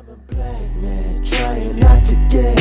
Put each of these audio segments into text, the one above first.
I'm a black man trying not to get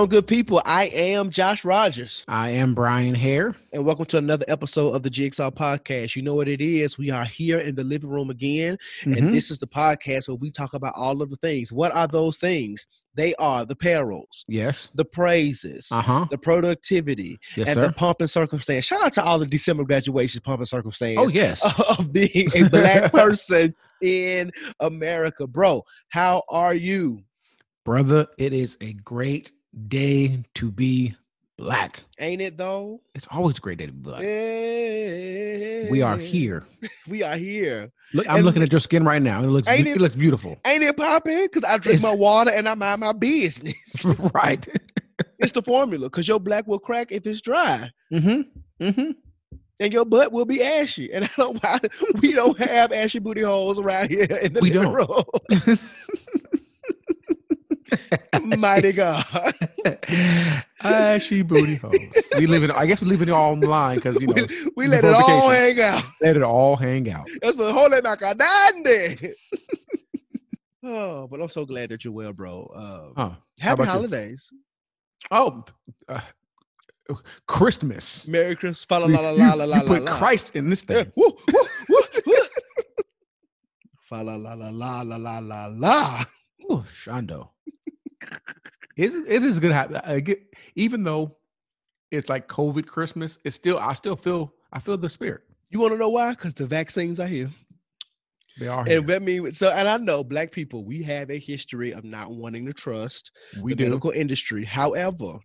on, good people? I am Josh Rogers, I am Brian Hare. and welcome to another episode of the Jigsaw Podcast. You know what it is? We are here in the living room again, Mhm. and this is the podcast where we talk about all of the things. What are those things? They are the perils. yes. the praises, Uh huh. the productivity, Yes, and sir. the pump and circumstance. Shout out to all the December graduations, pump and circumstance. oh, yes. Of being a black person in America, bro. How are you? Brother, it is a great day to be black. Ain't it though? It's always a great day to be black. We We are here. We are here. Look, I'm And looking at your skin right now. It looks Ain't it- it looks beautiful. Ain't it popping? Because I drink It's- my water and I mind my business. right. it's the formula. Because your black will crack if it's dry. Mm-hmm. Mm-hmm. And your butt will be ashy. And I don't why we don't have ashy booty holes around here in the We don't. Mighty God. uh, she booty hoes. We live in, I guess we leave it all online because you know we, we let it all hang out. Let it all hang out. That's what holy it back. Oh, but I'm so glad that you're well, bro. Uh, huh. Happy holidays. You? Oh, uh, Christmas. Merry Christmas. La la, la, la, la, la, you put la, Christ in this thing. woo, woo, woo, la, la, la, la, la, la, la. Ooh, Shondo. It, it is good. hap- I get, even though it's like COVID Christmas, it's still I still feel I feel the spirit. You want to know why? Because the vaccines are here. They are. here. And that mean so, and I know black people, we have a history of not wanting to trust we the do. medical industry. However,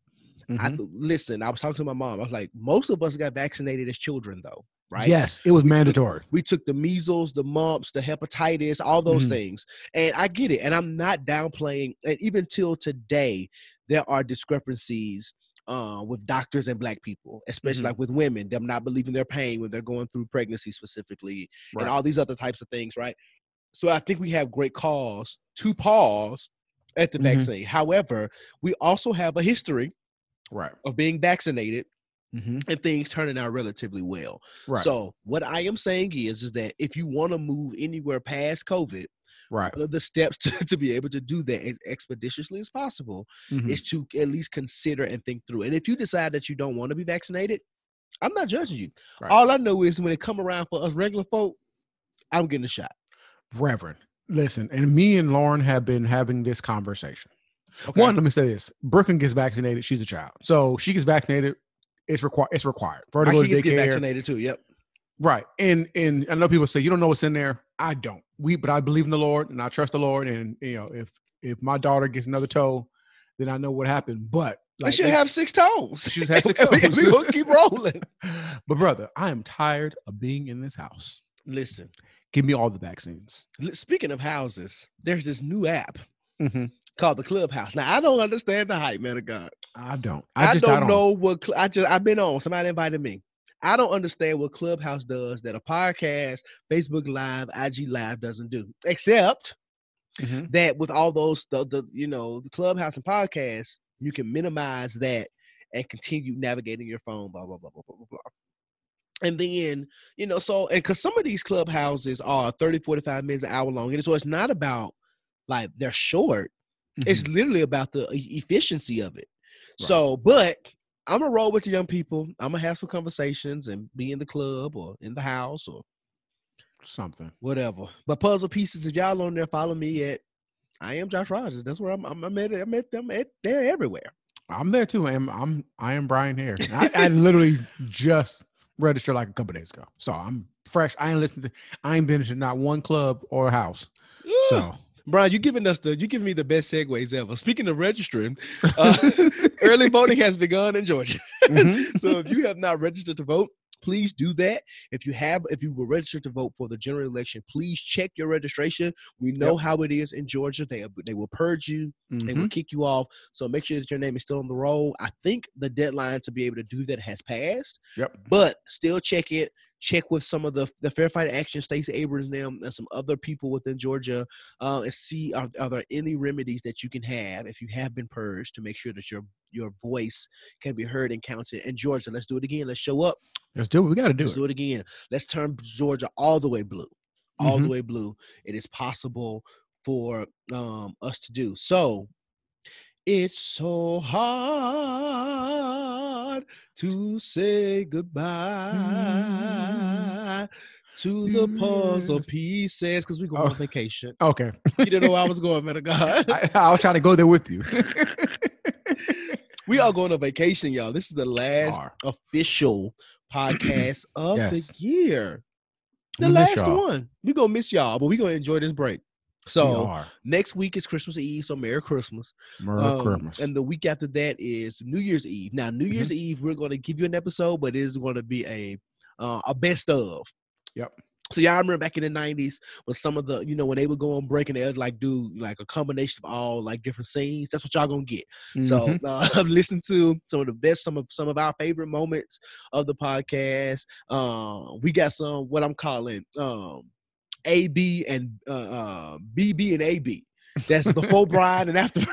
I Mhm. th- listen. I was talking to my mom. I was like, most of us got vaccinated as children, though, right? Yes, it was mandatory. We took the measles, the mumps, the hepatitis, all those Mhm. things. And I get it. And I'm not downplaying. And even till today, there are discrepancies uh, with doctors and black people, especially Mhm. like with women, them not believing their pain when they're going through pregnancy specifically, Right. and all these other types of things, right? So I think we have great cause to pause at the Mhm. vaccine. However, we also have a history Right. of being vaccinated hmm and things turning out relatively well. Right. So what I am saying is, is that if you want to move anywhere past COVID, right. one of the steps to, to be able to do that as expeditiously as possible Mhm. is to at least consider and think through. And if you decide that you don't want to be vaccinated, I'm not judging you. Right. All I know is when it come around for us regular folk, I'm getting a shot. Reverend, listen, and me and Lauren have been having this conversation. Okay. One, let me say this: Brooklyn gets vaccinated. She's a child, so she gets vaccinated. It's required. It's required for my kids get vaccinated too. Yep. Right. And and I know people say you don't know what's in there. I don't. We but I believe in the Lord and I trust the Lord. And you know, if if my daughter gets another toe, then I know what happened. But like, should have six toes. She should have six we- toes. we gonna keep rolling. but brother, I am tired of being in this house. Listen, Give me all the vaccines. speaking of houses, there's this new app Mm-hmm. Called the Clubhouse. Now I don't understand the hype, man of God. I don't. I, just don't got on. know what cl- I just I've been on. Somebody invited me. I don't understand what Clubhouse does that a podcast, Facebook Live, IG Live doesn't do. Except Mhm. that with all those the, the you know the Clubhouse and podcasts, you can minimize that and continue navigating your phone. Blah blah blah blah blah blah. blah. And then, you know, so and because some of these clubhouses are 30, 45 minutes, an hour long. And so it's not about like they're short. It's mm-hmm. literally about the efficiency of it. Right. So, but I'm gonna roll with the young people. I'm gonna have some conversations and be in the club or in the house or something. whatever. But puzzle pieces, if y'all on there, follow me at I am Josh Rogers. That's where I'm. I'm, I'm at. I'm at them. At, they're everywhere. I'm there too. I'm I'm I am Brian Hare. I, I literally just registered like a couple days ago, so I'm fresh. I ain't listened to. I ain't been to not one club or house. So Brian, you're giving us the you giving me the best segues ever. Speaking of registering, uh, early voting has begun in Georgia. Mhm. so if you have not registered to vote, please do that. If you have, if you were registered to vote for the general election, please check your registration. We know how it is in Georgia. They they will purge you. They will Mhm. kick you off. So make sure that your name is still on the roll. I think the deadline to be able to do that has passed, Yep. but still check it. Check with some of the the Fair Fight Action, Stacey Abrams, them, and some other people within Georgia, uh, and see are, are there any remedies that you can have if you have been purged to make sure that your your voice can be heard and counted in Georgia. Let's do it again. Let's show up. Let's do it. We got to do Let's it. do it again. Let's turn Georgia all the way blue. All the Mhm. way blue. It is possible for um, us to do. So it's so hard to say goodbye to the puzzle mm. pieces because we go Oh. on vacation. Okay. You didn't know I was going, man. of God. I, I was trying to go there with you. we are going on vacation, y'all. This is the last Are. official podcast of Yes. the year. The We last one. We're gonna miss y'all, but we're gonna enjoy this break. We So are. next week is Christmas Eve, so Merry Christmas. Merry Um, Christmas. And the week after that is New Year's Eve. Now, New Year's Mm-hmm. Eve, we're gonna give you an episode, but it is gonna be a uh, a best of. Yep. So y'all remember back in the nineties when some of the, you know, when they would go on break and they would like do like a combination of all like different scenes. That's what y'all gonna get. So Mhm. uh, I've listened to some of the best, some of some of our favorite moments of the podcast. Um, we got some what I'm calling um, AB and uh, uh, BB and AB. That's before Brian and after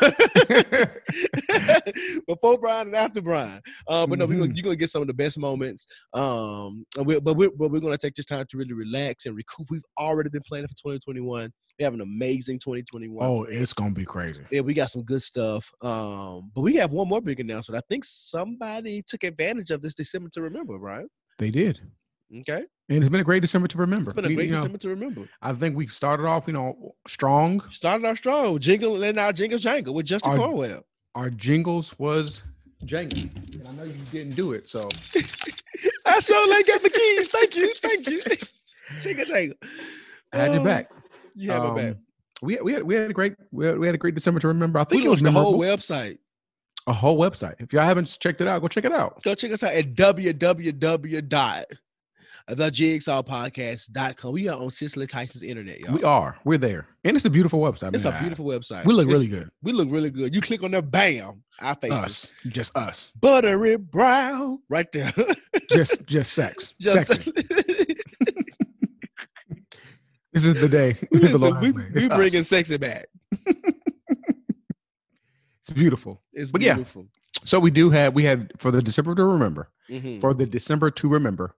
before Brian and after Brian. Uh, but no, gonna, Mhm. you're gonna get some of the best moments. Um, we but we're but we're gonna take this time to really relax and recoup. We've already been planning for 2021. We have an amazing 2021. oh, it's gonna be crazy. Yeah, we got some good stuff. Um, but we have one more big announcement. I think somebody took advantage of this December to remember, right? They did, Okay. And it's been a great December to remember. It's been a We- great you know, December to remember. I think we started off, you know, strong. Started our strong. Jingle and our jingles jangle with Justin Our- Cornwell. Our jingles was jangling, and I know you didn't do it, so I sure like got the keys. Thank you. Thank you. jingle jangle. I had your Oh, back. You have my back. Um, We we had we had a great we had, we had a great December to remember. I think We it was the whole website. a whole website. If y'all haven't checked it out, go check it out. Go check us out at www.thejigsawpodcast.com. We are on Cicely Tyson's internet, y'all. We are. We're there, and it's a beautiful website. It's a beautiful website. We look It's- really good. We look really good. You click on there, bam, our faces. Us, just us, Buttery brown, right there. just just sex, Just sexy. This is the day. the Listen, has we, we bringing us. sexy back. It's beautiful. It's But yeah. beautiful. So we do have we had for the December to remember Mhm. for the December to remember,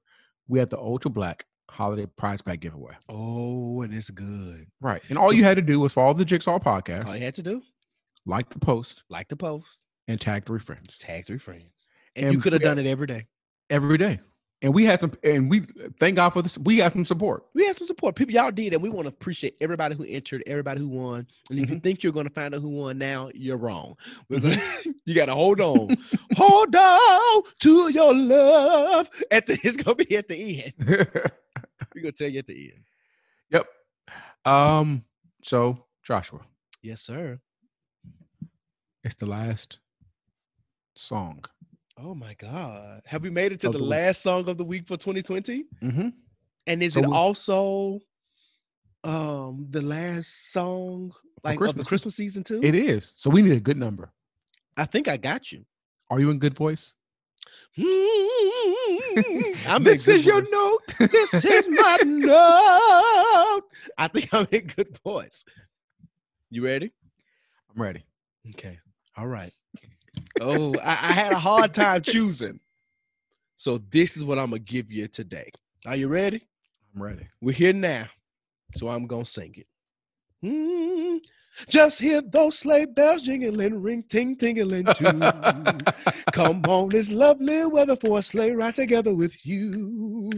we had the Ultra Black Holiday Prize Pack giveaway. Oh, and it's good. Right, and all So- you had to do was follow the Jigsaw podcast, All you had to do, like the post, like the post, and tag three friends tag three friends, and, And you could have done it every day. every day. And we had some, and we thank God for this. We got some support. We had some support. People, y'all did, and we want to appreciate everybody who entered, everybody who won. And if you think you're going to find out who won now, you're wrong. We're gonna, you got to hold on, hold on to your love. At the, it's gonna be at the end. We're gonna tell you at the end. yep. Um. So Joshua, Yes, sir. it's the last song. Oh my God. Have we made it to Of the, the last song of the week for 2020? Mm-hmm. And is So it we- also um the last song like of the Christmas. Season too? It is. So we need a good number. I think I got you. Are you in good voice? I'm this is good your note. This is my note. I think I'm in good voice. You ready? I'm ready. Okay. All right. Oh, I, I had a hard time choosing. So this is what I'm gonna give you today. Are you ready? I'm ready. We're here now, so I'm gonna sing it. Mm, Just hear those sleigh bells jingling, ring ting tingling too. Come on, it's lovely weather for a sleigh ride together with you.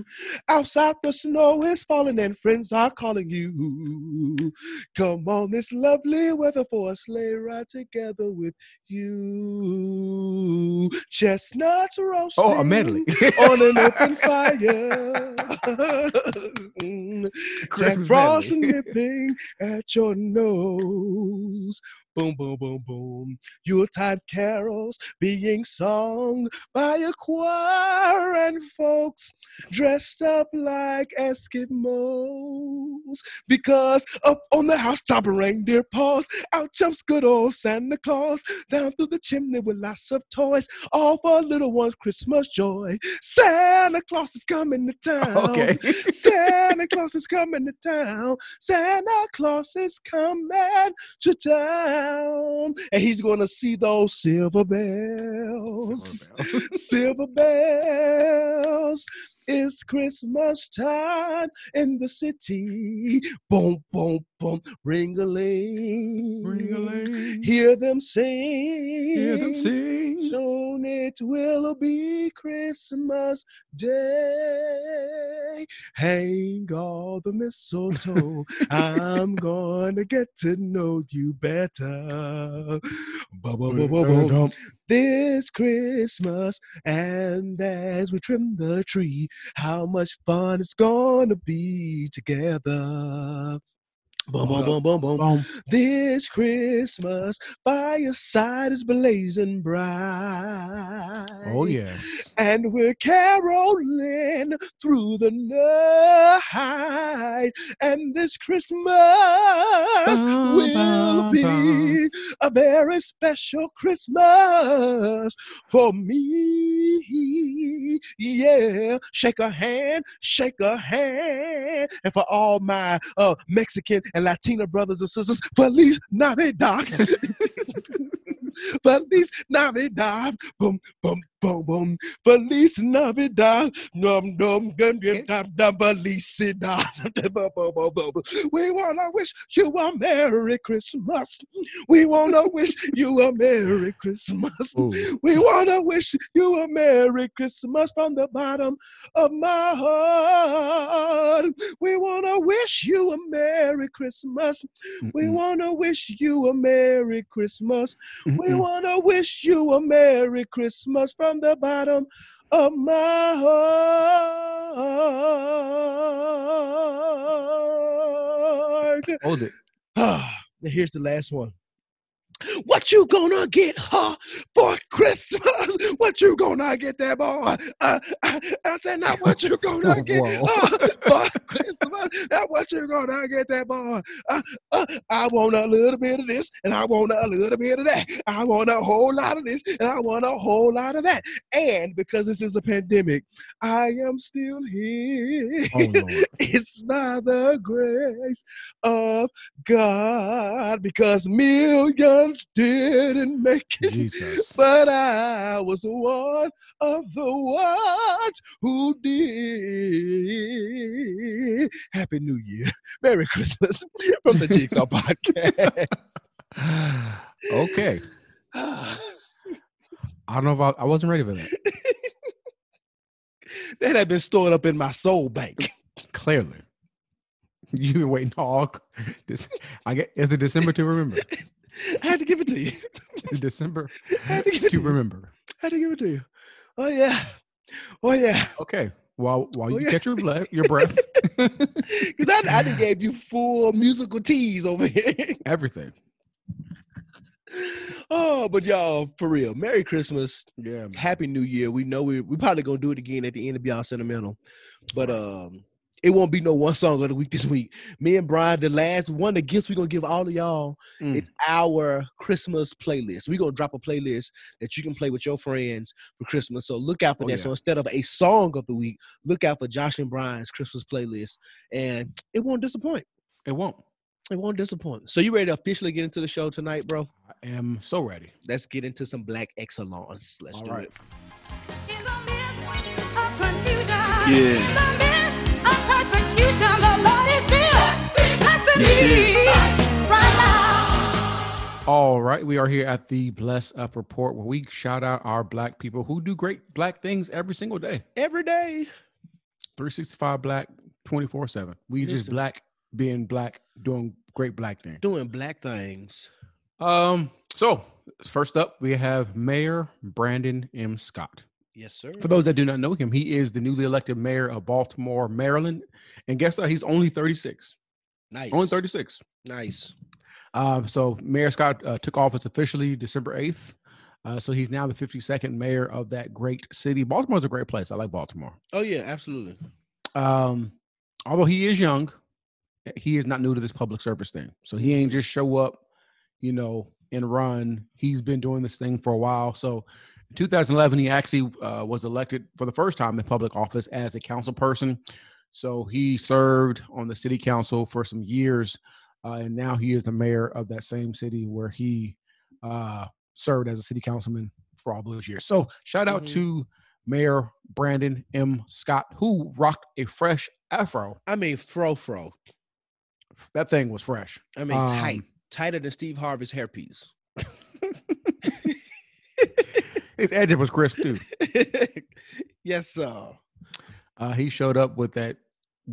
Outside the snow is falling and friends are calling you. Come on, it's lovely weather for a sleigh ride together with you. Chestnuts roasting Oh, a medley. on an open fire. Jack Frost nipping at your nose goes Boom, boom, boom, boom. Yuletide carols being sung by a choir and folks dressed up like Eskimos. Because up on the housetop, reindeer paws, out jumps good old Santa Claus, down through the chimney with lots of toys, all for little ones' Christmas joy. Santa Claus is coming to town. Okay. Santa Claus is coming to town. Santa Claus is coming to town. And he's going to see those silver bells. Silver bells. It's Christmas time in the city. Boom, boom, boom. Ring a ling. Ring-a-ling. Hear them sing. Hear them sing. Soon it will be Christmas Day. Hang all the mistletoe. I'm gonna get to know you better. Ba, ba, ba, ba, ba. This Christmas, and as we trim the tree, how much fun it's gonna be together. Boom, boom, boom, boom, boom. Boom. This Christmas, fireside is blazing bright. Oh yes. And we're caroling through the night. And this Christmas will be a very special Christmas for me. Yeah. Shake a hand, shake a hand. And for all my uh, Mexican and Latina brothers and sisters, Feliz Navidad. Feliz Navidad. Boom, boom, boom, boom. Feliz Navidad. Num, num, gum, gum, dum, dum, boom. We want to wish you a Merry Christmas. We want to wish you a Merry Christmas. We want to wish you a Merry Christmas from the bottom of my heart. We want to wish you a Merry Christmas. We want to wish you a Merry Christmas. Mm-hmm. We Mm-mm. want to wish you a Merry Christmas from the bottom of my heart. Hold it. Ah, here's the last one. What you gonna get, huh, for Christmas? What you gonna get that boy? Uh, uh, I said, not what you gonna get uh, for Christmas. Not what you gonna get that boy. Uh, uh, I want a little bit of this, and I want a little bit of that. I want a whole lot of this, and I want a whole lot of that. And because this is a pandemic, I am still here. Oh It's by the grace of God because millions didn't make it. Jesus. But I was one of the ones who did. Happy New Year. Merry Christmas from the Jigsaw Podcast. okay. I don't know if I, I wasn't ready for that. that had been stored up in my soul bank. Clearly. You've been waiting all this. I get is it December to remember? I had to give it to you. It December I to give it to to you. remember. I had to give it to you. Oh yeah. Oh yeah. Okay. While while Oh, you yeah. catch your breath, your breath, Because I, I gave you full musical tease over here. everything. oh, but y'all, for real, Merry Christmas. Yeah. man. Happy New Year. We know we we probably gonna do it again at the end of Beyond Sentimental. But um it won't be no one song of the week this week. Me and Brian, the last one of the gifts we're gonna give all of y'all, Mm. it's our Christmas playlist. We're gonna drop a playlist that you can play with your friends for Christmas. So look out for Oh, that. yeah. So instead of a song of the week, look out for Josh and Brian's Christmas playlist. And it won't disappoint. It won't. It won't disappoint. So you ready to officially get into the show tonight, bro? I am so ready. Let's get into some black excellence. Let's All do right. it. In the midst of confusion, Yeah. Still blessing Yes, he me right now. All right, we are here at the Bless Up Report where we shout out our black people who do great black things every single day. Every day. 365 black 24 7. We just black being black, doing great black things. Doing black things. Um, so first up, we have Mayor Brandon M. Scott. Yes, sir. For those that do not know him, he is the newly elected mayor of Baltimore, Maryland. And guess what? He's only 36. Nice. Only 36. Nice. Um, so Mayor Scott uh, took office officially December 8th. Uh, so he's now the 52nd mayor of that great city. Baltimore's a great place. I like Baltimore. Oh yeah, absolutely. Um, although he is young, he is not new to this public service thing. So he ain't just show up, you know, and run. He's been doing this thing for a while. So in 2011, he actually uh, was elected for the first time in public office as a council person. So he served on the city council for some years, uh, and now he is the mayor of that same city where he uh, served as a city councilman for all those years. So shout out Mhm. to Mayor Brandon M. Scott, who rocked a fresh afro. I mean, fro fro. That thing was fresh. I mean, Um, tight, tighter than Steve Harvey's hairpiece. His edge was crisp too. yes, sir. Uh, he showed up with that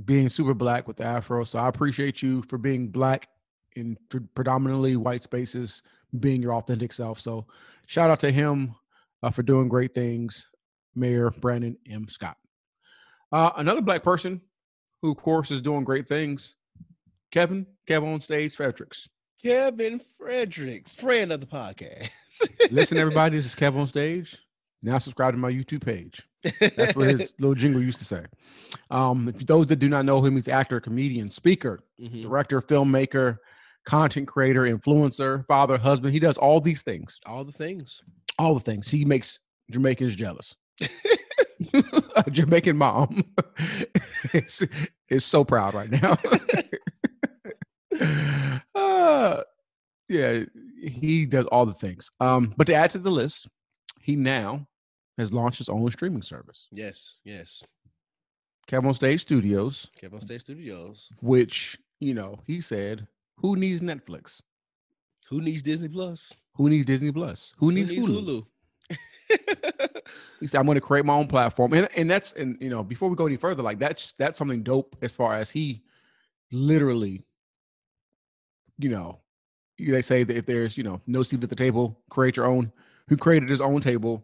being super black with the afro. So I appreciate you for being black in pre- predominantly white spaces, being your authentic self. So shout out to him uh, for doing great things, Mayor Brandon M. Scott. Uh, another black person who, of course, is doing great things, Kevin, Kevin on stage, Fredricks. Kevin Fredricks, friend of the podcast. Listen, everybody, this is Kevin on stage. Now subscribe to my YouTube page. That's what his little jingle used to say. Um, if those that do not know him, he's actor, comedian, speaker, Mhm. director, filmmaker, content creator, influencer, father, husband. He does all these things. All the things. All the things. He makes Jamaicans jealous. A Jamaican mom is, is so proud right now. uh, yeah, he does all the things. Um, but to add to the list, he now has launched his own streaming service, Yes, yes. Kevin on Stage Studios, Kevin State Studios. which, you know, he said, who needs Netflix? Who needs Disney Plus? Who needs Disney Plus? Who needs, Hulu? Hulu? He said, "I'm going to create my own platform," and and that's and you know before we go any further, like that's that's something dope as far as he literally, you know, they say that if there's you know no seat at the table, create your own. Who created his own table,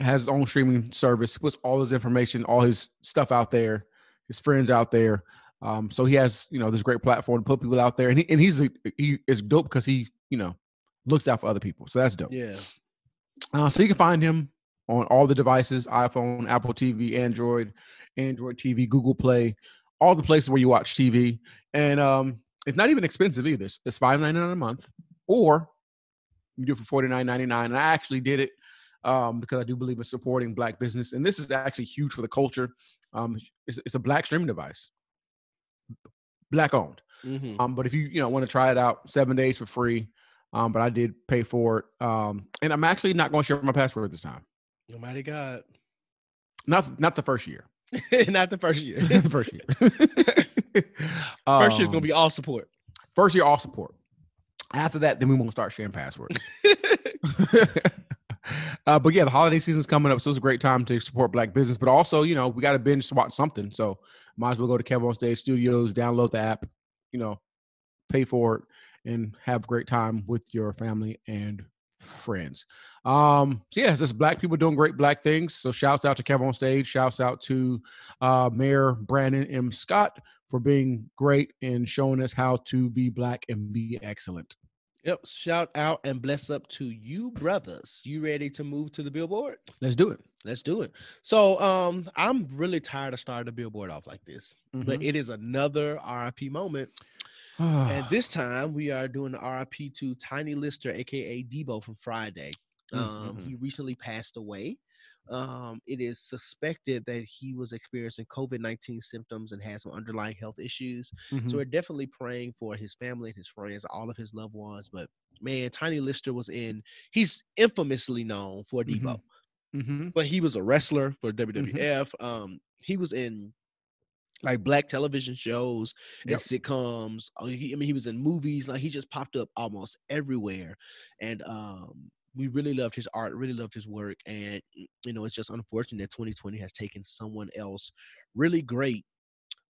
has his own streaming service, puts all his information, all his stuff out there, his friends out there. Um, so he has you know this great platform to put people out there, and he and he's a, he is dope because he you know looks out for other people. So that's dope. yeah. Uh, so you can find him on all the devices iPhone, Apple TV, Android, Android TV, Google Play, all the places where you watch TV. And um, it's not even expensive either. It's- It's five ninety nine a month, or you do it for forty nine ninety nine. And I actually did it um, because I do believe in supporting Black business, and this is actually huge for the culture. Um, it's, it's a Black streaming device, Black owned. Mhm. Um, but if you you know want to try it out, seven days for free. Um, but I did pay for it. Um, and I'm actually not going to share my password this time. Almighty God. Not not the first year. Not the first year. The first year. first year's gonna Um, be all support. first year all support. After that, then we won't start sharing passwords. Uh, but yeah, the holiday season's coming up, so it's a great time to support black business. But also, you know, we got to binge watch something. So might as well go to Kevin on Stage Studios, download the app, you know, pay for it, and have a great time with your family and friends. Um, so yeah, it's just black people doing great black things. So shouts out to Kevin on Stage, shouts out to uh, Mayor Brandon M. Scott for being great and showing us how to be black and be excellent. Yep. Shout out and bless up to you, brothers. You ready to move to the billboard? Let's do it. Let's do it. So um I'm really tired of starting the billboard off like this. Mm-hmm. But it is another RIP moment. And this time we are doing the RIP to Tiny Lister, aka Debo from Friday. Mm, Um, mhm. he recently passed away. Um, it is suspected that he was experiencing COVID 19 symptoms and had some underlying health issues. Mhm. So we're definitely praying for his family and his friends, all of his loved ones. But man, Tiny Lister was in, he's infamously known for. Debo, Mhm. but he was a wrestler for WWF. Um, he was in like black television shows and Yep. sitcoms. He, I mean, he was in movies. Like he just popped up almost everywhere, and um, we really loved his art, really loved his work. And you know, it's just unfortunate that 2020 has taken someone else really great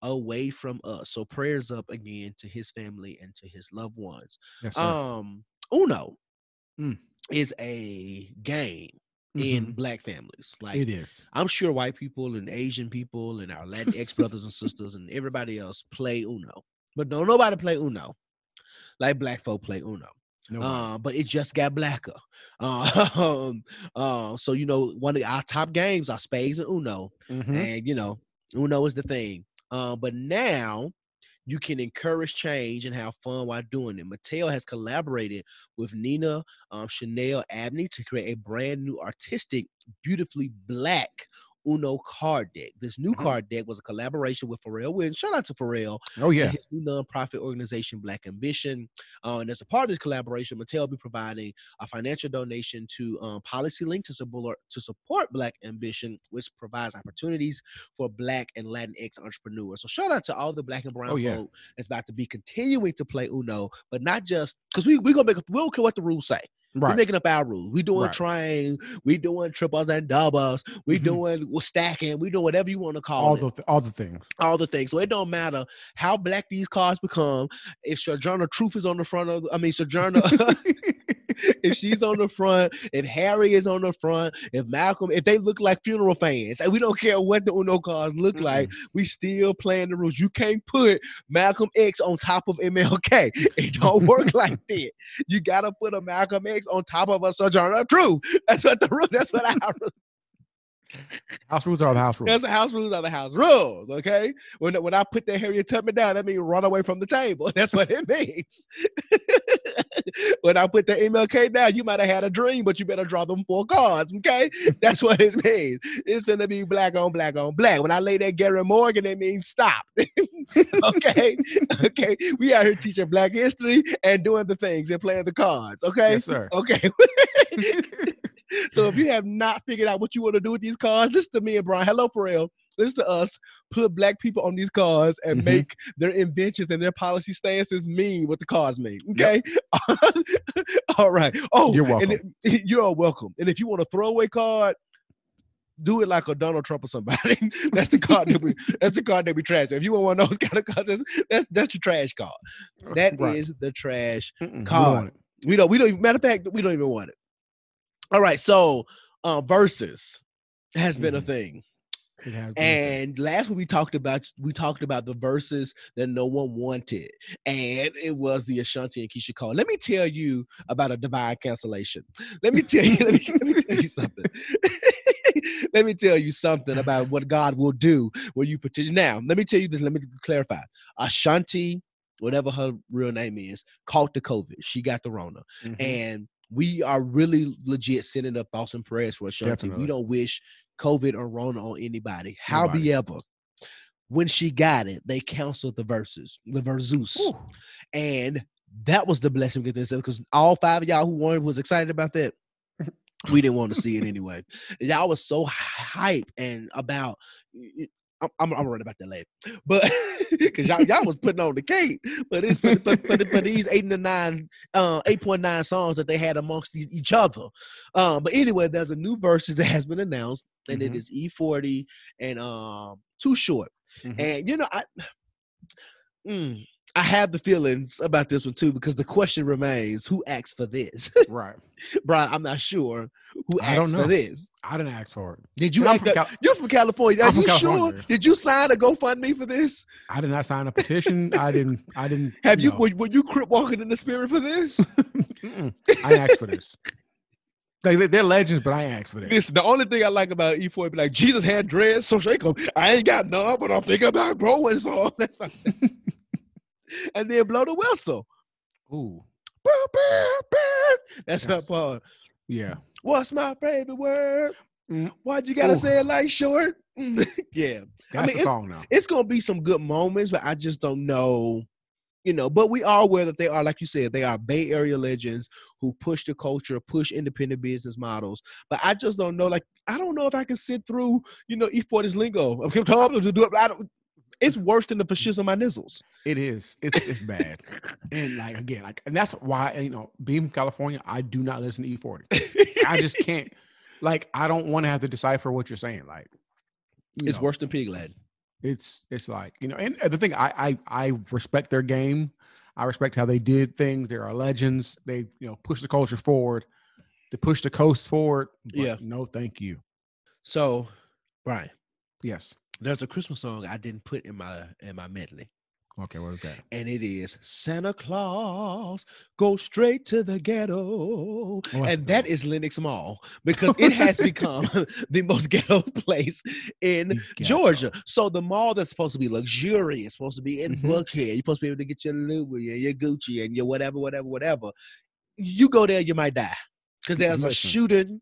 away from us. So prayers up again to his family and to his loved ones. Yes. Um, Uno Mm. is a game in Mhm. black families. Like it is. I'm sure white people and Asian people and our Latinx brothers and sisters and everybody else play Uno, but don't nobody play Uno like black folk play Uno. No. Uh, but it just got blacker. Uh, um, uh, so you know, one of our top games are spades and Uno, Mhm. and you know, Uno is the thing. Uh, but now you can encourage change and have fun while doing it. Mattel has collaborated with Nina um, Chanel Abney to create a brand new artistic, beautifully black Uno card deck. This new Mhm. card deck was a collaboration with Pharrell Williams. Shout out to Pharrell Oh yeah. his new nonprofit organization, Black Ambition. Uh, and as a part of this collaboration, Mattel will be providing a financial donation to um, PolicyLink to support to support Black Ambition, which provides opportunities for Black and Latinx entrepreneurs. So shout out to all the Black and Brown Oh, yeah. that's about to be continuing to play Uno, but not just because we we gonna make a, we don't care what the rules say. We're making up our rules. We doing Right. we doing triples and doubles, we Mhm. doing we're stacking, we doing whatever you want to call All it the th- all the things. all the things. So it don't matter how black these cars become. If Sojourner Truth is on the front of, I mean Sojourner, if she's on the front, if Harry is on the front, if Malcolm, if they look like funeral fans, and we don't care what the Uno cars look like, we still playing the rules. You can't put Malcolm X on top of MLK. It don't work like that. You gotta put a Malcolm X on top of a Sojourner Truth. That's what the rule. That's what our House rules are the house rules. That's the house rules are the house rules. Okay. When when I put that Harriet Tubman down, that means run away from the table. That's what it means. when I put the MLK down, you might have had a dream, but you better draw them four cards. Okay. That's what it means. It's gonna be black on black on black. When I lay that Garrett Morgan, it means stop. okay. Okay. We out here teaching black history and doing the things and playing the cards. Okay. Yes, sir. Okay. so if you have not figured out what you want to do with these cards, listen to me and Brian. Hello, Pharrell. Listen to us. Put black people on these cars and Mhm. make their inventions and their policy stances mean what the cars mean. Okay. All right. Oh, You're and welcome. it- you're welcome. And if you want a throwaway card, do it like a Donald Trump or somebody. that's the card that we. That's the card that we trash. If you want one of those kind of cards, that's that's, that's your trash card. That is Right. the trash Mm-mm, card. we don't. We don't. Even, matter of fact, we don't even want it. All right. So, uh, Verzuz has been a thing, It has been a thing. And last week we talked about we talked about the Verzuz that no one wanted, and it was the Ashanti and Keyshia Cole. Let me tell you about a divine cancellation. Let me tell you. let, me, let me tell you something. let me tell you something about what God will do when you petition. Now, let me tell you this. Let me clarify. Ashanti, whatever her real name is, caught the COVID. She got the Rona Mhm. and we are really legit sending up thoughts and prayers for Ashanti. Definitely. We don't wish COVID or Rona on anybody. Nobody. However, when she got it, they canceled the Verzuz, the Verzuz, Ooh. and that was the blessing within itself because all five of y'all who wanted was excited about that. We didn't want to see it anyway. Y'all was so hype and about. I'm, I'm, I'm running about that later, but because y'all, y'all was putting on the cake, but it's for these eight and nine, uh, eight point nine songs that they had amongst each other. Um, but anyway, there's a new version that has been announced, and it Mhm. is E40 and um, Too Short. Mhm. And you know, I mm, I have the feelings about this one too because the question remains: Who asked for this, Right. Brian? I'm not sure who I don't asked for know. this. I didn't ask for it. Did you? Ask from Cal- you're from California. Are I'm you sure? Did you sign a GoFundMe for this? I did not sign a petition. I didn't. I didn't. Have you? know. Were, were you crip walking in the spirit for this? I asked for this. Like, they- they're legends, but I asked for this. This the only thing I like about E4 be like Jesus had dreads, so shake 'em. I ain't got none, but I'm thinking about growing some. And then blow the whistle. Ooh. That's my part. Yeah. What's my favorite word? Mm. Why'd you gotta Ooh. say it like short? yeah, That's mean, the song now. it's gonna be some good moments, but I just don't know. You know, but we are aware that they are, like you said, they are Bay Area legends who push the culture, push independent business models. But I just don't know. Like, I don't know if I can sit through, you know, E40's lingo. I'm telling to do it. It's worse than the fascism my nizzles. It is. It's it's bad. and like again, like and that's why you know, being from California, I do not listen to E40. I just can't. Like, I don't want to have to decipher what you're saying. Like, you it's know, worse than pig lad. It's it's like you know, and the thing I I I respect their game. I respect how they did things. They are legends. They you know push the culture forward. They push the coast forward. Yeah. No, thank you. So, Brian, Yes. There's a Christmas song I didn't put in my in my medley. Okay, what was that? and it is Santa Claus go straight to the ghetto, Oh, a and that is Lenox Mall because it has become the most ghetto place in ghetto. Georgia. So the mall that's supposed to be luxurious, supposed to be in Mhm. Buckhead, you're supposed to be able to get your Louis and your Gucci and your whatever, whatever, whatever. You go there, you might die because there's a Listen. shooting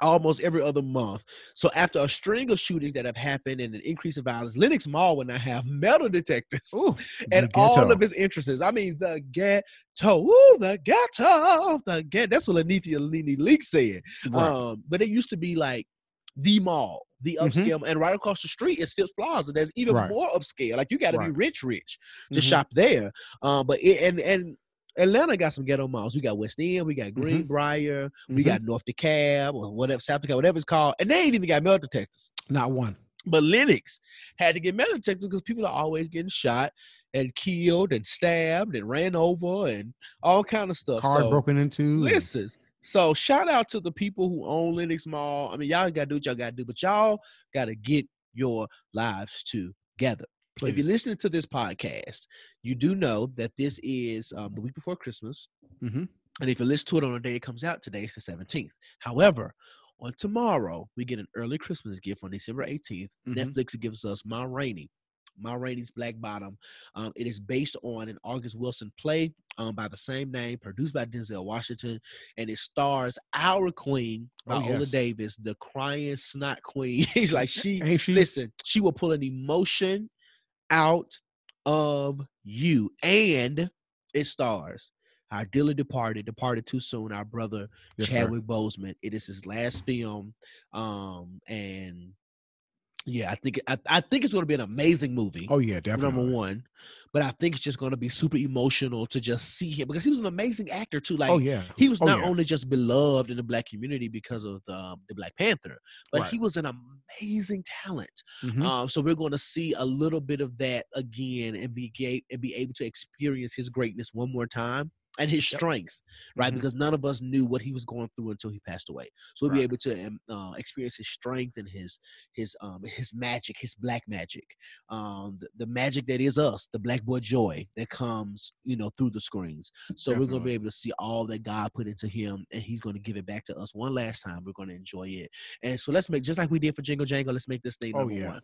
almost every other month. So after a string of shootings that have happened and an increase in violence, Lenox Mall will now have metal detectors Ooh, and all of its interests. I mean, the ghetto, ooh, the ghetto, the ghetto. That's what Anita Lini Leak said. Right. Um, but it used to be like the mall, the Mhm. upscale, and right across the street is Phipps Plaza. There's even Right. more upscale. Like you got to be rich, rich to Mhm. shop there. Um, but it, and and Atlanta got some ghetto malls. We got West End, we got Greenbrier, we Mhm. got North DeKalb or whatever, South DeKalb, whatever it's called, and they ain't even got metal detectors. not one. But Lenox had to get metal detectors because people are always getting shot and killed and stabbed and ran over and all kind of stuff. Cars so, broken into. Listen, so shout out to the people who own Lenox Mall. I mean, y'all gotta do what y'all gotta do, but y'all gotta get your lives together. If you're listening to this podcast, you do know that this is um, the week before Christmas. Mhm. And if you listen to it on the day it comes out, today is the 17th. However, on tomorrow, we get an early Christmas gift on December 18th. Mhm. Netflix gives us Ma Rainey. Ma Rainey's Black Bottom. Um, it is based on an August Wilson play um, by the same name, produced by Denzel Washington, and it stars our queen, Oh, yes. Davis, the crying snot queen. He's like she she? listen, she will pull an emotion out of you. And it stars our dearly departed, departed too soon, our brother Yes, sir. Chadwick Boseman. It is his last film. Um, and yeah, I think I, I think it's gonna be an amazing movie. Oh yeah, definitely. Number one, but I think it's just going to be super emotional to just see him because he was an amazing actor too. Like oh yeah. he was Oh, not yeah. only just beloved in the black community because of the, the Black Panther, but Right. he was an amazing talent. Mhm. Um, so we're going to see a little bit of that again and be ga- and be able to experience his greatness one more time and his Yep. strength, right? Mhm. Because none of us knew what he was going through until he passed away. So we'll be able to um, uh, experience his strength and his his um his magic, his black magic, um the, the magic that is us, the black boy joy that comes you know through the screens. So we're going to be able to see all that God put into him, and He's going to give it back to us one last time. We're going to enjoy it, and so let's make just like we did for Jingle Jangle. Let's make this thing Oh, number yeah. one.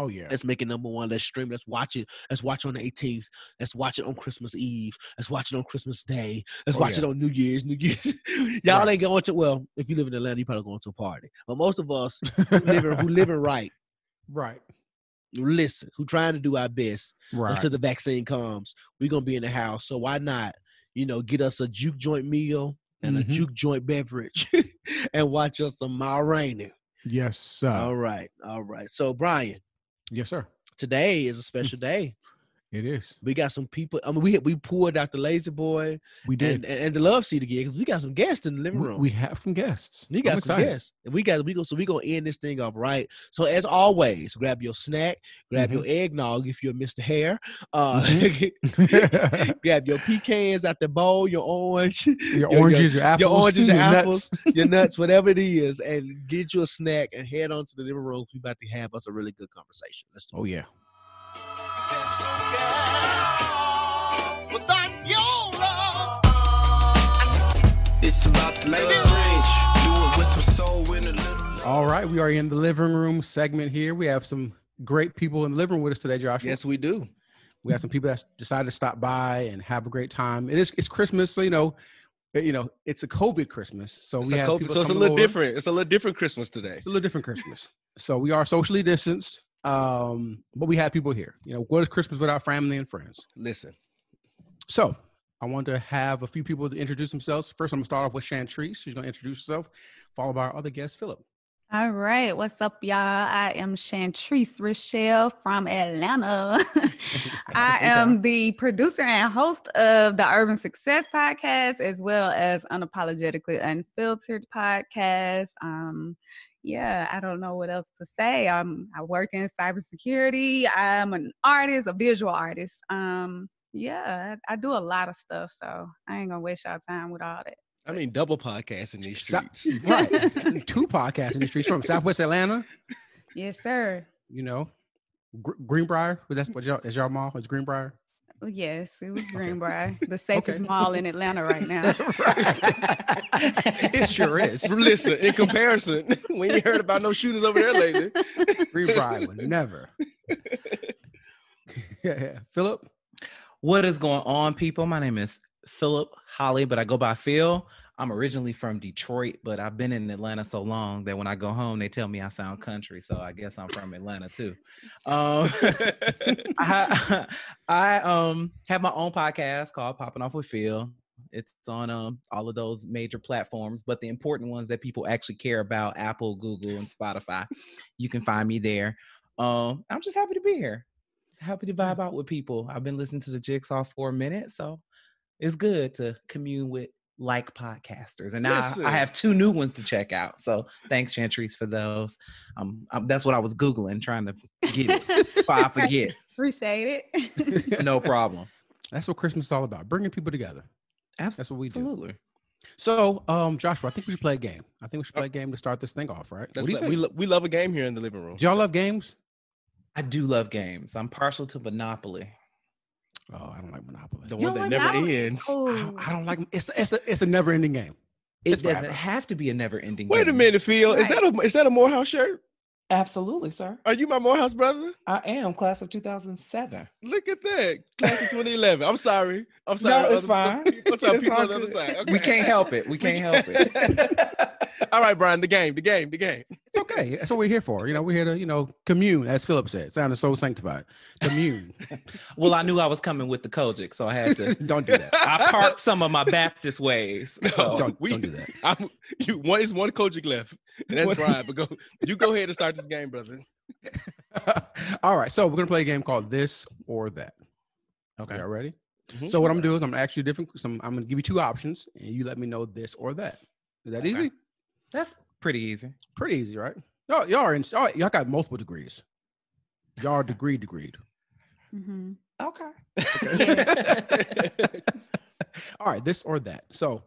Oh yeah. Let's make it number one. Let's stream. Let's watch it. Let's watch it on the 18th. Let's watch it on Christmas Eve. Let's watch it on Christmas Day. Let's Oh, watch yeah. it on New Year's. New Year's. Y'all Right. ain't going to. Well, if you live in Atlanta, you probably going to a party. But most of us who living who living right, right. listen, who trying to do our best Right. until the vaccine comes. We're gonna be in the house. So why not? You know, get us a juke joint meal and a Mhm. juke joint beverage, and watch us some Ma Rainey. yes, sir. All right, all right. So Brian, yes, sir. today is a hmm. special day. It is. We got some people. I mean, we we poured out the lazy boy We did. and, and the love seat again because we got some guests in the living room. we have some guests. we got I'm some excited. guests, and we got we go. So we gonna end this thing off right. So as always, grab your snack, grab your Mm-hmm. eggnog if you're Mr. Hare, uh, grab your pecans out the bowl, your orange, your oranges, your apples, your oranges, your nuts. apples, your nuts, whatever it is, and get you a snack and head on to the living room. We about to have us a really good conversation. Let's Oh yeah. All right, we are in the living room segment here. We have some great people in the living room with us today, Josh. Yes, we do. We have some people that decided to stop by and have a great time. It is it's Christmas, so you know, you know, it's a COVID Christmas. So It's we a have co- people so it's a little over. different. It's a little different Christmas today. It's a little different Christmas. So we are socially distanced. Um, but we have people here. You know, what is Christmas without family and friends? Listen, So I want to have a few people to introduce themselves. First, I'm gonna start off with Chantrice. She's gonna introduce herself, followed by our other guest, Philip. All right, what's up, y'all? I am Chantrice Rachelle from Atlanta. I am the producer and host of the Urban Success Podcast, as well as Unapologetically Unfiltered Podcast. Um, yeah, I don't know what else to say. I'm, I work in cybersecurity. I'm an artist, a visual artist. Um, yeah, I, I do a lot of stuff, so I ain't gonna waste y'all time with all that. I mean double podcast in these Sou- streets. right. Two podcasts in the streets from Southwest Atlanta. Yes, sir. You know, Gr- Greenbrier? Was that what y'all is y'all mall? Is Greenbrier? Oh, yes, it was Greenbrier, the safest Okay. mall in Atlanta right now. it sure is. Listen, in comparison, we ain't heard about no shooters over there lately. Greenbrier would never. yeah, yeah. Philip. What is going on, people? My name is Philip Holley, but I go by Phil. I'm originally from Detroit, but I've been in Atlanta so long that when I go home, they tell me I sound country. So I guess I'm from Atlanta too. Um, I, I um have my own podcast called Popping Off with Phil. It's on um all of those major platforms, but the important ones that people actually care about, Apple, Google, and Spotify. You can find me there. Um, I'm just happy to be here. Happy to vibe out with people. I've been listening to the Jigsaw for a minute, so it's good to commune with like podcasters. And now I- Listen. I have two new ones to check out. So thanks, Chantrice, for those. Um, um, that's what I was googling, trying to get it before I forget. Appreciate it. No problem. That's what Christmas is all about. Bringing people together. That's what we do. Absolutely. So, um, Joshua, I think we should play a game. I think we should play a game to start this thing off, right? That's what do you what- think? we, lo- we love a game here in the living room. Do y'all love games? I do love games. I'm partial to Monopoly. Oh, I don't like Monopoly. The You one that like never Monopoly? ends. Oh. I Oh, don't, I don't like it's it's a it's a never ending game. It It's doesn't forever. have to be a never ending Wait a minute, Phil. Is that a is that a Morehouse shirt? Absolutely, sir. Are you my Morehouse brother? I am class of 2007. Look at that. Class of 2011. I'm sorry. I'm sorry. No, it's fine. What's up, It's people on the other side? We can't help it. We can't help it. All right, Brian. The game. The game. The game. It's okay. That's what we're here for. You know, we're here to, you know, commune, as Philip said. Sounded so sanctified. Commune. well, I knew I was coming with the COGIC, so I had to. don't do that. I parked some of my Baptist ways. So. Don't, we- don't do that. I'm, you one is one coaching left, and that's What- Brian. But go, you go ahead and start this game, brother. All right. So we're gonna play a game called this or that. Okay. Y'all ready? Mhm. So what I'm gonna do is I'm gonna ask you different some I'm gonna give you two options and you let me know this or that. Is that Okay. easy? That's pretty easy. Pretty easy, right? Y'all, y'all are in y'all, y'all got multiple degrees. Y'all are degree degreed. Mhm. Okay. All right, this or that. So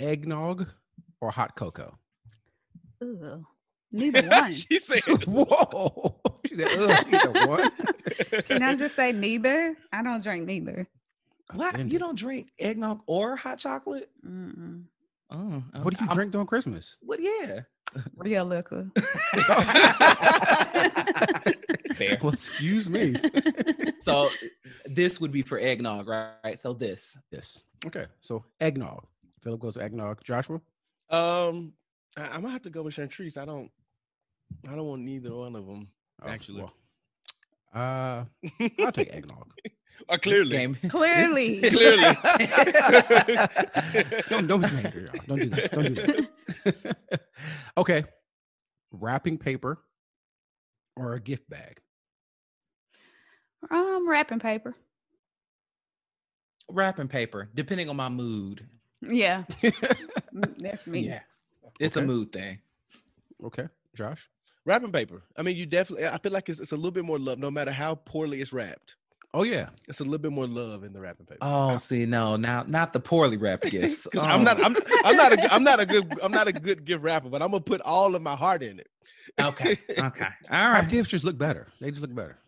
eggnog or hot cocoa. Ooh, Neither one. she said, Whoa. She said, "Ugh, either one." Can I just say neither? I don't drink neither. what? You don't drink eggnog or hot chocolate? Mm-mm. Oh, What do you I'm- drink during Christmas? What? Yeah. Real liquor. Fair. Well, excuse me. So this would be for eggnog, right? So this. yes. Okay. So eggnog. Philip goes eggnog. Joshua. um, I, I'm gonna have to go with Chantrice. I don't, I don't want neither one of them. Oh, Actually. well, uh, I'll take eggnog. Uh, This clearly, game- Clearly. clearly. don't don't be an angry, y'all. Don't do that. Don't do that. okay. Wrapping paper or a gift bag. um, wrapping paper. Wrapping paper, depending on my mood. Yeah. Mm, That's me. Yeah. It's Okay. a mood thing. Okay. Josh. Wrapping paper. I mean, you definitely. I feel like it's, it's a little bit more love, no matter how poorly it's wrapped. Oh yeah. It's a little bit more love in the wrapping paper. Oh, see, no, now not the poorly wrapped gifts. 'Cause I'm not. Oh, I'm, I'm not. A, good- I'm not a good. I'm not a good gift wrapper, but I'm gonna put all of my heart in it. okay. Okay. All Our gifts just look better. They just look better.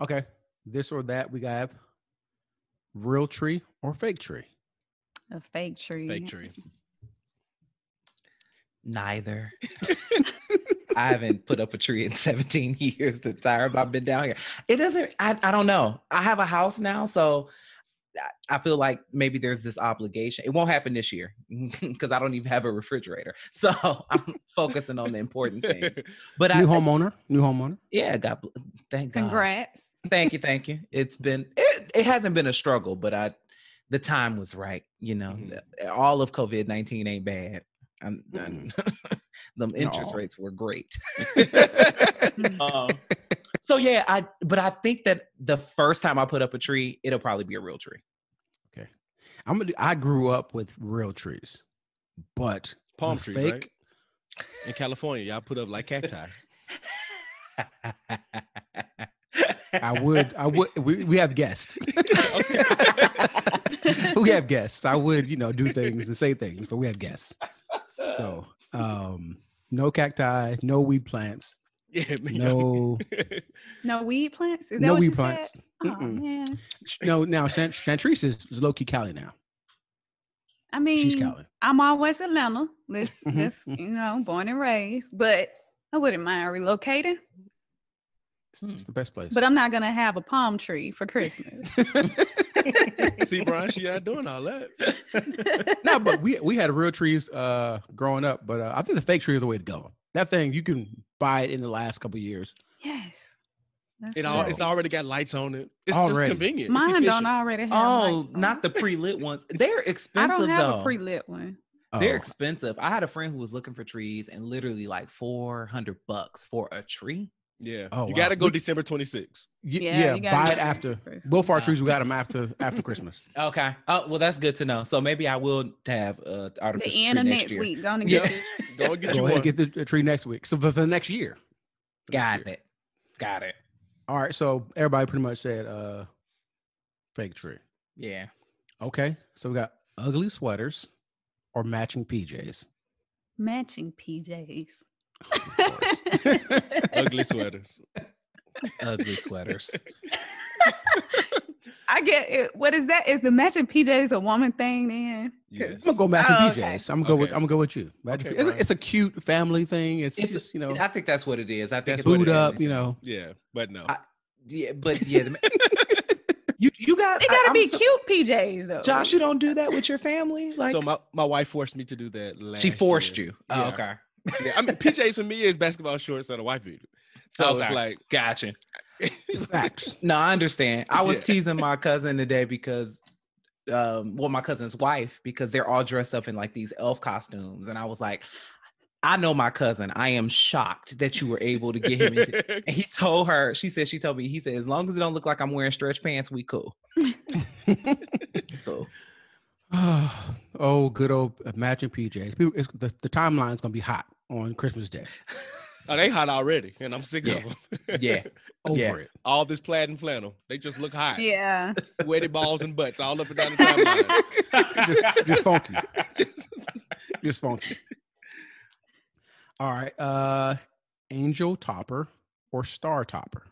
Okay. This or that. We have real tree or fake tree. A fake tree. Fake tree. Neither. I haven't put up a tree in 17 years. The time I've been down here. It doesn't, I, I don't know. I have a house now, so I- I feel like maybe there's this obligation. It won't happen this year because I don't even have a refrigerator. So I'm focusing on the important thing. But I, New homeowner. New homeowner. yeah, God, thank God. Congrats. Thank you, thank you. It's been it, it hasn't been a struggle, but I the time was right. You know, Mhm. All of COVID nineteen ain't bad. And, and them interest No. rates were great. um, so yeah, I but I think that the first time I put up a tree, it'll probably be a real tree. Okay, I'm gonna. do- I grew up with real trees, but Palm trees, fake. right? In California, y'all put up like cacti. I would. I would. We, we have guests. we have guests. I would, you know, do things and say things, but we have guests. So, um, no cacti, no weed plants, Yeah, me- No, No weed plants? Is that no what weed you plants. said? Oh man. No, now Chan- Chantrice is, is low key Cali now. I mean, She's Cali. I'm always Atlanta. Let's, Mhm, let's you know, born and raised. But I wouldn't mind relocating. It's, it's the best place. But I'm not gonna have a palm tree for Christmas. See, Brian, she not doing all that. no, but we we had real trees uh growing up, but uh, I think the fake tree is the way to go. That thing you can buy it in the last couple years. yes. That's It all, it's already got lights on it. It's Already. just convenient. It's Mine don't already have. Oh, on not the pre-lit ones. They're expensive. I expensive don't have though. a pre-lit one. They're Oh, expensive. I had a friend who was looking for trees and literally like 400 bucks for a tree. Yeah. Oh, you wow. got to go We- December 26th. y- Yeah, yeah, buy it it after. first. Both our trees, we got them after after Christmas. Okay. Oh, well, that's good to know. So maybe I will have uh, artificial The end tree of next next year. week. Gonna Yeah. get you. Go and get you Go ahead one. and get the, the tree next week. So for the next year. Got it. Got it. All right. So everybody pretty much said uh fake tree. Yeah. Okay. So we got ugly sweaters or matching PJs. Matching PJs. Ugly sweaters. Ugly sweaters. I get it. What is that? Is the matching PJs a woman thing then? Yes. I'm gonna go matching Oh, PJs. I'm gonna go with I'm gonna go with you. Matching Okay, it's, a, it's a cute family thing. It's, It's- just you know I think that's what it is. I think That's it's what food up. is. You know. Yeah, but no. I- Yeah, but yeah, the, you you got It gotta I'm be so- cute PJs though. Josh, you don't do that with your family. Like so my, my wife forced me to do that. Last she forced year. you. Oh, Yeah. okay. Yeah, I mean PJs for me is basketball shorts and a wife beater. So it's like Gotcha. Facts. No, I understand. I was Yeah. teasing my cousin today because, um, well, my cousin's wife because they're all dressed up in like these elf costumes, and I was like, I know my cousin. I am shocked that you were able to get him. Into, and he told her. She said she told me. He said as long as it don't look like I'm wearing stretch pants, we cool. cool. oh, good old uh, matching PJs. People, it's, the the timeline is gonna be hot on Christmas Day. oh, they hot already, and I'm sick Yeah. of them. Yeah. Over Yeah. it. all this plaid and flannel. They just look hot. Yeah. Sweaty balls and butts all up and down the timeline. Just- just funky. Just- Just funky. All right. Uh Angel Topper or Star Topper?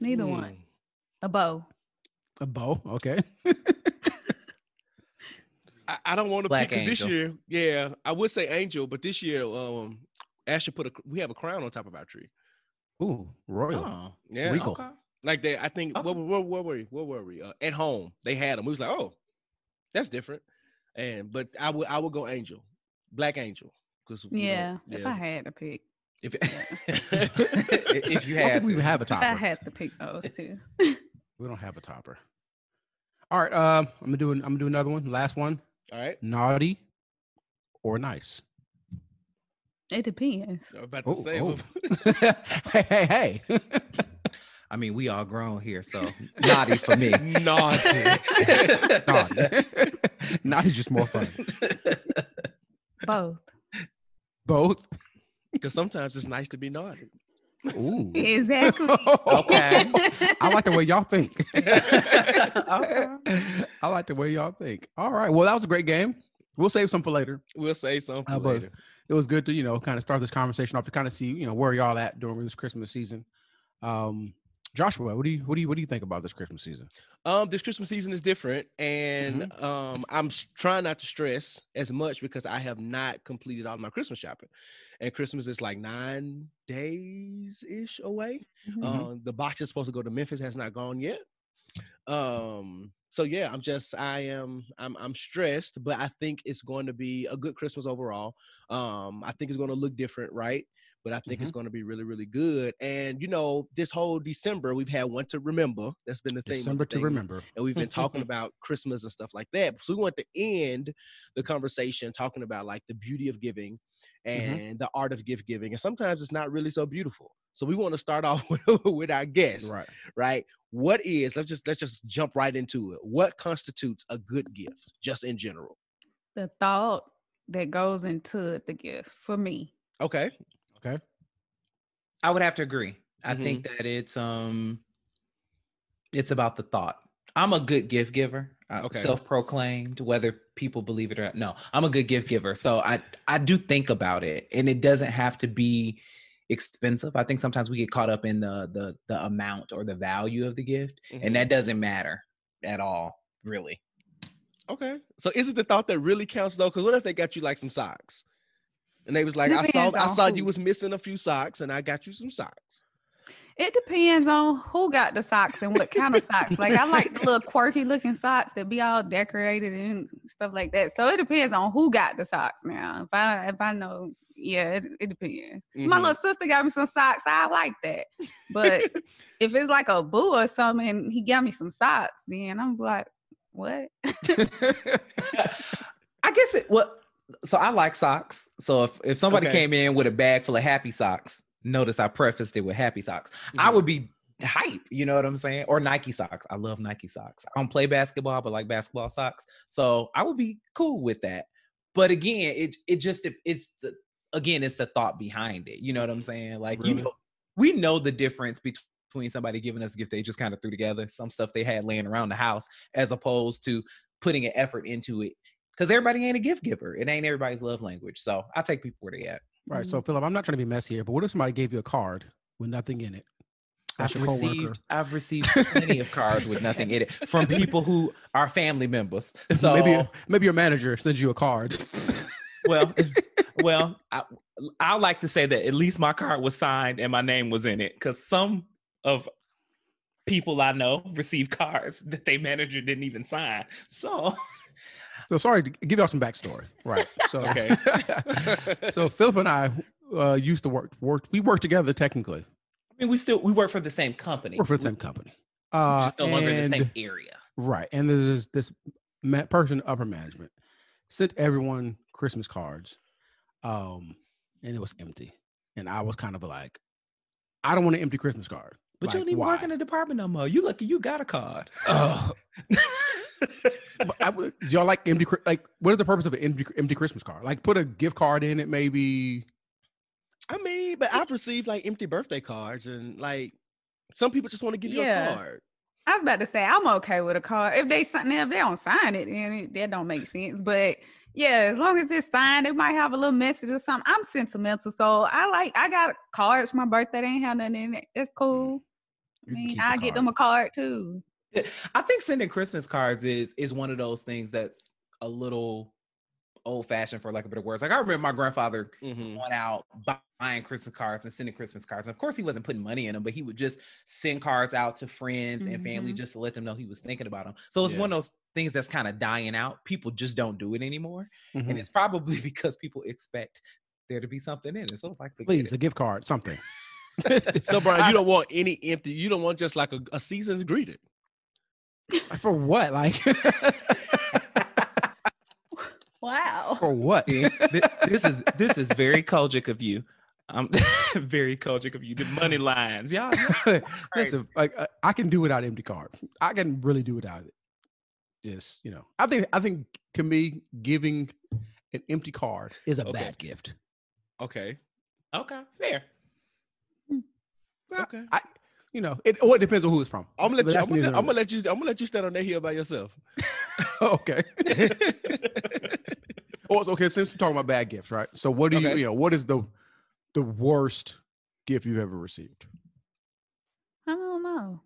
Neither one. Mm. A bow. A bow. Okay. I, I don't want to pick pick 'cause this year. Yeah, I would say angel, but this year, um, Asher put a we have a crown on top of our tree. Ooh, royal. Oh, Yeah, Regal. okay. like they. I think Okay. where, where, where were we? Where were we? Uh, at home, they had them. We was like, oh, that's different. And but I would I would go angel, black angel, because Yeah. If I had to pick. If, if you had we to. have a If I topper. had to pick those two. We don't have a topper. All right. Um, I'm gonna do an, I'm gonna do another one. Last one. All right, Naughty or nice? It depends. I was about to Oh, say. oh. hey, hey, hey. I mean, we all grown here, so naughty for me. Naughty. Naughty. Naughty's just more fun. Both. Both. Because sometimes it's nice to be naughty. Ooh. Exactly. Okay. I like the way y'all think. Okay. I like the way y'all think. All right. Well, that was a great game. We'll save some for later. We'll say something Uh, later. It was good to, you know, kind of start this conversation off to kind of see, you know, where y'all at during this Christmas season. Um, Joshua, what do you what do you what do you think about this Christmas season? Um, this Christmas season is different, and Mm-hmm. um, I'm trying not to stress as much because I have not completed all my Christmas shopping, and Christmas is like nine days ish away. Mhm. Mhm. Uh, the box is supposed to go to Memphis, has not gone yet. Um, so yeah, I'm just I am I'm I'm stressed, but I think it's going to be a good Christmas overall. Um, I think it's going to look different, right? But I think it's going to be really, really good. And you know, this whole December, we've had one to remember. That's been the thing. December to remember. and we've been talking about Christmas and stuff like that. So we want to end the conversation talking about like the beauty of giving Mm-hmm. and the art of gift giving. And sometimes it's not really so beautiful. So we want to start off with, with our guest, Right. right? What is let's just let's just jump right into it. What constitutes a good gift, just in general? The thought that goes into the gift for me. Okay. Okay. I would have to agree. I Mhm. think that it's um it's about the thought. I'm a good gift giver. Okay. Self-proclaimed, whether people believe it or not. No, I'm a good gift giver. So I I do think about it, and it doesn't have to be expensive. I think sometimes we get caught up in the the the amount or the value of the gift, and that doesn't matter at all, really. Okay. So is it the thought that really counts though? Because what if they got you like some socks? And they was like, I saw I saw you was missing a few socks and I got you some socks. It depends on who got the socks and what kind of socks. Like I like the little quirky looking socks that be all decorated and stuff like that. So it depends on who got the socks now. If I if I know, yeah, it, it depends. My Mhm. little sister got me some socks. I like that. But if it's like a boo or something and he got me some socks, then I'm like, what? I guess it what so I like socks. So if, if somebody Okay. came in with a bag full of happy socks, notice I prefaced it with happy socks. I Mhm. would be hype, you know what I'm saying? Or Nike socks. I love Nike socks. I don't play basketball, but like basketball socks. So I would be cool with that. But again, it it just it's the again, it's the thought behind it. You know what I'm saying? Like you know, we know the difference between somebody giving us a gift they just kind of threw together, some stuff they had laying around the house, as opposed to putting an effort into it. Because everybody ain't a gift giver. It ain't everybody's love language. So I take people where they at. Right. So mm-hmm. Philip, I'm not trying to be messy here, but what if somebody gave you a card with nothing in it? That's I've your coworker. received I've received plenty of cards with nothing in it from people who are family members. So maybe maybe your manager sends you a card. Well, well, I I like to say that at least my card was signed and my name was in it because some of people I know received cards that they manager didn't even sign. So So sorry to give y'all some backstory. Right. So Okay. so Philip and I uh, used to work work we worked together technically. I mean, we still we work for the same company. Work for the same company. Uh, just no longer in the same area. Right. And there's this ma- person upper management sent everyone Christmas cards. Um, and it was empty. And I was kind of like, I don't want an empty Christmas card. But you Like, don't even work in the department no more. You lucky you got a card. Ugh. But I would- do y'all like empty? Like, what is the purpose of an empty, empty Christmas card? Like, put a gift card in it, maybe. I mean, but I've received like empty birthday cards and like some people just want to give you a card. I was about to say I'm okay with a card. If they sign, if they don't sign it, then it, that don't make sense. But yeah, as long as it's signed, it might have a little message or something. I'm sentimental, so I like. I got cards for my birthday. They ain't have nothing in it. It's mm. cool. I mean, I get them a card too. I think sending Christmas cards is is one of those things that's a little old fashioned for lack of better words. Like I remember my grandfather Mhm. going out buying Christmas cards and sending Christmas cards. And of course, he wasn't putting money in them, but he would just send cards out to friends and family Mhm. just to let them know he was thinking about them. So it's Yeah. one of those things that's kind of dying out. People just don't do it anymore, Mhm. and it's probably because people expect there to be something in it. So it's like, Please, it. a gift card, something. So, Brian, you don't want any empty. You don't want just like a, a season's greeting. For what? Like, Wow. for what? This is this is very COGIC of you. I'm very COGIC of you. The money lines, y'all. Listen, like uh, I can do without empty card. I can really do without it. Just you know, I think I think to me, giving an empty card is a Okay. bad gift. Okay. Okay, fair. Okay. I, you know, it. Well, it depends on who it's from. I'm gonna let But you. I'm gonna, I'm gonna let you. I'm gonna let you stand on that hill by yourself. okay. Oh, okay. Since we're talking about bad gifts, right? So, what do you, Okay. you know, what is the the worst gift you've ever received? I don't know.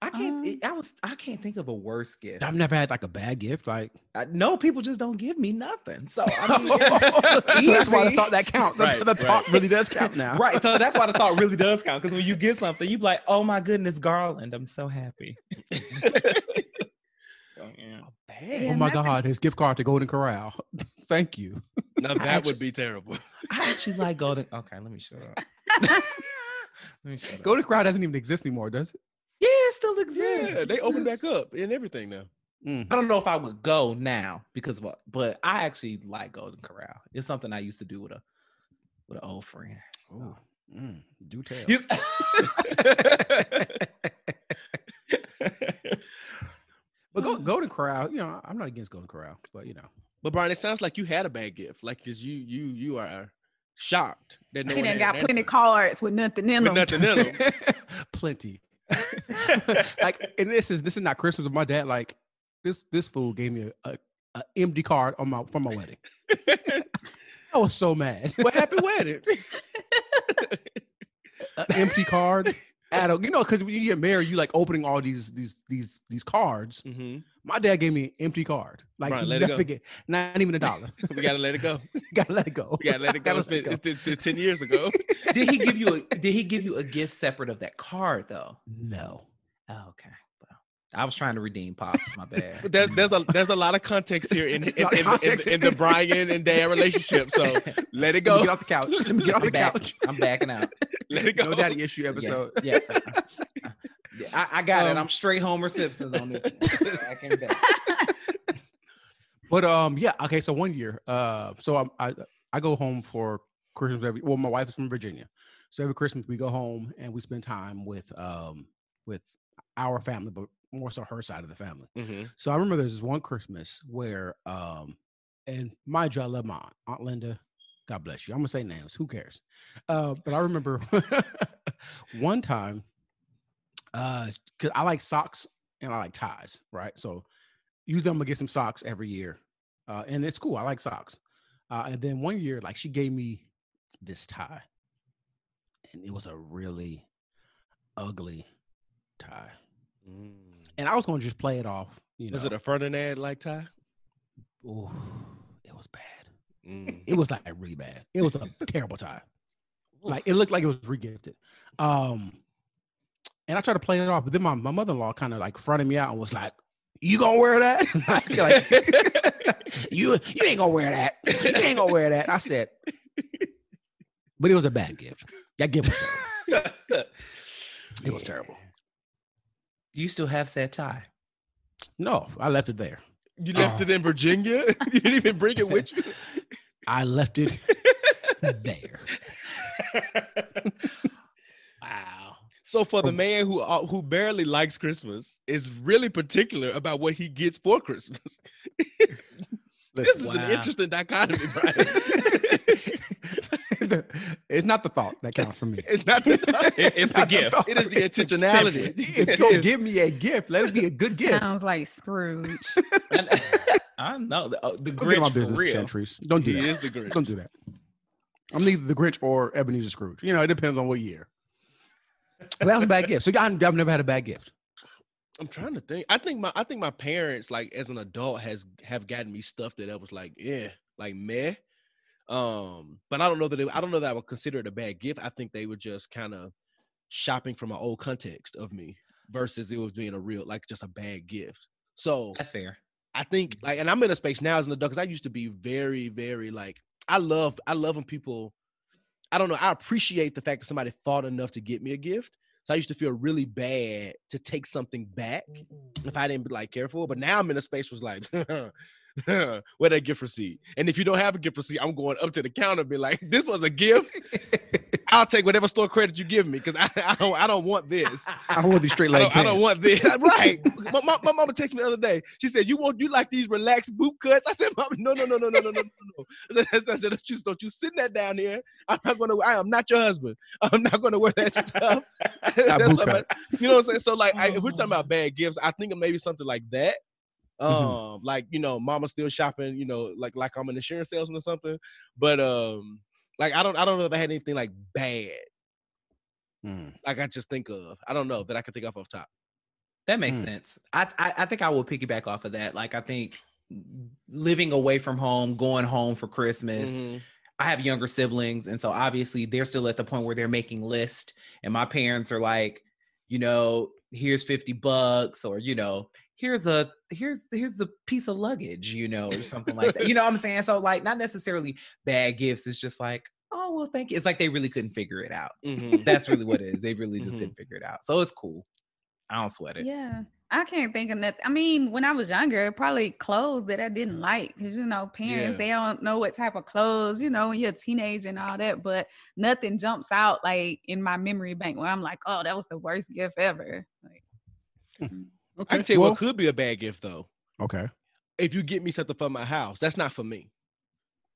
I can't. Um, it- I was. I can't think of a worse gift. I've never had like a bad gift. Like, I, no, people just don't give me nothing. So I mean, so it's that's why I easy. thought that count. The, Right, the right. thought really does count now. Right. So that's why the thought really does count. Because when you get something, you be like, oh my goodness, Garland, I'm so happy. Oh, yeah. Oh my God, his gift card to Golden Corral. Thank you. Now that actu- would be terrible. I actually like golden. Okay, let me shut up. let me shut up. Golden Corral doesn't even exist anymore, does it? Yeah, it still exists. Yeah, they open back up and everything now. Mm. I don't know if I would go now because of what, but I actually like Golden Corral. It's something I used to do with a with an old friend. So. Mm, do tell. Yes. But Go- Golden Corral, you know, I'm not against Golden Corral, but you know, But Brian, it sounds like you had a bad gift. Like, cause you you you are shocked that no he one done had got an plenty answer. cards with nothing in With them. nothing in 'em. plenty. like, and this is this is not Christmas. But my dad, like, this this fool gave me a, a, a empty card on my for my wedding. I was so mad. What happened with it? an empty card at a, you know, because when you get married, you like opening all these these these these cards. Mhm. My dad gave me an empty card, like Right, he let it never go. get, not even a dollar. We gotta let it go. gotta let it go. We gotta let it go. Gotta It's, let it go. it's, it's, it's ten years ago. Did he give you a did he give you a gift separate of that card though? no. Oh, okay. Well, I was trying to redeem pops, my bad. There's there's a there's a lot of context here in in, There's a lot of in, in, in the Brian and Dan relationship. So let it Let me go. get off the couch. Let me get off I'm the back. couch. I'm backing out. Let it go. No daddy issue Yeah, episode. Yeah. Yeah, I, I got it. Um, I'm straight Homer Simpson on this. one. I came back. But um, yeah, okay. So one year, uh, so I'm, I I go home for Christmas every. Well, my wife is from Virginia, so every Christmas we go home and we spend time with um with our family, but more so her side of the family. Mhm. So I remember there's this one Christmas where um, and mind you, I love my aunt, Aunt Linda. God bless you. I'm gonna say names. Who cares? Uh, but I remember one time, uh, because I like socks and I like ties, right? So usually I'm gonna get some socks every year, uh, and it's cool. I like socks. Uh, and then one year, like she gave me this tie, and it was a really ugly tie. And I was gonna just play it off. You know, Was it a Ferdinand like tie? Ooh, it was bad. Mm. It was like really bad. It was a terrible tie. Like it looked like it was regifted. Um, and I tried to play it off, but then my, my mother-in-law kind of like fronted me out and was like, You gonna wear that? Feel like you you ain't gonna wear that. You ain't gonna wear that. I said, but it was a bad gift. That gift was terrible. It was terrible. You still have said tie. No, I left it there. You left Oh. it in Virginia. you didn't even bring it with you. I left it there. Wow. So for the man who uh, who barely likes Christmas is really particular about what he gets for Christmas. this is an interesting dichotomy, Brian. it's not the thought that counts for me. it's not the It- it's the gift. It is the intentionality. if you're gonna give me a gift, let it be a good gift. Sounds like Scrooge. And- I know the, uh, the Don't get on my Grinch for real. Chantrice. Don't do he that. is the Grinch. Don't do that. I'm neither the Grinch or Ebenezer Scrooge. You know, it depends on what year. But that was a bad gift. So I- I've never had a bad gift. I'm trying to think. I think my I think my parents, like as an adult, has have gotten me stuff that I was like, yeah, like meh. Um, but I don't know that it, I don't know that I would consider it a bad gift. I think they were just kind of shopping from an old context of me versus it was being a real like just a bad gift. So That's fair. I think like, and I'm in a space now as an adult because I used to be very, very like I love I love when people. I don't know. I appreciate the fact that somebody thought enough to get me a gift. So I used to feel really bad to take something back if I didn't be like care for. But now I'm in a space where it's like, where that gift receipt? And if you don't have a gift receipt, I'm going up to the counter and be like, this was a gift. I'll take whatever store credit you give me because I, I don't I don't want this. I don't want these straight I leg don't, I don't want this. right. My, my, my mama texted me the other day. She said, "You want you like these relaxed boot cuts?" I said, "Mama, no, no, no, no, no, no, no, no, no." I said, I said, "Don't you, don't you sitting that down here? I'm not gonna. I am not your husband. I'm not gonna wear that stuff." That's what you know what I'm saying? So like, I, if we're talking about bad gifts, I think of maybe something like that. Um, Mhm. like you know, mama still shopping. You know, like like I'm an insurance salesman or something. But um, like I don't I don't know if I had anything like bad. Mm. Like I just think of. I don't know that I can think off off top. That makes Mm. sense. I, I I think I will piggyback off of that. Like I think living away from home, going home for Christmas. Mhm. I have younger siblings, and so obviously they're still at the point where they're making lists, and my parents are like, you know, here's fifty bucks, or you know, here's a here's here's a piece of luggage, you know, or something like that. You know what I'm saying? So like, not necessarily bad gifts. It's just like, oh well, thank you. It's like they really couldn't figure it out. Mhm. That's really what it is. They really just Mhm. couldn't figure it out. So it's cool. I don't sweat it. Yeah. I can't think of nothing. I mean, when I was younger, probably clothes that I didn't like because you know, parents Yeah. they don't know what type of clothes, you know, when you're a teenager and all that, but nothing jumps out like in my memory bank where I'm like, oh, that was the worst gift ever. Like, mm. Okay. I can tell you well, what could be a bad gift though. okay. If you get me something for my house, that's not for me.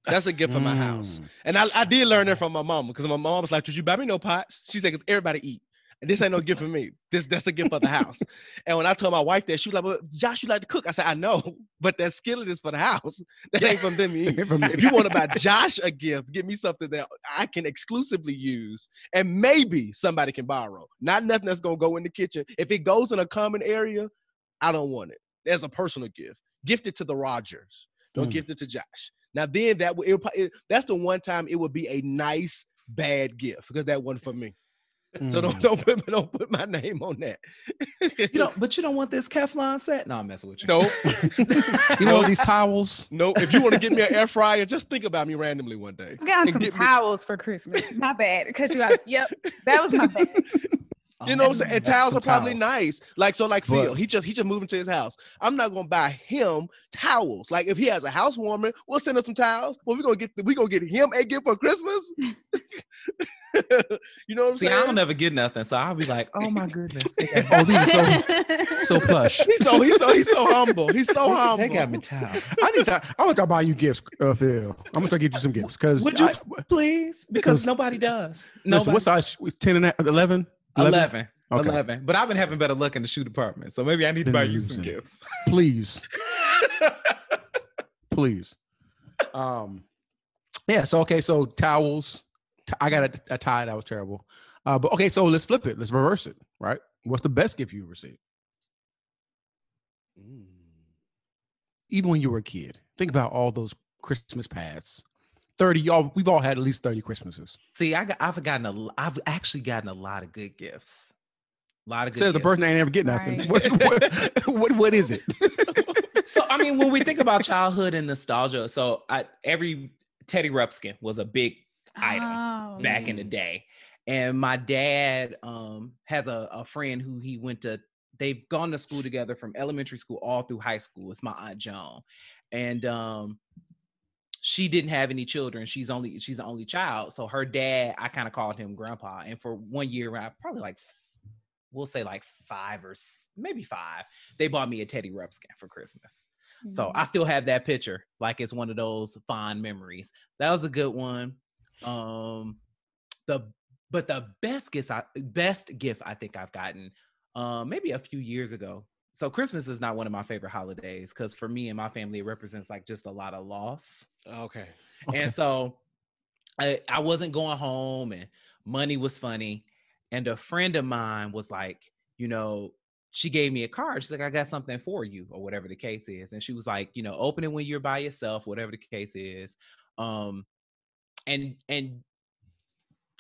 That's a gift for my house. Mm. And I, I did learn that from my mom because my mom was like, Did you buy me no pots? She said, Because everybody eat. And this ain't no gift for me. This that's a gift for the house. and when I told my wife that, she was like, "Well, Josh, you like to cook?" I said, "I know, but that skillet is for the house. That ain't from them. From if you want to buy Josh a gift, give me something that I can exclusively use, and maybe somebody can borrow. Not nothing that's gonna go in the kitchen. If it goes in a common area, I don't want it. As a personal gift, gift it to the Rogers. Don't Mm. gift it to Josh. Now then, that would it, it- that's the one time it would be a nice bad gift because that wasn't for me. So don't Mm. don't put don't put my name on that. You don't, but you don't want this Kevlar set? No, I'm messing with you. no, you know these towels. no. If you want to get me an air fryer, just think about me randomly one day. I got And some get me- towels for Christmas. My bad. Because you out. Yep. That was my bad. You know what I'm saying? And towels are probably towels. nice. Like so, like But- Phil, he just he just moved into his house. I'm not gonna buy him towels. Like if he has a housewarming, we'll send us some towels. Well, we gonna get we gonna get him a gift for Christmas. you know what I'm See, I saying? don't ever get nothing, so I'll be like, "Oh my goodness, got, Oh, these so so plush. He's so he's so he's so humble. He's so humble. they got me towels." I need to. I want to buy you gifts, uh, Phil. I'm gonna try to get you some gifts because Would you please? Because nobody does. Listen, Nobody. what size? 10 and a- 11? 11. Okay. 11. But I've been having better luck in the shoe department, so maybe I need to buy you some gifts. Please, please. Um, yeah. So okay. So towels. T- I got a, a tie that was terrible. Uh, but okay. So let's flip it. Let's reverse it. Right. What's the best gift you received? Mm. Even when you were a kid. Think about all those Christmas pasts. Thirty. Y'all. We've all had at least thirty Christmases. See, I got, I've gotten a, l- I've actually gotten a lot of good gifts. A lot of good. Gifts. Says the gifts. person ain't ever get nothing. Right. What, what, what, what is it? so I mean, when we think about childhood and nostalgia, so I every Teddy Ruxpin was a big item Oh, back in the day. And my dad um has a, a friend who he went to they've gone to school together from elementary school all through high school. It's my aunt Joan. And um she didn't have any children. She's only she's the only child. So her dad, I kind of called him grandpa. And for one year, I probably like we'll say like five or maybe five, they bought me a Teddy Ruxpin for Christmas. So Mm-hmm. I still have that picture, like it's one of those fond memories. That was a good one. Um, the but the best gift I best gift I think I've gotten, uh, maybe a few years ago. So Christmas is not one of my favorite holidays because for me and my family it represents like just a lot of loss. Okay. Okay. And so I, I wasn't going home and money was funny. And a friend of mine was like, you know, she gave me a card. She's like, I got something for you, or whatever the case is. And she was like, you know, open it when you're by yourself, whatever the case is. Um, and and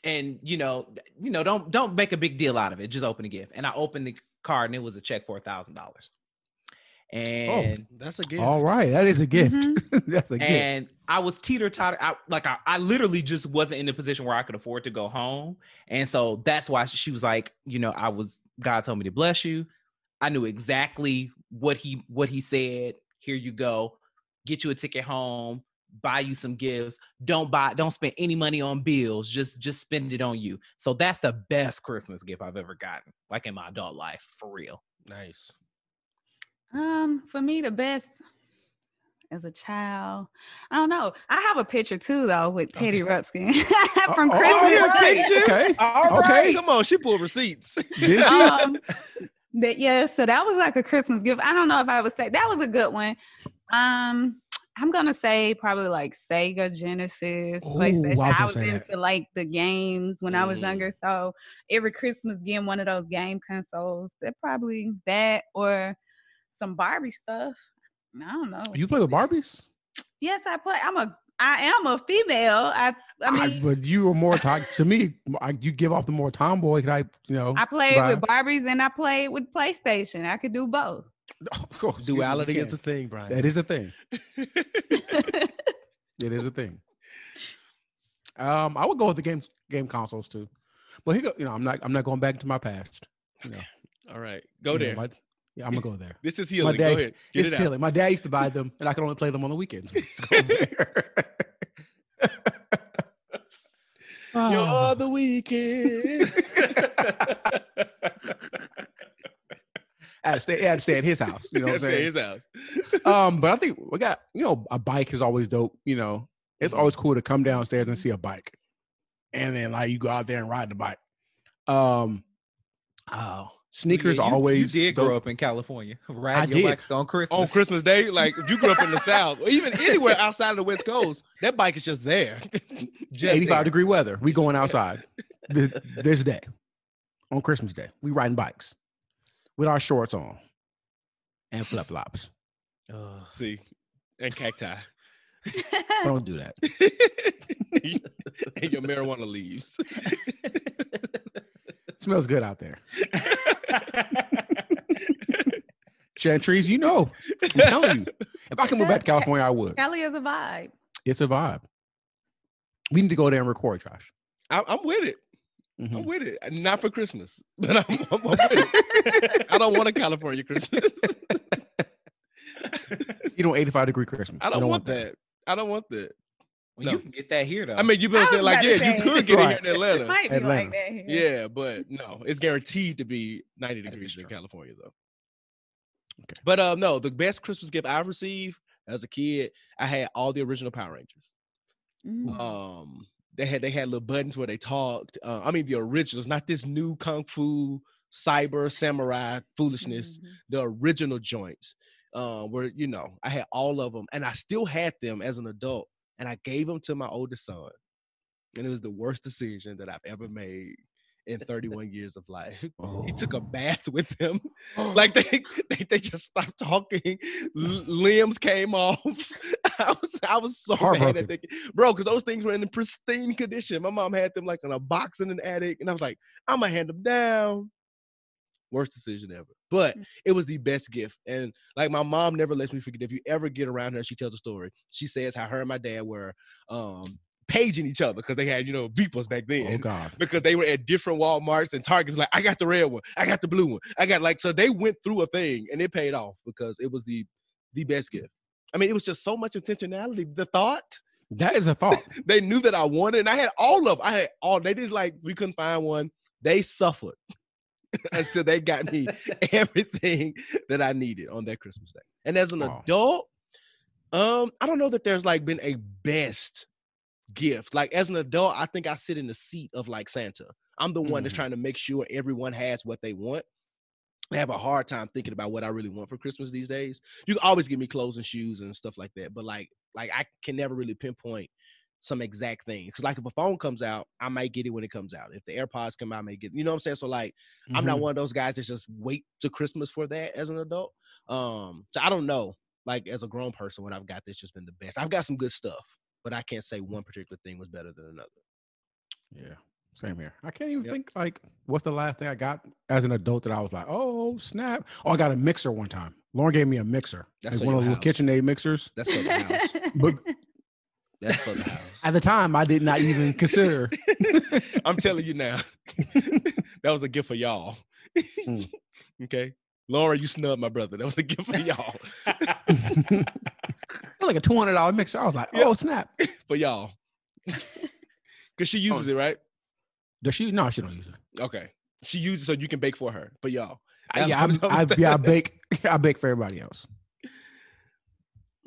and you know, you know, don't don't make a big deal out of it. Just open the gift. And I opened the card and it was a check for a thousand dollars. And That's a gift. All right, that is a gift. Mhm. That's a gift. and I was teeter totter. I, like I, I literally just wasn't in the position where I could afford to go home, and so that's why she, she was like, you know, I was. God told me to bless you. I knew exactly what he what he said. Here you go. Get you a ticket home. Buy you some gifts. Don't buy. Don't spend any money on bills. Just just spend it on you. So that's the best Christmas gift I've ever gotten, like in my adult life, for real. Nice. Um, for me, the best as a child, I don't know. I have a picture too, though, with Teddy Ruxpin from Oh, Christmas. yeah, picture? Okay. All Okay. right. Come on, she pulled receipts. Did she? um, but yeah, so that was like a Christmas gift. I don't know if I would say that was a good one. Um, I'm gonna say probably like Sega Genesis, Ooh, I PlayStation. was I was say that. into like the games when I was Mm. younger, so every Christmas getting one of those game consoles. That probably that or some Barbie stuff. I don't know. You play with Barbies? Yes, I play. I'm a. I am a female. I. I mean, but you were more to, to me. I, you give off the more tomboy type. You know, I played with. Barbies and I played with PlayStation. I could do both. Of course, you- you Duality is can. a thing, Brian. That is a thing. It is a thing. Um, I would go with the games, game consoles too, but here go. You know, I'm not. I'm not going back to my past. You know, All right. Go you know, there. my- yeah, I'm gonna go there. this is healing. dad- Go ahead. Get it's it out. silly. My dad used to buy them, and I could only play them on the weekends. Let's go there. Your Oh. other weekend. I had to stay, I had to stay at his house. You know what I'm Say saying? his house. um, but I think we got you know a bike is always dope. You know, it's Mhm. always cool to come downstairs and see a bike, and then like you go out there and ride the bike. Um, Oh, sneakers Yeah, you- always. You did don't- grow up in California. Ride your did. bike on Christmas. on Christmas Day, like if you grew up in the South or even anywhere outside of the West Coast, that bike is just there. just 85 there. degree weather. We going outside this, this day on Christmas Day. We riding bikes with our shorts on and flip flops. Ugh. See, and cacti. Don't do that. and your marijuana leaves. smells good out there. Chantrice, you know, I'm telling you. If I can move back to California, I would. Cali is a vibe. It's a vibe. We need to go there and record, Josh. I, I'm with it. Mhm. I'm with it. Not for Christmas, but I'm, I'm, I'm with it. I don't want a California Christmas. You know, 85 degree Christmas. I don't, want that. I don't want that. Well, No. you can get that here though. I mean, you've been saying like, yeah, to you could get Right. it here in It Atlanta. might be Atlanta. like that here. Yeah, but no, it's guaranteed to be 90 That degrees is in. California though. Okay. But um, no, the best Christmas gift I've received as a kid, I had all the original Power Rangers. Mm. Um, they had they had little buttons where they talked. Uh, I mean, the originals, not this new kung fu cyber samurai foolishness. Mhm. The original joints, uh, where you know I had all of them, and I still had them as an adult, and I gave them to my oldest son, and it was the worst decision that I've ever made in 31 years of life. He took a bath with them. Like they, they, they just stopped talking. Limbs came off. I was, I was so mad at the bro, because those things were in pristine condition. My mom had them like in a box in an attic, and I was like, I'm gonna hand them down. Worst decision ever, but it was the best gift. And like my mom never lets me forget. If you ever get around her, she tells the story. She says how her and my dad were um paging each other because they had you know beepers back then Oh, God. because they were at different Walmarts and Targets. Like, I got the red one, I got the blue one, I got like so they went through a thing and it paid off because it was the the best gift. I mean, it was just so much intentionality. The thought That is a thought. they knew that I wanted, and I had all of. I had all. They just like we couldn't find one. They suffered until they got me everything that I needed on that Christmas day. And as an Wow. adult, um, I don't know that there's like been a best gift. Like as an adult, I think I sit in the seat of like Santa. I'm the one that's Mhm. trying to make sure everyone has what they want. I have a hard time thinking about what I really want for Christmas these days. You can always give me clothes and shoes and stuff like that, but like, like I can never really pinpoint some exact thing. Cause like if a phone comes out, I might get it when it comes out. If the AirPods come out, I may get. You know what I'm saying? So like, I'm not Mhm. one of those guys that just wait to Christmas for that as an adult. Um, so I don't know. Like as a grown person, when I've got this, just been the best. I've got some good stuff, but I can't say one particular thing was better than another. Yeah, same here. I can't even Yep. think like what's the last thing I got as an adult that I was like, oh snap! Oh, I got a mixer one time. Lauren gave me a mixer. That's like one of the little. KitchenAid mixers. That's for the house. But That's for the house. at the time, I did not even consider. I'm telling you now, that was a gift for y'all. Mm. okay, Lauren, you snubbed my brother. That was a gift for y'all. It was like a two hundred dollar mixer. I was like, Yeah. oh snap! for y'all. Cause she uses it, right? Does she? No, she don't use it. Okay. She uses it so you can bake for her. For y'all. I- yeah, I, I'm I, yeah, I bake. I bake for everybody else.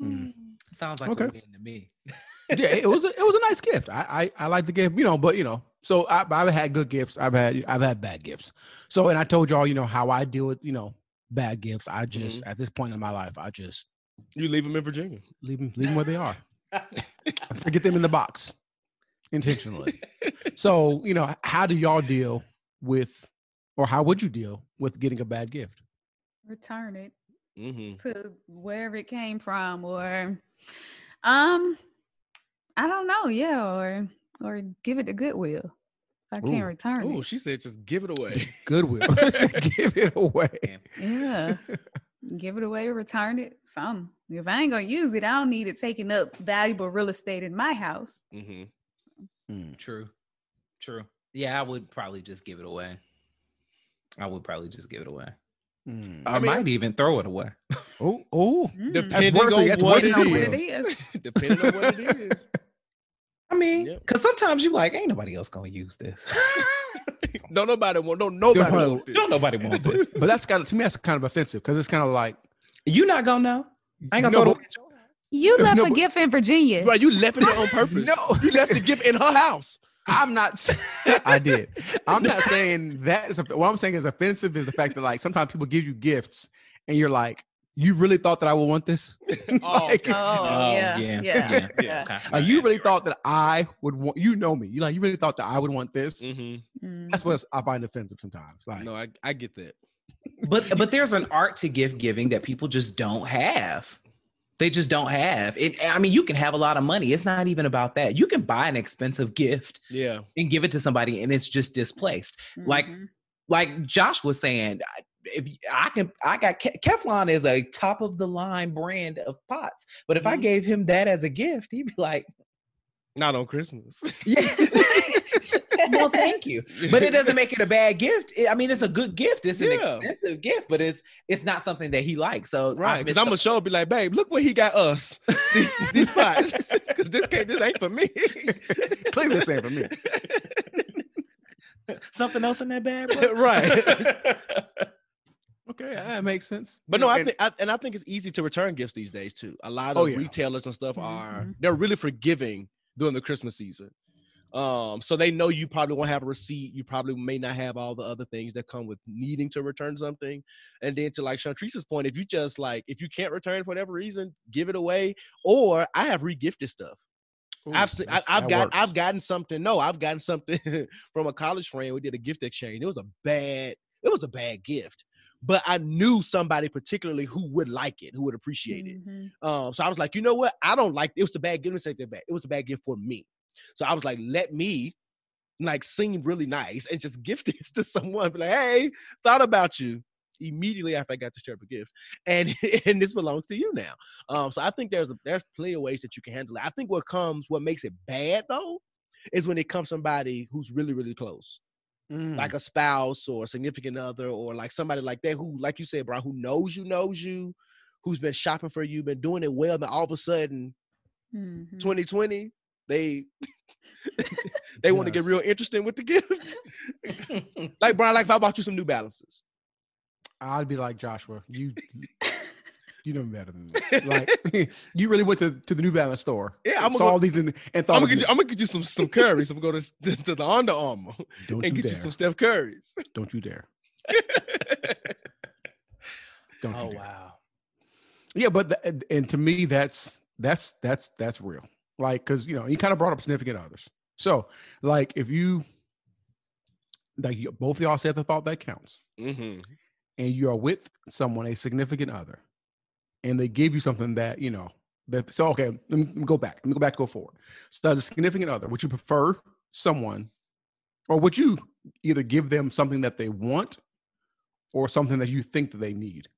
Mm. Sounds like Okay. a win to me. yeah, it was a, it was a nice gift. I I, I like the gift, you know, but you know, so I, I've had good gifts. I've had I've had bad gifts. So and I told y'all, you know, how I deal with you know bad gifts. I just at this point in my life, I just You leave them in Virginia. leave them leave them where they are. I forget them in the box intentionally. so you know, how do y'all deal with, or how would you deal with getting a bad gift? Return it Mm-hmm. to wherever it came from, or um, I don't know, yeah, or or give it to Goodwill. I can't Ooh. return Oh, it, she said just give it away. Goodwill, give it away. yeah, give it away, or return it. Some. If I ain't gonna use it, I don't need it taking up valuable real estate in my house. mm-hmm. Mm. True. True. Yeah, I would probably just give it away. I would probably just give it away. Mm. I, mean, might even throw it away. Oh, oh, Mm. Depending on what worthy it Depending on what it is. is. Depending on what it is. I mean, Yep. because sometimes you like, ain't nobody else gonna use this. Don't nobody want. Don't nobody probably- want this. Don't nobody want this. but that's kind of to me that's kind of offensive because it's kind of like You not gonna know. I ain't gonna No, throw but- You left No, a but- gift in Virginia. Right, you left it on purpose. No. you left the gift in her house. I'm not. I did. I'm not saying that is. What I'm saying is offensive is the fact that like sometimes people give you gifts and you're like, you really thought that I would want this? Oh, Like, Oh, Oh, yeah, yeah, yeah, yeah, yeah. okay. like, you really thought that I would want. You know me. You like you really thought that I would want this. Mhm. Mm. That's what I find offensive sometimes. Like, No, I, I get that. but but there's an art to gift giving that people just don't have. They just don't have it. I mean, you can have a lot of money. It's not even about that. You can buy an expensive gift Yeah. and give it to somebody, and it's just displaced. Like Mhm. like Josh was saying, I- if I can, I got Calphalon is a top of the line brand of pots. But if I Mhm. gave him that as a gift, he'd be like, Not on Christmas. "Yeah, well, thank you." But it doesn't make it a bad gift. I- I mean, it's a good gift. It's an Yeah. expensive gift, but it's it's not something that he likes. So Right. Because I'm gonna show up be like, babe, look what he got us. These, these pots. Because this can't this ain't for me. clearly this ain't for me. something else in that bag, right. Okay, that makes sense. But no, know, I and- think I, and I think it's easy to return gifts these days too. A lot Oh, of yeah. retailers and stuff are Mhm. they're really forgiving during the Christmas season. Um, so they know you probably won't have a receipt. You probably may not have all the other things that come with needing to return something. And then to like Chantrice's point, if you just like if you can't return for whatever reason, give it away. Or I have regifted stuff. Ooh, I've seen, I, I've got works. I've gotten something. No, I've gotten something from a college friend. We did a gift exchange. It was a bad. It was a bad gift, but I knew somebody particularly who would like it, who would appreciate it. Mhm. Um, so I was like, you know what? I don't like. It was a bad gift. Let me that bad. It was a bad gift for me. So I was like, let me like seem really nice and just gift this to someone. Be like, hey, thought about you immediately after I got this terrible gift, and and this belongs to you now. Um, so I think there's a, there's plenty of ways that you can handle it. I think what comes, what makes it bad though, is when it comes somebody who's really really close, Mm. like a spouse or a significant other, or like somebody like that who, like you said, Brian, who knows you, knows you, who's been shopping for you, been doing it well, then all of a sudden, Mhm. 2020, they they want to get real interesting with the gift. like Brian, like if I bought you some New Balances. I'd be like Joshua. You, you know better than this. Like, you really went to, to the New Balance store. Yeah, I'm gonna saw go- these in, and thought, I'm gonna, get you, I'm gonna get you some some curries. I'm gonna go to, to the Under Armour don't and you get dare! you some Steph Currys. Don't you dare! Don't oh you dare! wow. Yeah, but the, and- to me, that's that's that's that's real. Like, because you know, you kind of brought up significant others. So, like, if you like, you, both of y'all said the thought that counts, mm-hmm. and you are with someone, a significant other, and they give you something that you know that. So, okay, let me, let me go back. Let me go back. to Go forward. So, as a significant other, would you prefer someone, or would you either give them something that they want, or something that you think that they need?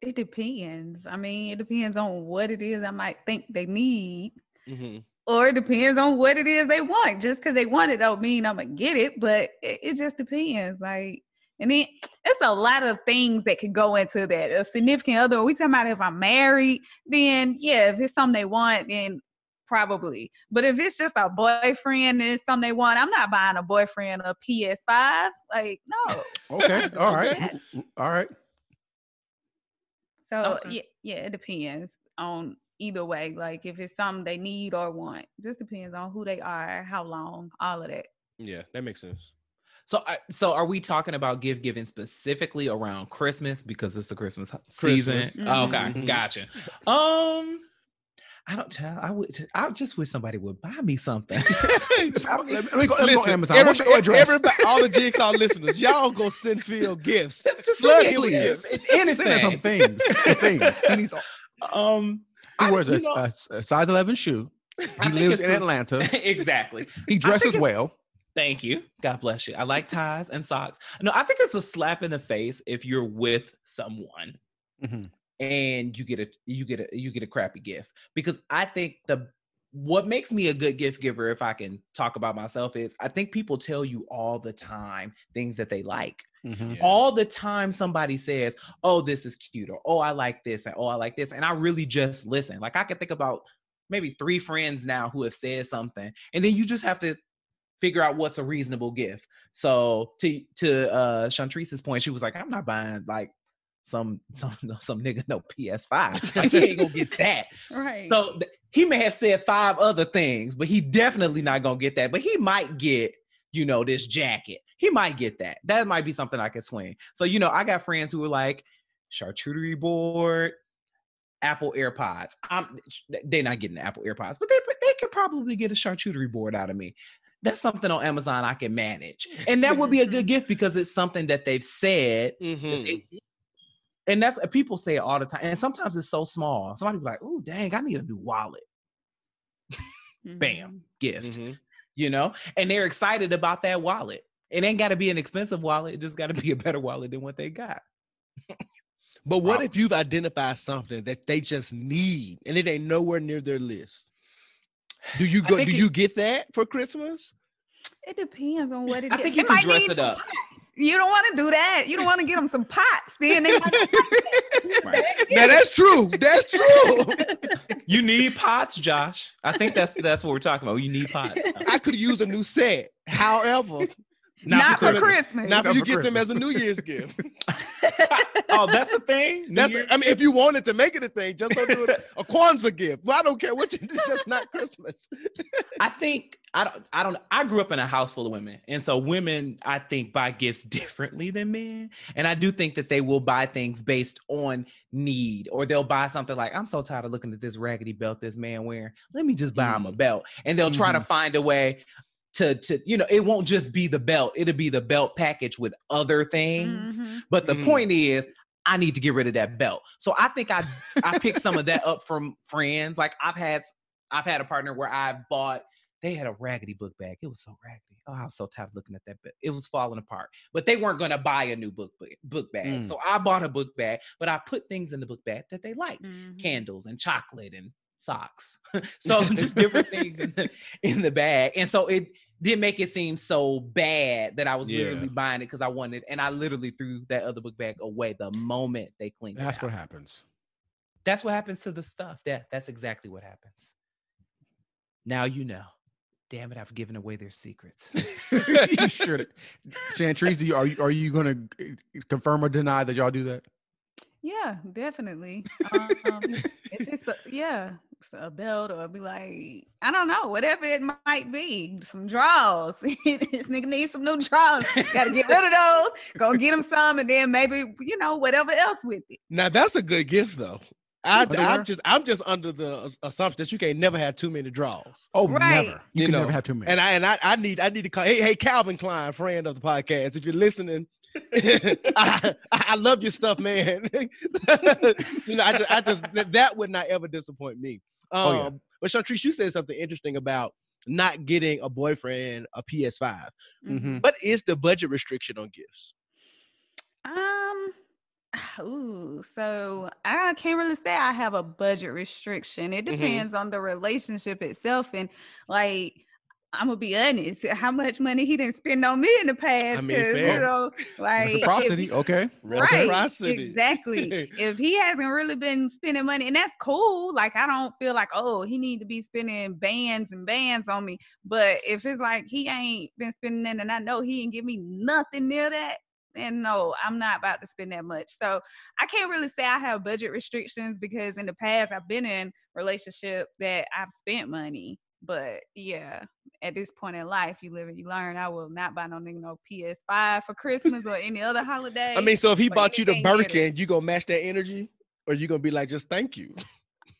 It depends. I mean, it depends on what it is I might think they need, Mm-hmm. or it depends on what it is they want. Just because they want it don't mean I'm gonna get it, but it, it just depends. Like, and then it's a lot of things that could go into that. A significant other. We talking about if I'm married, then yeah, if it's something they want, then probably. But if it's just a boyfriend and it's something they want, I'm not buying a boyfriend a PS5. Like, no. Okay, All right. All right. So Okay. yeah, yeah, it depends on either way. Like if it's something they need or want, just depends on who they are, how long, all of that. Yeah, that makes sense. So, so are we talking about gift giving specifically around Christmas because it's the Christmas Christmas. season? Oh, okay, Mhm. gotcha. Um, I don't tell. I would. I just wish somebody would buy me something. Let me, let me go, let me go on Listen, Amazon. What's your everybody, address? everybody, all the Jigsaw listeners, y'all go send Phil gifts. just Plug send him me with a- Please. Send us some things. things. He, needs, Um, he I- wears a, know, a- a size 11 shoe. He think lives in Atlanta. exactly. He dresses it's- well. Thank you. God bless you. I like ties and socks. No, I think it's a slap in the face if you're with someone Mhm. and you get a you get a you get a crappy gift because I think the what makes me a good gift giver if I can talk about myself is I think people tell you all the time things that they like. Mhm. Yeah. All the time somebody says, "Oh, this is cute," or "Oh, I like this," and "Oh, I like this," and I really just listen. Like I can think about maybe three friends now who have said something, and then you just have to figure out what's a reasonable gift. So to to uh Chantrice's point, she was like, "I'm not buying like some some some nigga no PS5. Like he ain't gonna get that." Right. So th- he may have said five other things, but he definitely not gonna get that. But he might get, you know, this jacket. He might get that. That might be something I could swing. So, you know, I got friends who are like charcuterie board, Apple AirPods. I'm they're not getting the Apple AirPods, but they they could probably get a charcuterie board out of me. That's something on Amazon I can manage. And that would be a good gift because it's something that they've said Mhm. they and that's people say it all the time. And sometimes it's so small. Somebody be like, "Oh, dang, I need a new wallet." Bam, gift. Mhm. You know, and they're excited about that wallet. It ain't got to be an expensive wallet. It just got to be a better wallet than what they got. But what if you've identified something that they just need and it ain't nowhere near their list? Do you go? Do it- you get that for Christmas? It depends on what it is. I think you It can dress it up. pots. You don't want to do that. You don't want to get them some pots. Then they might Right. Now that's true. That's true. You need pots, Josh. I think that's that's what we're talking about. You need pots. I could use a new set. However, not, for Christmas. Christmas. not for you for get them as a New Year's gift. oh, that's a thing. New That's Year- I mean, if you wanted to make it a thing, just don't do it a Kwanzaa gift. Well, I don't care what you. It's just not Christmas. I think I don't I don't I grew up in a house full of women. And so women I think buy gifts differently than men. And I do think that they will buy things based on need, or they'll buy something like, I'm so tired of looking at this raggedy belt this man wearing. Let me just buy him a mm-hmm. belt. And they'll try to mm-hmm. find a way to, to, you know, it won't just be the belt, it'll be the belt package with other things. Mhm. But the Mhm. point is, I need to get rid of that belt. So I think I I picked some of that up from friends. Like I've had I've had a partner where I bought they had a raggedy book bag. It was so raggedy. Oh, I was so tired of looking at that. But it was falling apart. But they weren't going to buy a new book book bag. Mm. So I bought a book bag, but I put things in the book bag that they liked, Mhm. candles and chocolate and socks. so just different things in the in the bag. And so it didn't make it seem so bad that I was Yeah. literally buying it because I wanted, and I literally threw that other book bag away the moment they cleaned That's it what happens. That's what happens to the stuff. That that's exactly what happens. Now you know. Damn it, I've given away their secrets. you should. Chantrice, do you are you are you gonna confirm or deny that y'all do that? Yeah, definitely. Um, if it's a, yeah, it's a belt or be like, I don't know, whatever it might be, some draws. this nigga needs some new draws. Got to get rid of those. Go get him some, and then maybe you know whatever else with it. Now that's a good gift, though. I, I'm just I'm just under the assumption that you can't never have too many draws. Oh, Right. never. You, You can know, never have too many. And I and I, I need I need to call. Hey hey Calvin Klein, friend of the podcast, if you're listening, I, I love your stuff, man. you know, I just I just that- that would not ever disappoint me. Um, Oh, yeah. But Chantrice, you said something interesting about not getting a boyfriend a PS5. Mhm. What is the budget restriction on gifts? Um. Ooh, so I can't really say I have a budget restriction. It Mhm. depends on the relationship itself, and like I'm gonna be honest, how much money he didn't spend on me in the past? mean, 'cause, fair. you know, like if- Reciprocity, okay. right? Reciprocity. Exactly. if he hasn't really been spending money, and that's cool. Like I don't feel like oh he need to be spending bands and bands on me. But if it's like he ain't been spending that, and I know he ain't give me nothing near that, then no, I'm not about to spend that much. So I can't really say I have budget restrictions because in the past I've been in relationship that I've spent money. But yeah, at this point in life, you live and you learn. I will not buy no nigga no PS5 for Christmas or any other holiday. I mean, so if he bought you the. Birkin, you gonna match that energy, or you gonna be like, just thank you?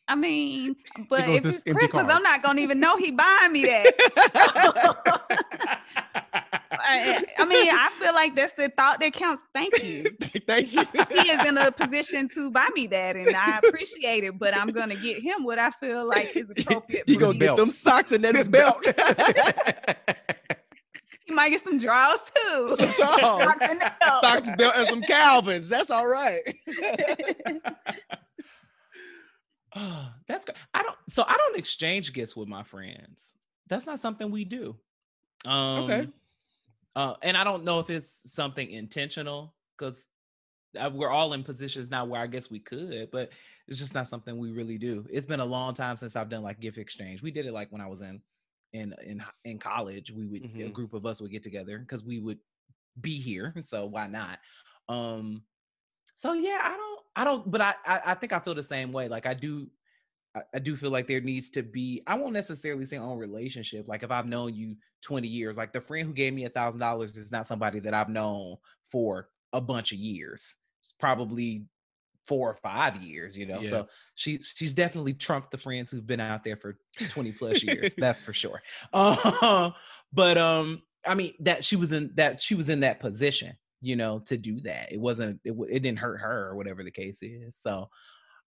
I mean, but if it's Christmas, card. I'm not gonna even know he buying me that. I, I mean, I feel like that's the thought that counts. Thank you. thank you. He is in a position to buy me that, and I appreciate it. But I'm gonna get him what I feel like is appropriate. You gonna get them socks and then his belt. He might get some draws too. Some draws. Socks and the belt. socks, belt, and some Calvins. That's all right. Oh, that's good. I don't. So I don't exchange gifts with my friends. That's not something we do. Um, Okay. Uh, and I don't know if it's something intentional because we're all in positions now where I guess we could, but it's just not something we really do. It's been a long time since I've done like gift exchange. We did it like when I was in in in in college. We would a Mhm. group of us would get together because we would be here, so why not? Um, so yeah, I don't, I don't, but I, I, I think I feel the same way. Like I do, I, I do feel like there needs to be. I won't necessarily say on relationship. Like if I've known you twenty years, like the friend who gave me a thousand dollars is not somebody that I've known for a bunch of years. It's probably four or five years. You know, Yeah. so she she's definitely trumped the friends who've been out there for twenty plus years. That's for sure. Uh, but um, I mean that she was in that she was in that position, you know, to do that. It wasn't it, it didn't hurt her or whatever the case is. So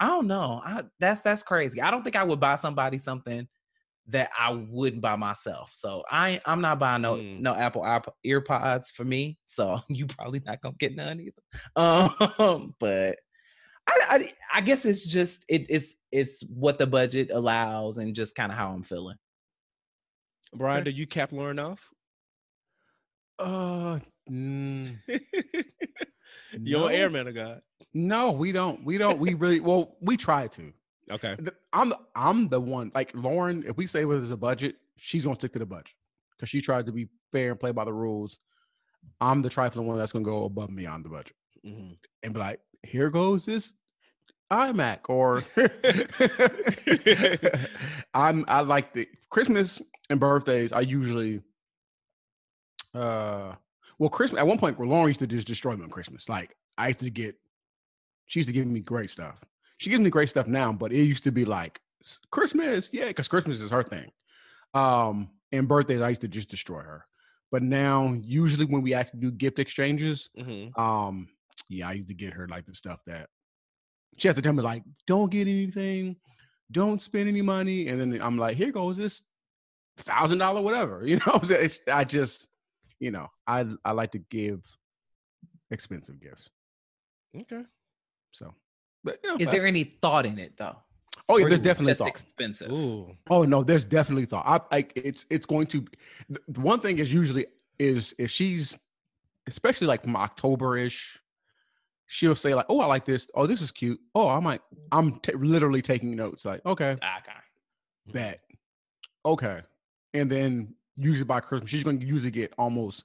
I don't know. I that's that's crazy. I don't think I would buy somebody something that I wouldn't buy myself. So I I'm not buying no Mm. no Apple earpods for me. So you probably not gonna get none either. Um, but I, I I guess it's just it, it's it's what the budget allows and just kind of how I'm feeling. Brian, do you cap Lauren off? Uh, mm, You're no. an airman of God. No, we don't. We don't. We really well. We try to. Okay. I'm I'm the one like Lauren. If we say there's a budget, she's gonna stick to the budget because she tries to be fair and play by the rules. I'm the trifling one that's gonna go above and beyond the budget Mhm. and be like, "Here goes this iMac," or I'm I like the Christmas and birthdays. I usually, uh, well, Christmas at one point, Lauren used to just destroy me on Christmas. Like I used to get, she used to give me great stuff. She gives me great stuff now, but it used to be like Christmas, yeah, because Christmas is her thing. Um, and birthdays, I used to just destroy her. But now, usually when we actually do gift exchanges, Mhm. um, yeah, I used to get her like the stuff that she has to tell me like, don't get anything, don't spend any money, and then I'm like, here goes this thousand dollar whatever, you know. It's, I just, you know, I I like to give expensive gifts, Okay. So. But you know, Is there any thought in it though? Oh yeah, there's definitely just thought. expensive. Ooh. Oh no, there's definitely thought. I like it's it's going to. The the one thing is usually is if she's, especially like from October ish, she'll say like, "Oh, I like this. Oh, this is cute. Oh, I might. I'm t- literally taking notes. Like, okay, ah, Okay. Hmm. bet, okay, and then usually by Christmas, she's going to usually get almost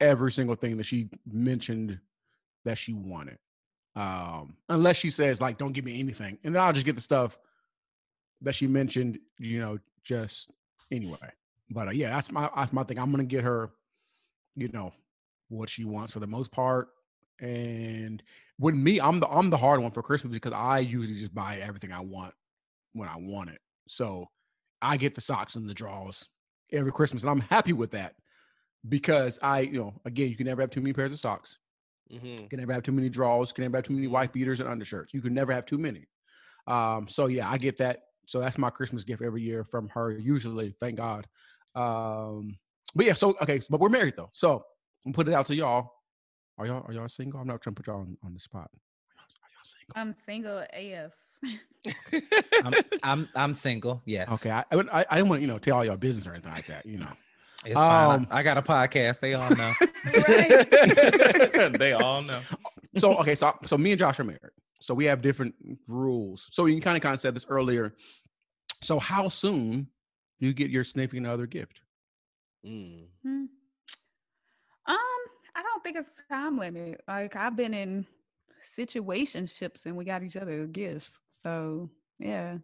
every single thing that she mentioned that she wanted. Um, unless she says like, "Don't give me anything," and then I'll just get the stuff that she mentioned. You know, just anyway. But uh, yeah, that's my that's my thing. I'm gonna get her, you know, what she wants for the most part. And with me, I'm the I'm the hard one for Christmas because I usually just buy everything I want when I want it. So I get the socks and the drawers every Christmas, and I'm happy with that because I, you know, again, you can never have too many pairs of socks. Mhm. Can never have too many drawers. You can never have too many white beaters and undershirts. You can never have too many. Um, so yeah, I get that. So that's my Christmas gift every year from her. Usually, thank God. Um, but yeah, so okay, but we're married though. So I'm put it out to y'all. Are y'all are y'all single? I'm not trying to put y'all on, on the spot. Are y'all single? I'm single AF. I'm, I'm I'm single. Yes. Okay, I, I, I didn't want to you know tell all your business or anything like that. You know. It's fine. Um, I, I got a podcast. They all know. they all know. so okay, so so me and Josh are married. So we have different rules. So you kind of kind of said this earlier. So how soon do you get your significant other gift? Mm. Hmm. Um, I don't think it's time limit. Like I've been in situationships and we got each other gifts. So yeah.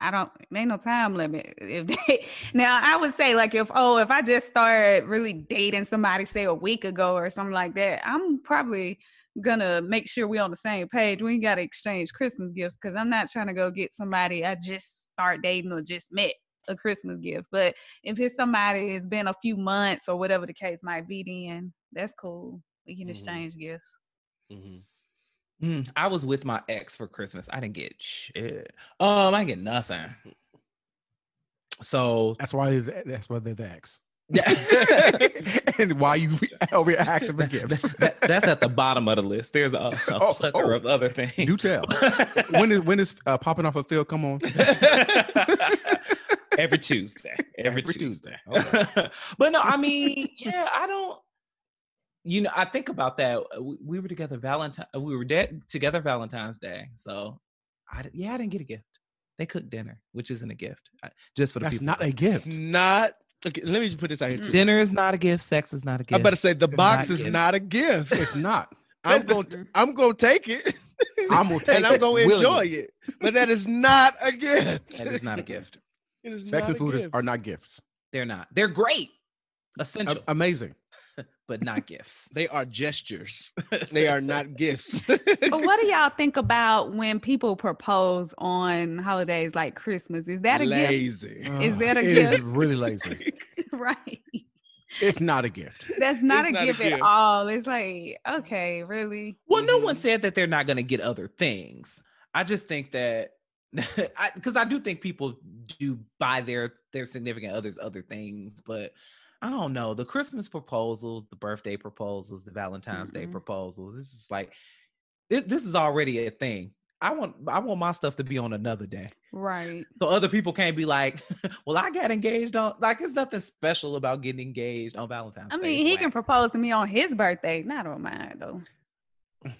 I don't ain't no time limit. If they, now I would say like if oh if I just started really dating somebody say a week ago or something like that, I'm probably gonna make sure we're on the same page. We ain't gotta exchange Christmas gifts because I'm not trying to go get somebody I just start dating or just met a Christmas gift. But if it's somebody it's been a few months or whatever the case might be, then that's cool. We can Mhm. exchange gifts. Mhm. Mm, I was with my ex for Christmas. I didn't get shit. Um, I didn't get nothing. So That's why that's why they're the ex. yeah. and why you over for gifts? that- that's at the bottom of the list. There's a, a Oh, plethora oh. of other things. You tell. when is when is uh, Poppin' Off with Phil? Come on. Every Tuesday. Every, Every Tuesday. Tuesday. but no, I mean, yeah, I don't. You know, I think about that. uh, We, we were together Valentine. We were de- together Valentine's Day. So, I yeah, I didn't get a gift. They cooked dinner, which isn't a gift. I- Just for the That's people. not a It's gift. not. Okay, let me just put this out here too. dinner is not a gift. Sex is not a gift. I better say the They're box not is gifts. not a gift. It's not. I'm Let's- gonna I'm gonna take it. I'm gonna take and I'm gonna enjoy it. But that is not a gift. That is not a gift. It is Sex not and a food is, are not gifts. They're not. They're great, A- essential, amazing. But not gifts. They are gestures. They are not gifts. But what do y'all think about when people propose on holidays like Christmas? Is that a gift? lazy. Is that a It is gift? It is really lazy. right. It's not a gift. That's not, a, not a gift at all. It's like, okay, really? Well, no one Mhm. said that they're not going to get other things. I just think that because I, do think people do buy their their significant others other things, but I don't know the Christmas proposals, the birthday proposals, the Valentine's Day Mm-mm. proposals. This is like this, this is already a thing. I want I want my stuff to be on another day. Right. So other people can't be like, well, I got engaged on like it's nothing special about getting engaged on Valentine's I mean, It's he can propose to me on his birthday, not on mine though.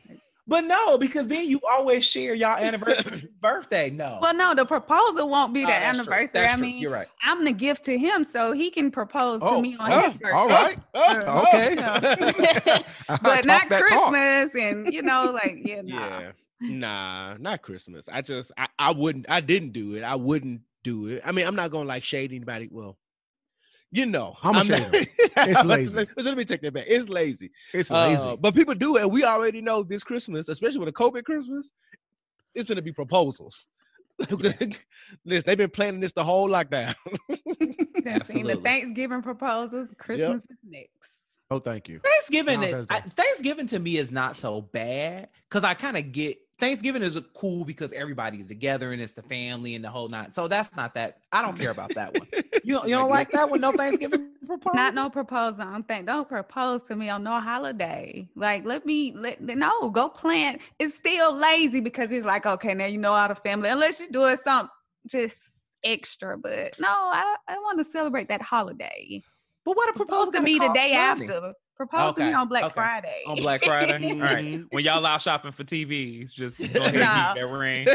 but no, because then you always share y'all anniversary birthday. No. Well, no, the proposal won't be Oh, the that's true. anniversary. That's I true. mean, You're right. I'm the gift to him, so he can propose to Oh, me on oh, his birthday. all right. Uh, Okay. but not that talk. Christmas, and you know, like yeah, nah. Yeah. Nah, not Christmas. I just I, I wouldn't I didn't do it. I wouldn't do it. I mean, I'm not gonna like shade anybody. Well, you know, I'ma I'm shade not- It's lazy. Let, let me take that back. It's lazy. It's Uh, lazy. but people do it, and we already know this Christmas, especially with a COVID Christmas, it's gonna be proposals. Listen, they've been planning this the whole lockdown. Done seen the Thanksgiving proposals. Christmas is next. oh, thank you. Thanksgiving, No, is, I, Thanksgiving to me is not so bad because I kind of get Thanksgiving is a cool because everybody's together and it's the family and the whole night. So that's not that. I don't care about that one. You, you don't like that one? No Thanksgiving proposal? Not no proposal. I'm think don't propose to me on no holiday. Like let me let no go plan. It's still lazy because it's like okay now you know all the family unless you're doing something just extra. But no, I I want to celebrate that holiday. But what a proposal to me the day money? after. Propose to me on Black okay. Friday. on Black Friday. All right. When y'all out shopping for TVs, just go ahead Nah. and that ring.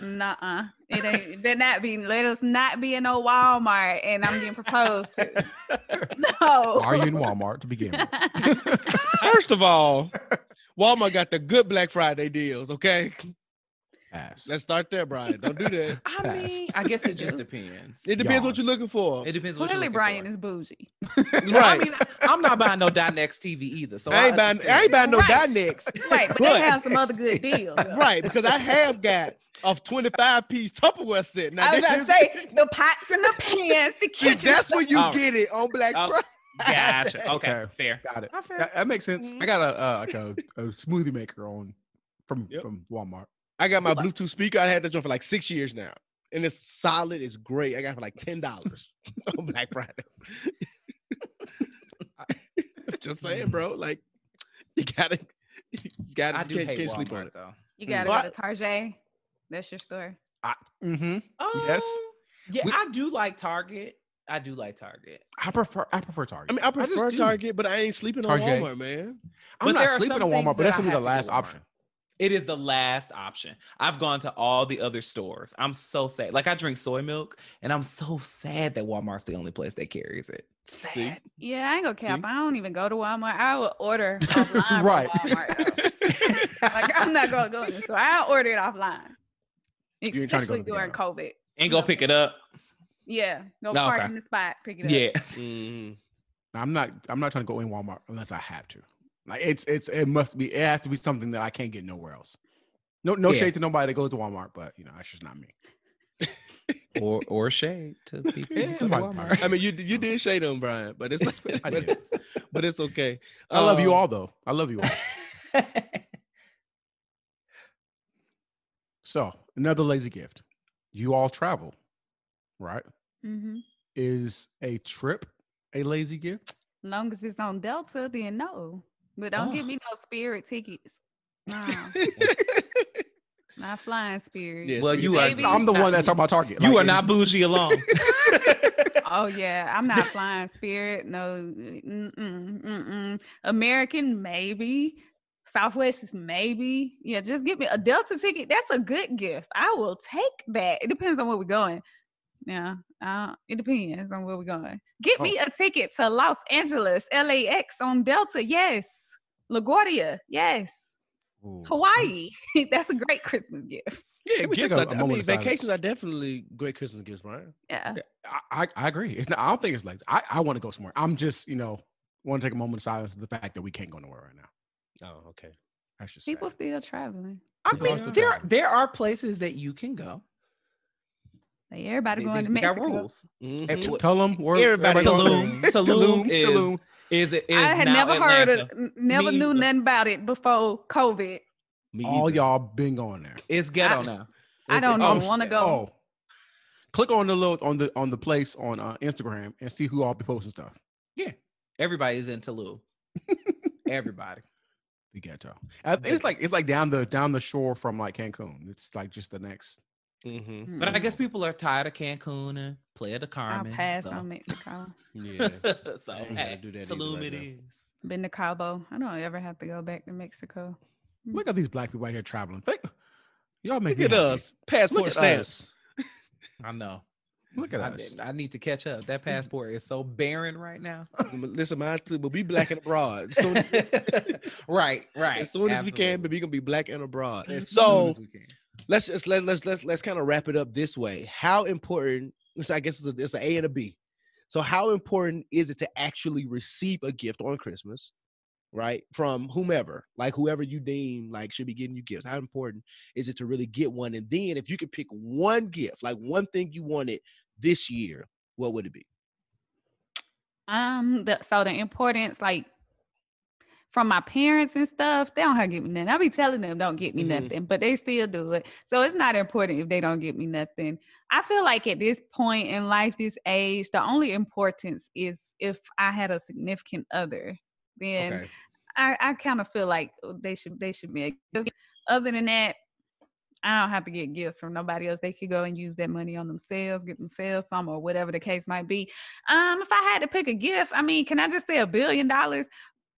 nah, uh, it ain't. It better not be. Let us not be in no Walmart, and I'm getting proposed to. No. Are you in Walmart to begin with? First of all, Walmart got the good Black Friday deals. Okay, Pass. let's start there, Brian. Don't do that. I Pass. mean, I guess it just depends. It depends Y'all. what you're looking for. It depends what Clearly, you're Brian looking is bougie. Right. I mean, I'm not buying no Dynex TV either. So I ain't buying. I ain't buying no Right. Dynex. Right, but, But- they have some other good deals. though. right, because I have got a 25 piece Tupperware set. Now I was they- about to say the pots and the pans, the kitchen. that's when you Oh. get it on Black Oh. Friday. Gotcha. Okay, Okay. fair. Got it. I feel- That, that makes sense. I got a uh, like a, a smoothie maker on from Yep. from Walmart. I got my What? Bluetooth speaker. I had that joint for like six years now, and it's solid. It's great. I got it for like ten dollars on Black Friday. Just saying, bro. Like you gotta, you gotta. I you do can't, hate can't sleep on Walmart it. though. You gotta What? go to Target. That's your store. Mm-hmm. Oh. Yes. Um, Yeah, We- I do like Target. I do like Target. I prefer I prefer Target. I mean, I prefer do. Target, but I ain't sleeping on Walmart, man. I'm But not sleeping on Walmart, but that's gonna be the have to last option. It is the last option. I've gone to all the other stores. I'm so sad. Like I drink soy milk, and I'm so sad that Walmart's the only place that carries it. Sad. Yeah, I ain't gonna cap. See? I don't even go to Walmart. I will order offline Right. from Walmart. Like I'm not gonna go in the store. I'll order it offline. ain't trying to go Especially to during ghetto. COVID. and go pick it up. Yeah, go Oh, park okay. in the spot, pick it up. Yeah. Mhm. I'm not I'm not trying to go in Walmart unless I have to. Like it's it's it must be it has to be something that I can't get nowhere else. No no Yeah. shade to nobody that goes to Walmart, but you know that's just not me. or or shade to people. Yeah, to Walmart. I mean, you you did shade on Brian, but it's but, but it's okay. I love you Um, all though. I love you all. So another lazy gift. You all travel, right? Mm-hmm. Is a trip a lazy gift? Long as it's on Delta, then no. But don't give Oh. me no spirit tickets. No, not flying spirit. Yeah, Well, Spirit you are. I'm the one that talking about Target. You Like, are not bougie alone. Oh yeah, I'm not flying Spirit. No, mm-mm, mm-mm. American maybe. Southwest is maybe. Yeah, just give me a Delta ticket. That's a good gift. I will take that. It depends on where we're going. Yeah, uh, it depends on where we're going. Get me a ticket to Los Angeles, LAX on Delta. Yes, LaGuardia, yes. Ooh. Hawaii. That's a great Christmas gift. Yeah, Let gifts. a- Are, a I mean, vacations are definitely great Christmas gifts, right? Yeah. I, I, I agree. It's not, I don't think it's lazy. I, I want to go somewhere. I'm just, you know, want to take a moment of silence to the fact that we can't go nowhere right now. Oh, okay. That's just People sad. still traveling. I People mean, still there traveling. there are places that you can go. Like, everybody They- going they to got Mexico. rules. Mhm. Hey, t- tell them Everybody everybody Tulum. goes. Tulum is- Tulum. Is it? Is I had now never heard of, never Me knew either. nothing about it before COVID. Me All y'all been going there. It's ghetto I- now. I It's- don't know. oh, Want to go? Oh, click on the little on the on the place on uh, Instagram and see who all be posting stuff. Yeah. Everybody is in Tulum. Everybody. The ghetto. Uh, It's like it's like down the down the shore from like Cancun. It's like just the next. Mhm. But I guess people are tired of Cancun and Playa de I'll Carmen. pass so. on Mexico. Yeah. so I ain't gotta hey, do that either Tulum right it now. is. Been to Cabo. I don't ever have to go back to Mexico. Look at these black people out here traveling. Think, y'all make Look at happy. us. Passport Look at stamps. us. I know. Look at I, us. I need to catch up. That passport is so barren right now. Listen, mine too, but we black and abroad. So right, right. as soon as we can, but we gonna be black and abroad. As soon So as we can. Let's just let let's let's let's kind of wrap it up this way. How important? This I guess it's a, it's an A and a B. So how important is it to actually receive a gift on Christmas, right? From whomever, like whoever you deem like should be getting you gifts. How important is it to really get one? And then if you could pick one gift, like one thing you wanted this year, what would it be? Um, the, so the importance, like from my parents and stuff, they don't have to get me nothing. I be telling them don't get me Mhm. nothing, but they still do it. So it's not important if they don't get me nothing. I feel like at this point in life, this age, the only importance is if I had a significant other. Then Okay. I, I kind of feel like they should they should be. Other than that, I don't have to get gifts from nobody else. They could go and use that money on themselves, get themselves some, or whatever the case might be. Um, if I had to pick a gift, I mean, can I just say a billion dollars?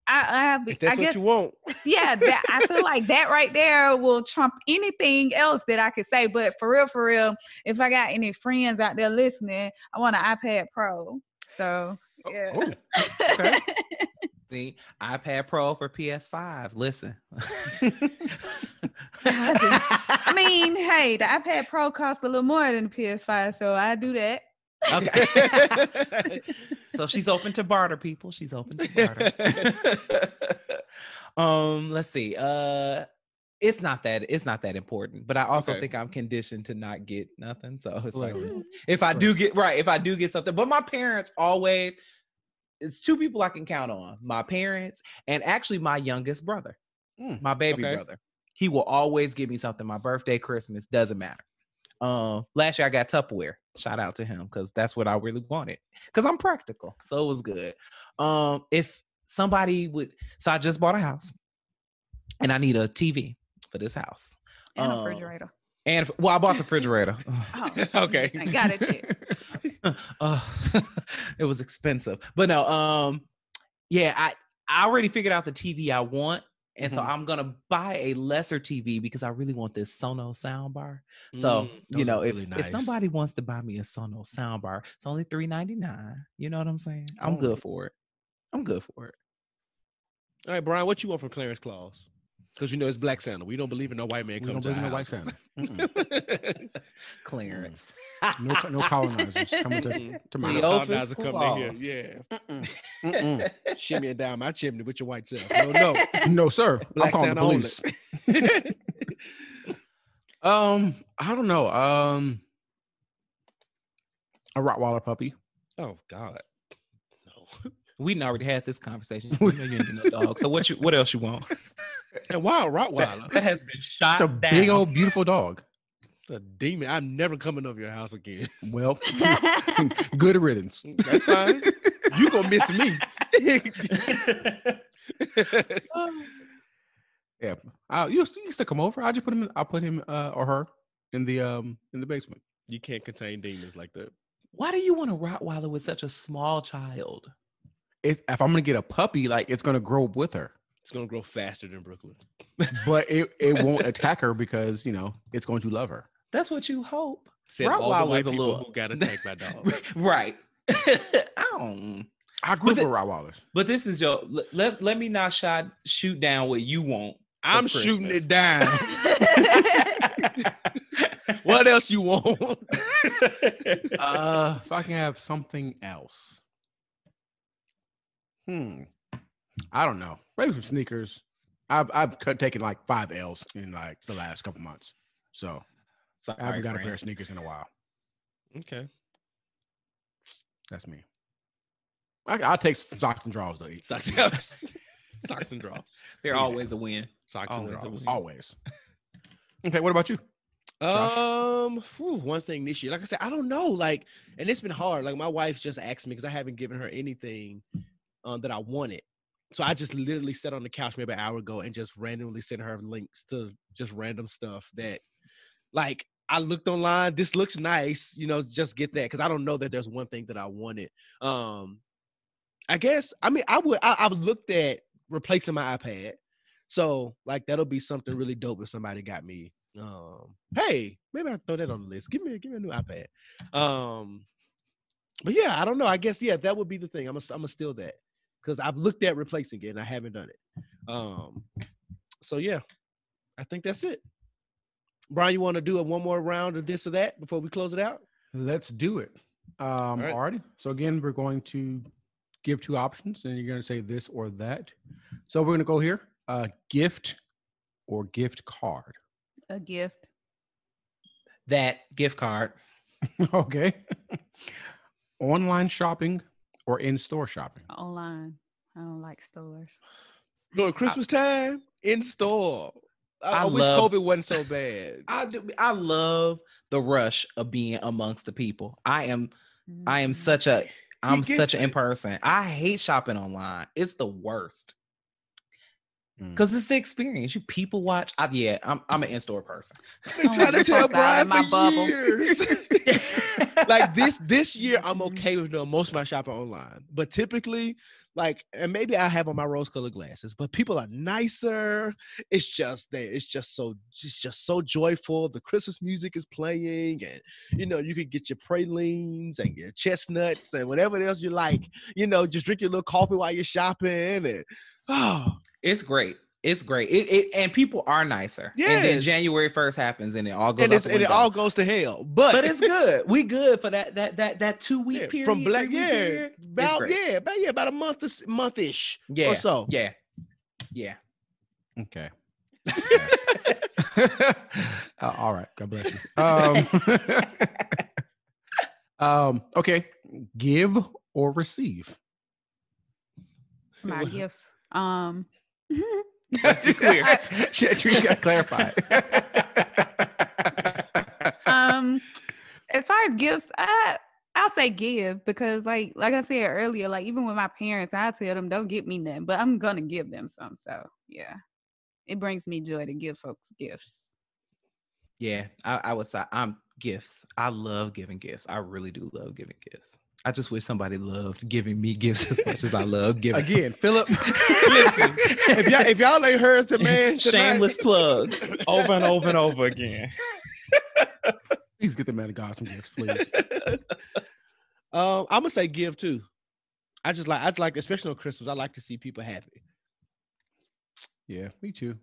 I, I have. If that's I what guess, you want. yeah, that, I feel like that right there will trump anything else that I could say. But for real, for real, if I got any friends out there listening, I want an iPad Pro. So oh, yeah. Oh, okay. See, iPad Pro for PS5. Listen. I mean, hey, the iPad Pro costs a little more than the PS5, so I do that. Okay. so she's open to barter, people. She's open to barter. um, let's see. Uh it's not that it's not that important, but I also Okay. think I'm conditioned to not get nothing. So it's like if I do get right, if I do get something, but my parents always it's two people I can count on. My parents and actually my youngest brother, Mm, my baby okay. brother. He will always give me something. My birthday, Christmas, doesn't matter. Um, last year I got Tupperware. Shout out to him because that's what I really wanted. Because I'm practical, so it was good. Um, if somebody would, so I just bought a house, and I need a TV for this house. And a Uh, refrigerator. And well, I bought the refrigerator. Oh, okay. I got it. Uh, it was expensive, but no. Um, yeah, I I already figured out the TV I want, and so Mhm. I'm gonna buy a lesser TV because I really want this Sonos soundbar. So Mm, you know, if really if somebody wants to buy me a Sonos soundbar, it's only three ninety nine. You know what I'm saying? I'm Oh. good for it. I'm good for it. All right, Brian, what you want from Clarence Claus? Because you know it's Black Santa. We don't believe in no white man We coming don't to believe in no white houses. Santa. Mm-mm. Clearance. No, no colonizers coming to, to my The house. Elvis colonizer coming in Claus. here. Yeah. Mm-mm. Mm-mm. Shimmying down my chimney with your white self. No, no. No, sir. I'm Black calling the Santa only. police. Um, I don't know. Um, a Rottweiler puppy. oh God. No. We done already had this conversation. You know you ain't get no dog. So what you what else you want? And wild That, Rottweiler. that has been shot It's a down. big old beautiful dog. It's a demon. I'm never coming over your house again. Well, good riddance. That's fine. you gonna miss me. Yeah, I, you used, you used to come over. I just put him. In, I'll put him uh, or her in the um in the basement. you can't contain demons like that. Why do you want a Rottweiler with such a small child? It's, if I'm gonna get a puppy, like it's gonna grow up with her, It's gonna grow faster than Brooklyn. but it, it won't attack her because you know it's going to love her. That's what you hope. Said all the Rottweiler's white a little- who got attacked by dogs. right. I don't. I grew up the- with Rottweilers. But this is your let let, let me not shot shoot down what you want. I'm shooting it down. what else you want? Uh, if I can have something else. Hmm. I don't know. Maybe some sneakers. I've I've cut, taken like five L's in like the last couple months, so Sorry, I haven't got a pair of sneakers in a while. okay. That's me. I, I'll take socks and drawers though. Socks, socks and draws. They're Yeah. always a win. Socks Always and draws. Always. Okay. What about you? Josh? Um, phew, one thing this year, like I said, I don't know. Like, and it's been hard. Like my wife just asked me because I haven't given her anything um that I wanted. So I just literally sat on the couch maybe an hour ago and just randomly sent her links to just random stuff that like I looked online. This looks nice, you know, just get that. Cause I don't know that there's one thing that I wanted. Um, I guess I mean I would I, I've looked at replacing my iPad. So like that'll be something really dope if somebody got me. Um, hey, maybe I throw that on the list. Give me give me a new iPad. Um, but yeah, I don't know. I guess yeah, that would be the thing. I'm gonna I'm gonna steal that because I've looked at replacing it and I haven't done it. Um, so yeah, I think that's it. Brian, you want to do a one more round of this or that before we close it out? Let's do it. Um, right. Alrighty. So again, we're going to give two options, and you're going to say this or that. So we're going to go here: uh, gift or gift card. A gift. That gift card. okay. Online shopping or in-store shopping. Online. I don't like stores. No, Christmas time in store. I, I I wish love- COVID wasn't so bad. I do. I love the rush of being amongst the people. I am. I am Mm. such a. I'm gets such an in person. I hate shopping online. It's the worst Mm. because it's the experience. You people watch. I, yeah, I'm. I'm an in store person. I've been trying to tell Brian in my for bubble. years. like this this year, I'm okay with doing most of my shopping online. But typically, like, and maybe I have on my rose-colored glasses, but people are nicer. It's just that it's just so just just so joyful. The Christmas music is playing, and you know, you could get your pralines and your chestnuts and whatever else you like. You know, just drink your little coffee while you're shopping, and oh, It's great. It's great. It, it and people are nicer. Yeah. And then January first happens and it all goes and, it's, and it all goes to hell. But but it's good. We good for that that that that two week Yeah, period from black, three-week yeah, period. About yeah, about yeah, about a month, is- month-ish yeah, or so. yeah, yeah. Okay. Uh, all right. God bless you. Um, um, okay. Give or receive. My gifts. Um. Let's be clear. You got to clarify. um as far as gifts i i'll say give because like like i said earlier like even with my parents i tell them don't get me nothing but i'm gonna give them some so yeah it brings me joy to give folks gifts Yeah, I, I would say I'm gifts. I love giving gifts. I really do love giving gifts. I just wish somebody loved giving me gifts as much as I love giving. Again, Philip. listen, if y'all if y'all ain't heard the man, tonight- Shameless plugs over and over and over again. Please get the man of God some gifts, please. um, I'm gonna say give too. I just like I just like especially on Christmas. I like to see people happy. Yeah, me too.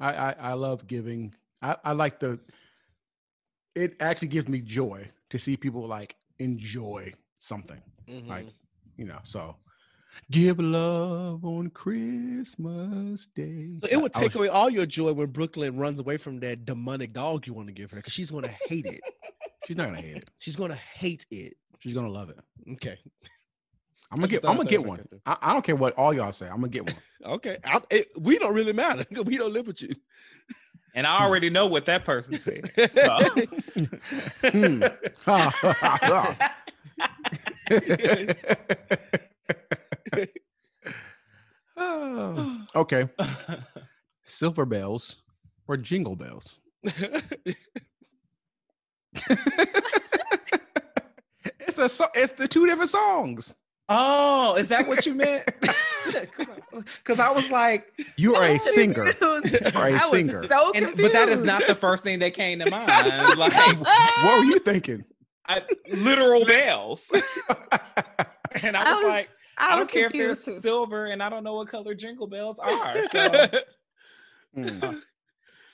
I I, I love giving. I, I like the. It actually gives me joy to see people like enjoy something. Like, mm-hmm. you know, so give love on Christmas Day. So it would take was- away all your joy when Brooklyn runs away from that demonic dog you want to give her because she's gonna hate it. She's not gonna hate it. She's gonna hate it. She's gonna love it. Okay. I'm gonna get. I'm gonna get one. back out there. I, I don't care what all y'all say. I'm gonna get one. Okay. I, it, we don't really matter. 'cause We don't live with you. And I already know what that person said. So. Hmm. Hmm. Oh, oh, oh. Oh, okay. Silver bells or jingle bells? it's a. So, it's the two different songs. oh, is that what you meant? Because I was like, You are a singer. was- are a I was singer. so and, but that is not the first thing that came to mind. Like What were you thinking? I, literal bells. And I I was, was like, I, was don't care if they're too. silver, and I don't know what color jingle bells are. So Mm.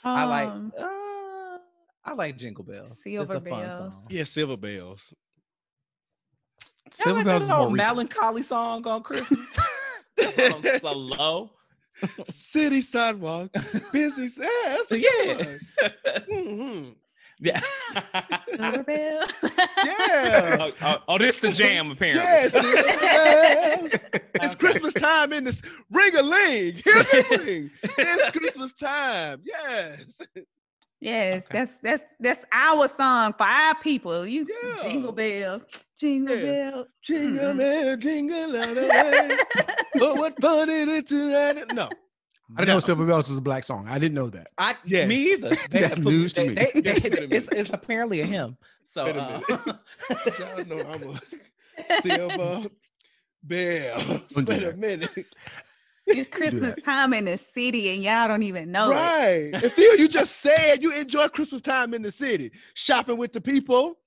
I like. Um, Uh, I like jingle bells. it's Silver a fun bells. song. yeah, silver bells. Silver like Bells that is more melancholy song on Christmas. that song's so low. City sidewalk, busy. Yeah, that's a Yeah. good one. Mhm. Yeah. Silver Bell. Yeah. oh, oh, oh, this the jam apparently. Yes, yes. It's Christmas time in this ring a ling. Hear me ring. It's Christmas time. Yes. Yes, Okay. that's that's that's our song for our people. You Yeah. jingle bells, jingle Yeah. bells. Jingle mm-hmm. bell, jingle all the way. Oh, what fun it is to ride it. No. I didn't know Silver Bells was a black song. I didn't know that. I Yes. me either. They, That's put- news to me. they- they- Wait a it's, it's apparently a hymn. So Wait a uh, Y'all know I'm a silver bell. Don't do Wait a minute. It's. Christmas time in the city, and y'all don't even know right. And Theo, you just said you enjoy Christmas time in the city, shopping with the people.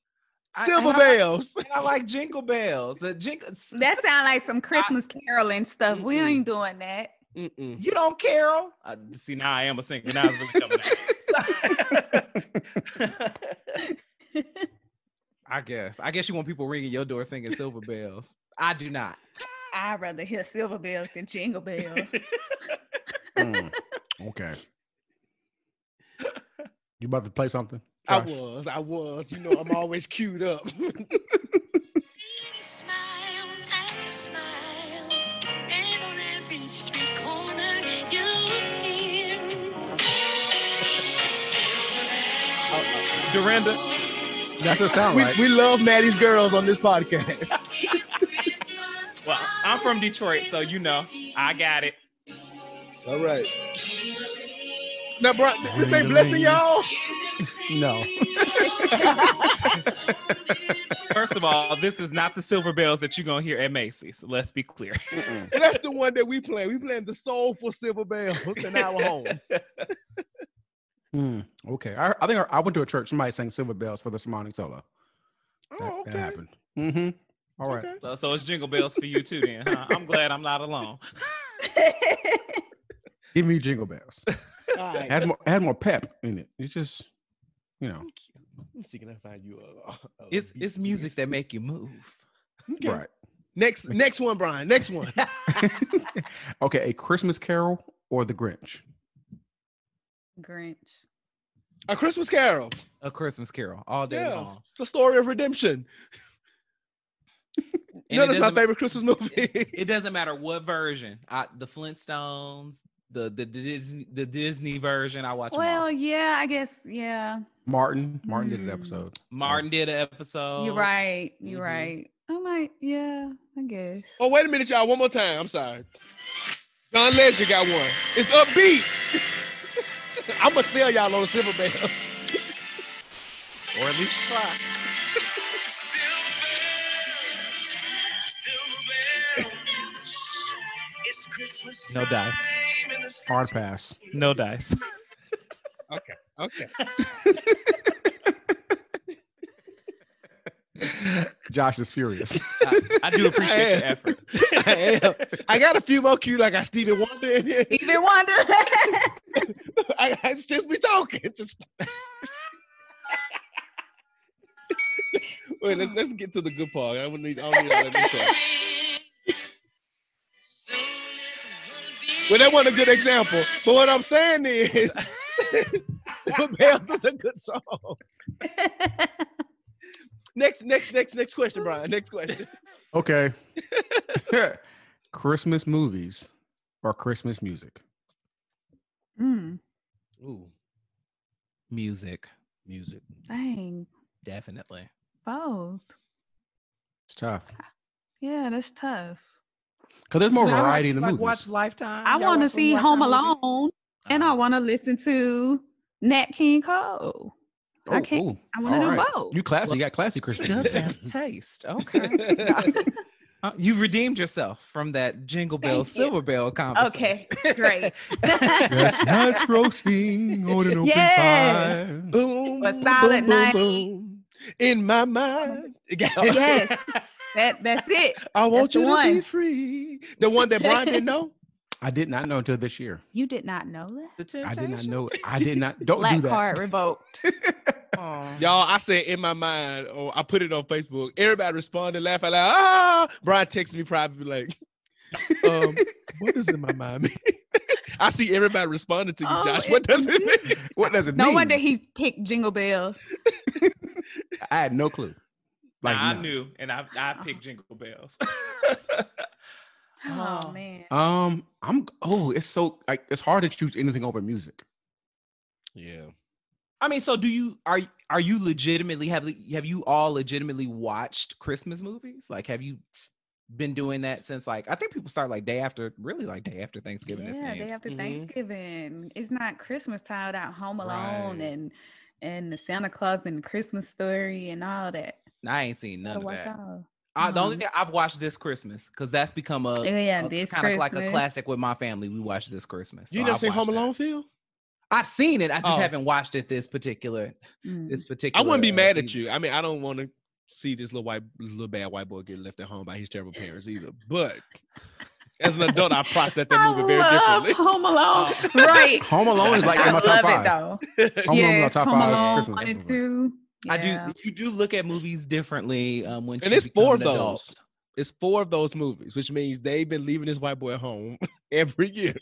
Silver I- bells. and I like jingle bells. The jingle. That sound like some Christmas caroling stuff. We Mm-mm. ain't doing that. Mm-mm. You don't carol. Uh, see now I am a singer. Now it's really coming out. I guess. I guess you want people ringing your door singing silver bells. I do not. I'd rather hear silver bells than jingle bells. Mm. Okay. You about to play something? I was, I was. You know, I'm always queued up. Smile and smile, and on every street Dorinda. That's what it sounds we, like. we love Mattie's girls on this podcast. Well, I'm from Detroit, so you know I got it. All right. Now, bro, this ain't blessing y'all. no. First of all, this is not the silver bells that you're gonna hear at Macy's. Let's be clear. And that's the one that we play. We playing the soulful silver bells in our homes. Mm, okay. I, I think I, I went to a church. Somebody sang Silver Bells for the Sermonic Solo. That, Oh, that okay. happened. Mm-hmm. All right. Okay. So, so it's jingle bells for you too, then. Huh? I'm glad I'm not alone. Give me Jingle Bells. All right. has more, it has more pep in it. It's just, you know, Let's see, can I find you a, a- a It's beat it's music that make you move. Okay. right. Next, next one, Brian. Next one. okay. A Christmas Carol or The Grinch? Grinch. A Christmas Carol. A Christmas Carol all day Yeah, long. it's the story of redemption. And You know, it that's my doesn't- favorite Christmas movie. It doesn't matter what version. I, the Flintstones, the the, the Disney the Disney version. I watch. 'em all. Well, yeah, I guess, yeah. Martin. Martin did an Mm. episode. Martin did an episode. You're right. You're mhm. right. I might, yeah, I guess. oh, wait a minute, y'all. One more time. I'm sorry. John Legend got one. It's upbeat. I'm gonna sell y'all on the silver bells. or at least try. Silverbell. Silverbells. It's Christmas. No dice. Hard pass. No dice. Okay. Okay. Josh is furious. I, I do appreciate your effort. I am. I got a few more cute. I got Stevie Wonder in here. Even wonder. I, just be talking. Just wait. Let's let's get to the good part. I don't need. I don't need all that. Well, that wasn't a good example. But what I'm saying is, Bells is a good song. Next, next, next, next question, Brian. Next question. Okay. Christmas movies or Christmas music? Mm, Ooh. Music. Music. dang, Definitely. both. It's tough. Yeah, that's tough. Because there's more So variety watch- in the like, movies. Watch Lifetime. I want to see Lifetime Home movies? Alone, and I Uh, want to listen to Nat King Cole. I Oh, can't- ooh, I wanna all do both. You classy. You got classy Christian. does have taste. Okay. Uh, you redeemed yourself from that Jingle Bell, Thank you. Silver Bell conversation. Okay, great. Chestnuts roasting on an open Yes. fire. Boom. A solid boom, night. boom. In my mind. yes. That that's it. I want the you to be free. The one that Brian didn't know. I did not know until this year. You did not know that. The I did not Temptation? know. I did not. Don't Black do that. card revoked. Aw. Y'all, I said in my mind, oh, I put it on Facebook. Everybody responded, laugh out loud. Ah! Brian texted me privately, like, um, what does in my mind mean? I see everybody responding to you, Oh, Josh. What does it mean? What does it No mean? No wonder he picked Jingle Bells. I had no clue. Like Nah, I knew, and I I picked Jingle Bells. Oh, Oh. man. Um, I'm. Oh, it's so like it's hard to choose anything over music. Yeah. I mean, so do you are are you legitimately have have you all legitimately watched Christmas movies? Like, have you been doing that since like I think people start like day after, really like day after Thanksgiving. it Yeah, day seems. after Mhm. Thanksgiving. It's not Christmas time without Home Alone Right. and and the Santa Claus and the Christmas story and all that. I ain't seen none Gotta of watch that. all. I, the only Um, thing I've watched this Christmas because that's become a, Oh, yeah, this kind of like a classic with my family. We watched this Christmas. You never I've seen Home watched that. Alone, Phil? I've seen it. I just Oh. haven't watched it this particular Mm. this particular. I wouldn't be uh, mad at you. I mean, I don't want to see this little white, little bad white boy get left at home by his terrible parents either. But as an adult, I process that movie very I love differently. Home Alone. Oh. Right. Home Alone is like in my I top love five. it though. Home Alone is my top Home five Alone Christmas one and movies. I do. You do look at movies differently um, when And you it's four become of an adult. those. It's four of those movies, which means they've been leaving this white boy at home every year.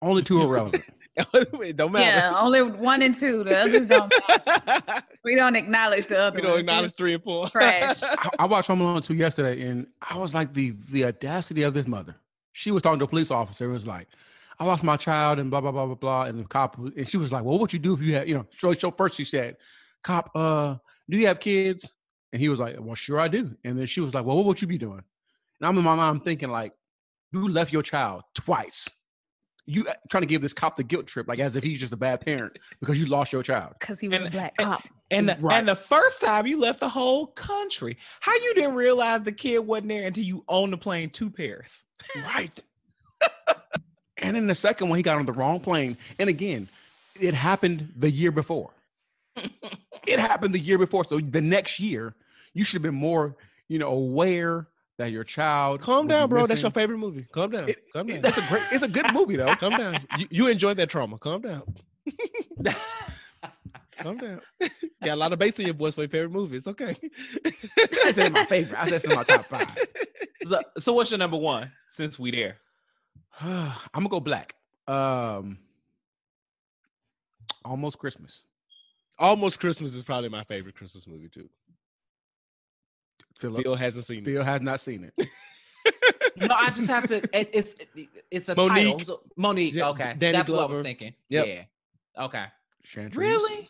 Only two are relevant. it don't matter. Yeah, only one and two. The others don't. We don't acknowledge the other. we don't ones. acknowledge three and four. trash. I, I watched Home Alone 2 yesterday, and I was like, the the audacity of this mother. She was talking to a police officer. It was like, I lost my child, and blah blah blah blah blah. And the cop, and she was like, Well, what would you do if you had, you know? show, so first she said, Cop, uh, do you have kids? And he was like, Well, sure I do. And then she was like, Well, what would you be doing? And I'm in my mind I'm thinking like, you left your child twice. You uh, trying to give this cop the guilt trip, like as if he's just a bad parent because you lost your child. Because he was a black and- cop. And the, Right. and the first time you left the whole country, how you didn't realize the kid wasn't there until you owned the plane to Paris? Right. and in the second one, he got on the wrong plane. And again, it happened the year before. it happened the year before. So the next year, you should have been more, you know, aware that your child. Calm down, bro. That's your favorite movie. Calm down. It- Calm it- down. that's a great. It's a good movie though. Calm down. You, you enjoyed that trauma. Calm down. Calm down. Got a lot of bass in your voice for your favorite movie. It's okay. I said my favorite. I said it's in my top five. So, so what's your number one since we there? I'm gonna go black. Um, almost Christmas. Almost Christmas is probably my favorite Christmas movie too. Philip Phil hasn't seen it. Phil has not seen it. no, I just have to. It, it's it's a title. Mo'Nique. So, Mo'Nique. Ja- Okay, Danny that's what I was thinking. Yep. Yeah. Okay. Chantrice. Really?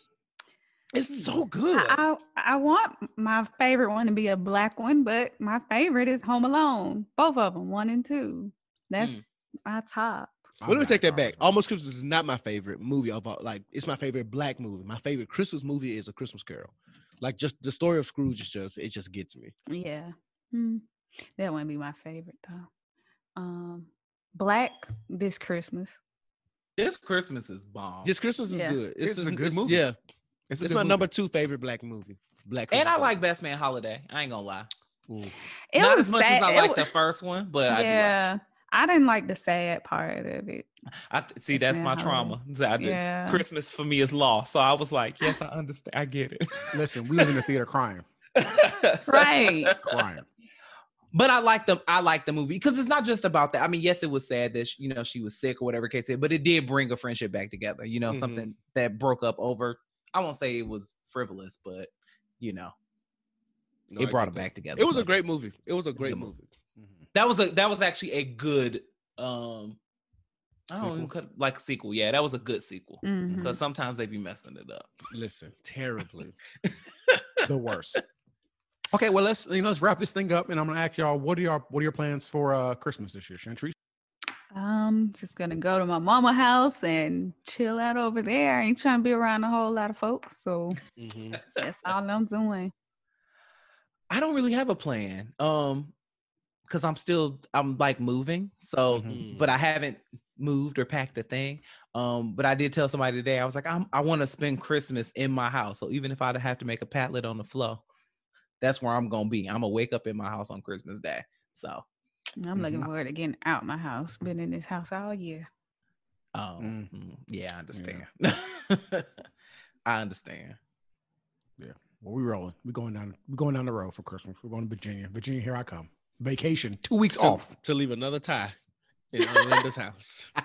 It's so good. I, I I want my favorite one to be a black one, but my favorite is Home Alone. Both of them, one and two. That's Mm. my top. Well, let me take not that back. Almost Christmas is not my favorite movie of all. Like, it's my favorite black movie. My favorite Christmas movie is A Christmas Carol. Like, just the story of Scrooge is just it just gets me. Yeah. Hmm. That wouldn't be my favorite though. Um Black this Christmas. This Christmas is bomb. This Christmas is Yeah. good. It's just- a good it's- movie. Yeah, It's, it's my movie. number two favorite black movie. Black. and Christmas I like. Best Man Holiday. I ain't gonna lie. Ooh. It Not was as much sad. as I like the first one, but I do. yeah. I didn't like the sad part of it. I see Best that's my Holiday. trauma. I Yeah. Christmas for me is lost. So I was like, yes, I understand. I get it. Listen, we was in the theater crying, Right. crying. But I like the I like the movie because it's not just about that. I mean, yes, it was sad that she, you know she was sick or whatever case it, but it did bring a friendship back together. You know, Mhm. something that broke up over. I won't say it was frivolous, but you know, No, it I brought get it back together. It was a great movie. It was a a great good movie. Mhm. That was a that was actually a good um. I don't even Sequel? cut, like a sequel. Yeah, that was a good sequel because sometimes they be messing it up. Listen, terribly. The worst. Okay, well let's you know let's wrap this thing up, and I'm gonna ask y'all what are your what are your plans for uh Christmas this year, Chantrice? I'm just gonna go to my mama house and chill out over there. I ain't trying to be around a whole lot of folks. So Mhm. that's all I'm doing. I don't really have a plan. Um, because I'm still I'm like moving. So, Mhm. but I haven't moved or packed a thing. Um, but I did tell somebody today. I was like, I'm, I want to spend Christmas in my house. So even if I'd have to make a padlet on the floor, that's where I'm gonna be. I'm gonna wake up in my house on Christmas Day. So, I'm looking Mhm. forward to getting out my house. Been in this house all year. um, Mm. mm, yeah, I understand. I understand. Yeah. Well, we rolling. We going down. We going down the road for Christmas. We're going to Virginia. Virginia, here I come. Vacation. Two weeks to, off. to leave another tie in Linda's house.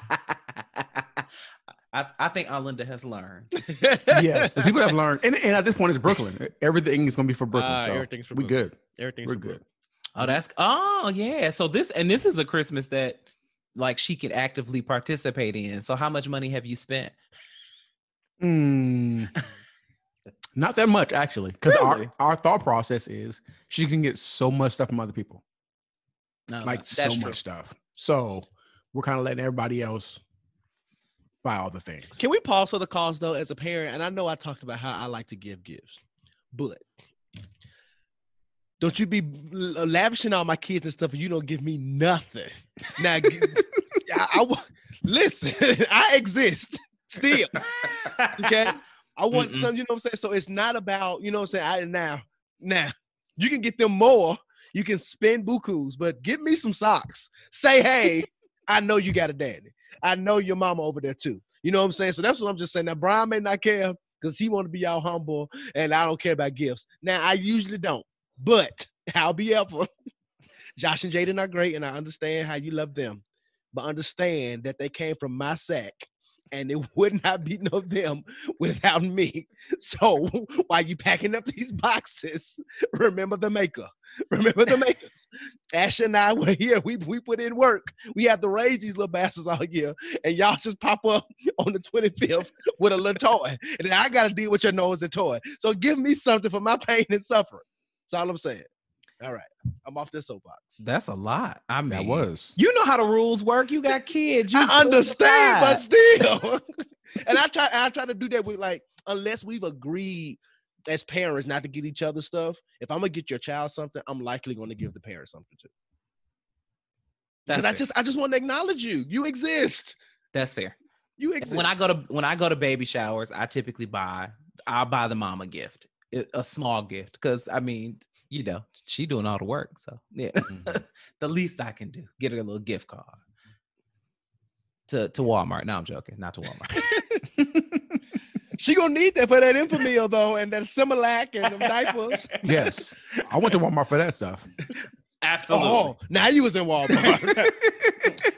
I, I think Alinda has learned. yes, the people have learned, and, and at this point, it's Brooklyn. Everything is going to be for Brooklyn. Ah, so everything's for we Brooklyn. good. Everything's We're for good. Brooklyn. Oh, that's oh yeah. So this and this is a Christmas that like she can actively participate in. So how much money have you spent? Mm, not that much actually, because Really? our, our thought process is she can get so much stuff from other people, No, like so true. much stuff. So we're kind of letting everybody else buy all the things. Can we pause for the cause though, as a parent? And I know I talked about how I like to give gifts, but don't you be lavishing on my kids and stuff, and you don't give me nothing. Now, I, wa- listen. I exist still. Okay, I want Mm-mm. some. You know what I'm saying? So it's not about you know what I'm saying. I, now, now you can get them more. You can spend bukus, but get me some socks. Say, hey, I know you got a daddy. I know your mama over there too. You know what I'm saying? So that's what I'm just saying. Now Brian may not care because he want to be all humble, and I don't care about gifts. Now I usually don't, but I'll be helpful. Josh and Jaden are great, and I understand how you love them, but understand that they came from my sack, and it would not be no them without me. So while you packing up these boxes, remember the maker. Remember the makers. Ash and I were here. We we put in work. We had to raise these little bastards all year, and y'all just pop up on the 25th with a little toy, and then I got to deal with your nose and toy. So give me something for my pain and suffering. That's all I'm saying. All right, I'm off this soapbox. That's a lot. I mean, That was. You know how the rules work. You got kids. You I understand, but still. and I try I try to do that with like unless we've agreed as parents not to get each other stuff. If I'm gonna get your child something, I'm likely gonna give the parent something too. Because I just I just want to acknowledge you. You exist. That's fair. You exist. When I go to when I go to baby showers, I typically buy I'll buy the mom a gift, a small gift, because I mean, you know, she doing all the work. So yeah, mm-hmm. the least I can do, get her a little gift card to to Walmart. No, I'm joking, not to Walmart. she gonna need that for that Enfamil though, and that Similac and them diapers. Yes, I went to Walmart for that stuff. Absolutely. Oh, now you was in Walmart.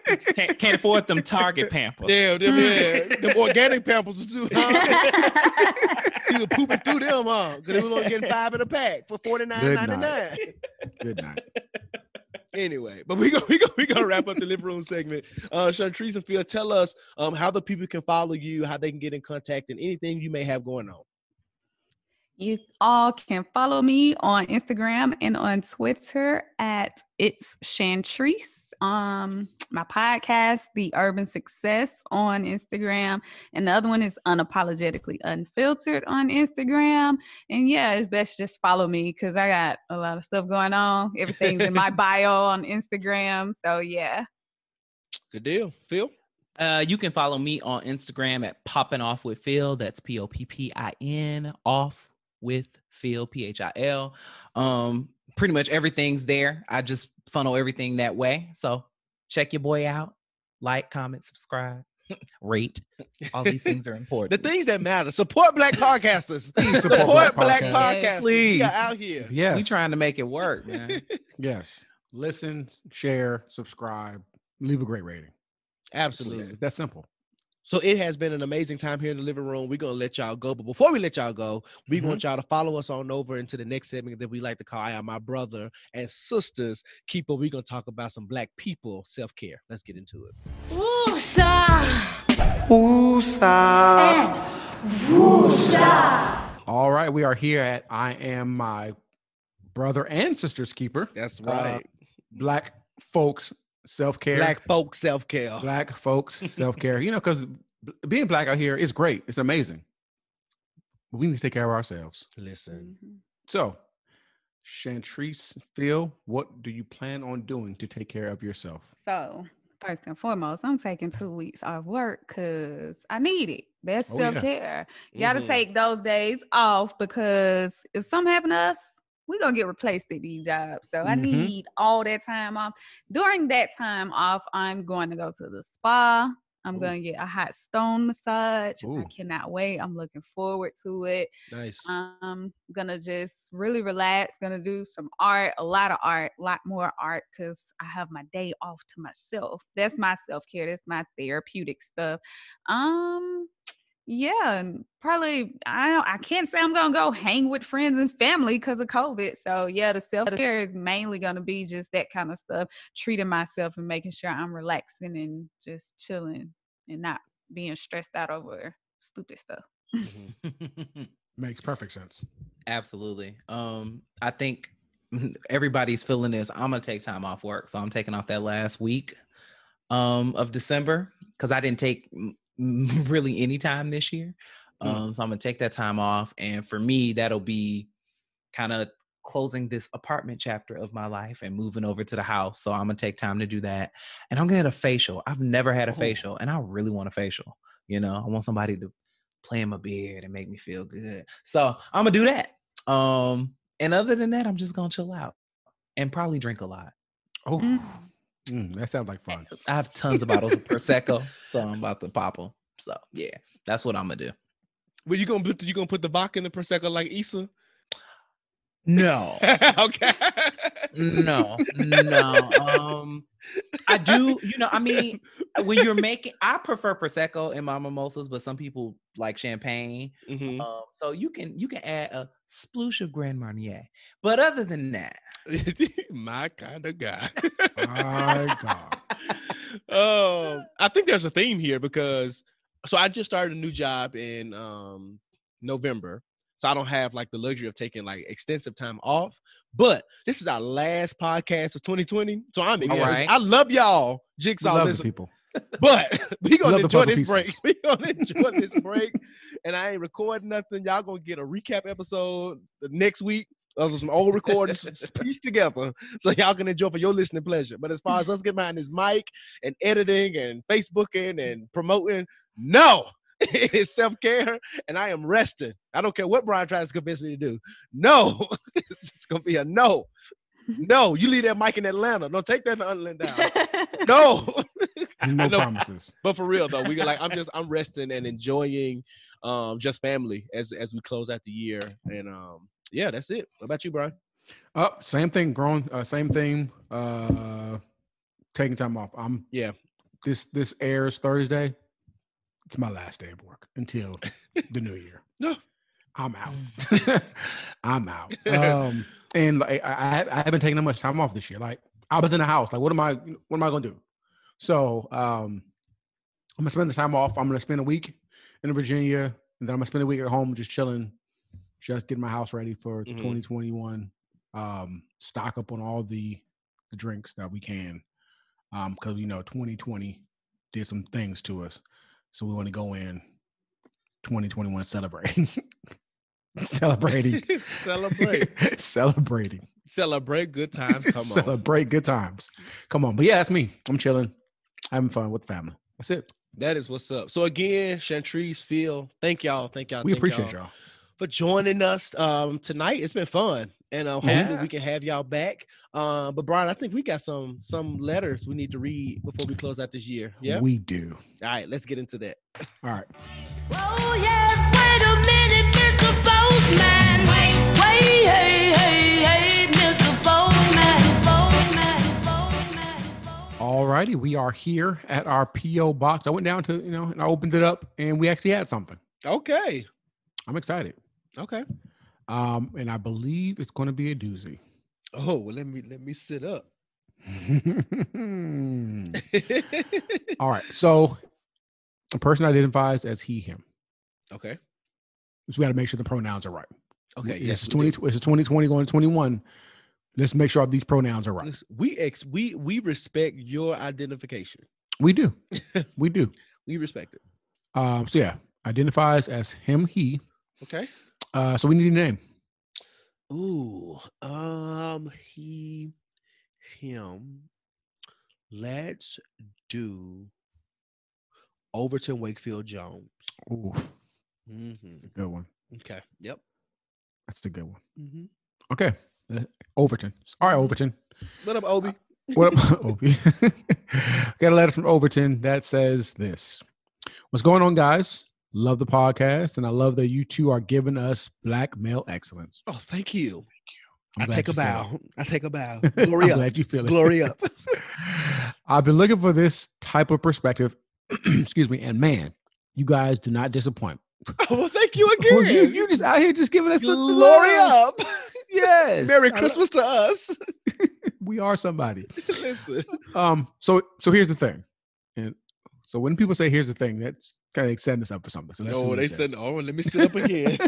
can't, can't afford them Target pampers. Damn, them, mm. yeah, them organic pampers too. Huh? you were pooping through them, huh? Because it was only getting five in a pack for forty nine Good ninety night. nine. Good night. Anyway, but we go we go we gonna wrap up the living room segment. Uh Chantrice and Phil, tell us um how the people can follow you, how they can get in contact, and anything you may have going on. You all can follow me on Instagram and on Twitter at it's Chantrice. Um, my podcast, The Urban Success, on Instagram, and the other one is Unapologetically Unfiltered on Instagram. And yeah, it's best just follow me because I got a lot of stuff going on. Everything's in my bio on Instagram. So yeah. Good deal. Phil? Uh, you can follow me on Instagram at Poppin' Off with Phil. That's P O P P I N off with Phil P H I L. Um, pretty much everything's there. I just funnel everything that way. So check your boy out. Like, comment, subscribe, rate. All these things are important. The things that matter. Support black podcasters. Support, support black, black podcasters. podcasters. We are out here. Yes, we trying to make it work, man. Yes, listen, share, subscribe, leave a great rating. Absolutely. It's that simple. So it has been an amazing time here in the living room. We're gonna let y'all go, but before we let y'all go, we Mhm. want y'all to follow us on over into the next segment that we like to call "I Am My Brother and Sisters Keeper." We're gonna talk about some black people self care. Let's get into it. All right, we are here at I am my brother and sister's keeper. That's Uh, right. Black folks self care. black folks self care. black folks self care. You know, because being black out here is great. It's amazing. But we need to take care of ourselves. Listen, So, Chantrice, Phil, what do you plan on doing to take care of yourself? So first and foremost, I'm taking two weeks off work because I need it. That's Oh, self care. You got to Mhm. take those days off because if something happened to us, we're gonna get replaced at these jobs. So I Mhm. need all that time off. During that time off, I'm going to go to the spa. I'm Ooh. gonna get a hot stone massage. I cannot wait. I'm looking forward to it. Nice. Um, I'm gonna just really relax. Gonna do some art, a lot of art, a lot more art, because I have my day off to myself. That's my self care. That's my therapeutic stuff. Um, yeah, and probably I don't, I can't say I'm gonna go hang with friends and family because of COVID. So yeah, the self care is mainly gonna be just that kind of stuff, treating myself and making sure I'm relaxing and just chilling and not being stressed out over stupid stuff. Makes perfect sense. Absolutely. Um, I think everybody's feeling this. I'm gonna take time off work, so I'm taking off that last week um of December because I didn't take m- m- really any time this year. Mm. Um, so I'm gonna take that time off, and for me, that'll be kind of closing this apartment chapter of my life and moving over to the house. So I'm gonna take time to do that, and I'm gonna get a facial. I've never had a Oh. facial, and I really want a facial. You know, I want somebody to play in my beard and make me feel good. So I'm gonna do that. Um, and other than that, I'm just gonna chill out and probably drink a lot. Oh, Mm. Mm, that sounds like fun. I have tons of bottles of prosecco, so I'm about to pop them. So yeah, that's what I'm gonna do. Well, you gonna put you gonna put the vodka in the prosecco like Issa? No, okay. no, no. Um, I do. You know, I mean, when you're making, I prefer prosecco in my mimosas, but some people like champagne. Mhm. Um, so you can you can add a sploosh of Grand Marnier. But other than that, My kind of guy. My God. um, I think there's a theme here because so I just started a new job in um November. So I don't have like the luxury of taking like extensive time off. But this is our last podcast of 2020. So I'm excited. right. I love y'all, Jigsaw love listen. people. But we gonna enjoy this break. pieces. We gonna enjoy this break. And I ain't recording nothing. Y'all gonna get a recap episode the next week of some old recordings pieced together. So y'all can enjoy for your listening pleasure. But as far as us getting behind this mic and editing and Facebooking and promoting, no. It is self-care and I am resting. I don't care what Brian tries to convince me to do. No, it's gonna be a no. No, you leave that mic in Atlanta. Don't take that to Unland House. No. No know. promises. But for real though, we got like I'm just I'm resting and enjoying um just family as as we close out the year. And um yeah, that's it. What about you, Brian? Oh, same thing. Growing. Uh, same thing. Uh, taking time off. I'm. Yeah. This this airs Thursday. It's my last day of work until the new year. No. I'm out. I'm out. Um, and like I, I I haven't taken that much time off this year. Like I was in the house. Like what am I? What am I gonna do? So um, I'm gonna spend the time off. I'm gonna spend a week in Virginia, and then I'm gonna spend a week at home just chilling, just getting my house ready for Mhm. 2021. Um, stock up on all the the drinks that we can, um, because you know 2020 did some things to us, so we want to go in 2021 celebrating, celebrating, Celebrate. celebrating, Celebrate good times. Come on. celebrate good times. Come on, but yeah, that's me. I'm chilling, having fun with the family. That's it. That is what's up. So again, Chantrice, Phil, thank y'all. Thank y'all. we thank appreciate y'all. For joining us um tonight. It's been fun. And uh, hopefully we can have y'all back. Uh, but Brian, I think we got some some letters we need to read before we close out this year. Yeah. we do. All right, let's get into that. All right. Oh yes, wait a minute, Mr. Postman. Wait, wait, hey, hey, hey, Mr. Postman. All righty, we are here at our PO box. I went down to you know and I opened it up, and we actually had something. Okay. I'm excited. Okay. Um, and I believe it's going to be a doozy. Oh, well, let me let me sit up. All right. So a person identifies as he, him. okay. So we got to make sure the pronouns are right. Okay. Yes. 20, do. this is 2020 going to 21. Let's make sure these pronouns are right. Listen, We ex we we respect your identification. We do. we do. We respect it. Um, so yeah, identifies as him, he. Okay. Uh, so we need a name. Ooh. Um. He. Him. Let's do. Overton Wakefield Jones. Ooh, hmm that's a good one. Okay. Yep. That's a good one. hmm Okay. uh, Overton. All right, Overton. What up, Obi. What up, Opie? Got a letter from Overton that says this. What's going on, guys? Love the podcast, and I love that you two are giving us black male excellence. Oh, thank you. I'm I take a bow. I take a bow. Glory up. glad you feel it. Glory up. I've been looking for this type of perspective. excuse me, and man, you guys do not disappoint. Oh, well, thank you Well, again. you, you just out here just giving us the- the Glory up. Yes. Merry Christmas to us. We are somebody. Listen. Um. So so here's the thing, and so when people say here's the thing, that's kind of setting us up for something. So Oh, they said, oh, let me sit up again.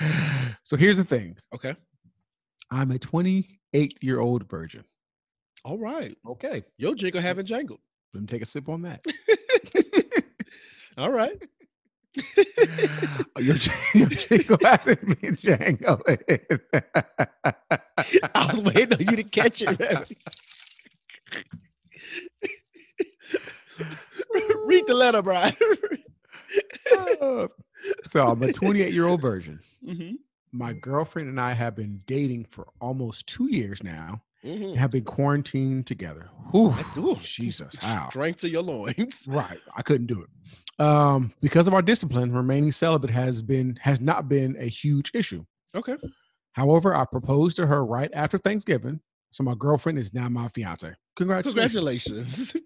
so here's the thing. okay. I'm a 28 year old virgin. All right. Okay. Your jingle haven't jangled. Let me take a sip on that. All right. your, your jingle hasn't been jangled. I was waiting on you to catch it. Man. Read the letter, Brian. so I'm a 28 year old virgin. mm-hmm. My girlfriend and I have been dating for almost two years now Mm-hmm. and have been quarantined together. Whew, Ooh, Jesus, how? Strength to your loins. Right. I couldn't do it. Um, because of our discipline, remaining celibate has been has not been a huge issue. Okay. However, I proposed to her right after Thanksgiving. So my girlfriend is now my fiance. Congratulations. Congratulations.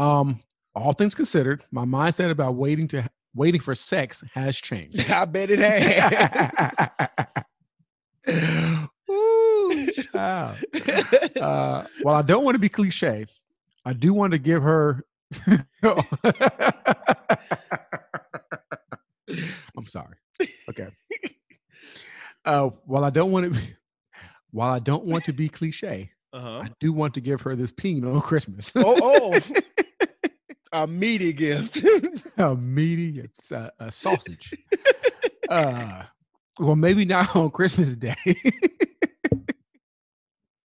Um, all things considered, my mindset about waiting to waiting for sex has changed. I bet it has. Ooh, child. Uh, while I don't want to be cliche, I do want to give her. I'm sorry. Okay. Uh, while I don't want to, be, while I don't want to be cliche, uh-huh. I do want to give her this peen on Christmas. Oh, oh. A meaty gift. a meaty it's a, a sausage. uh, well, maybe not on Christmas Day.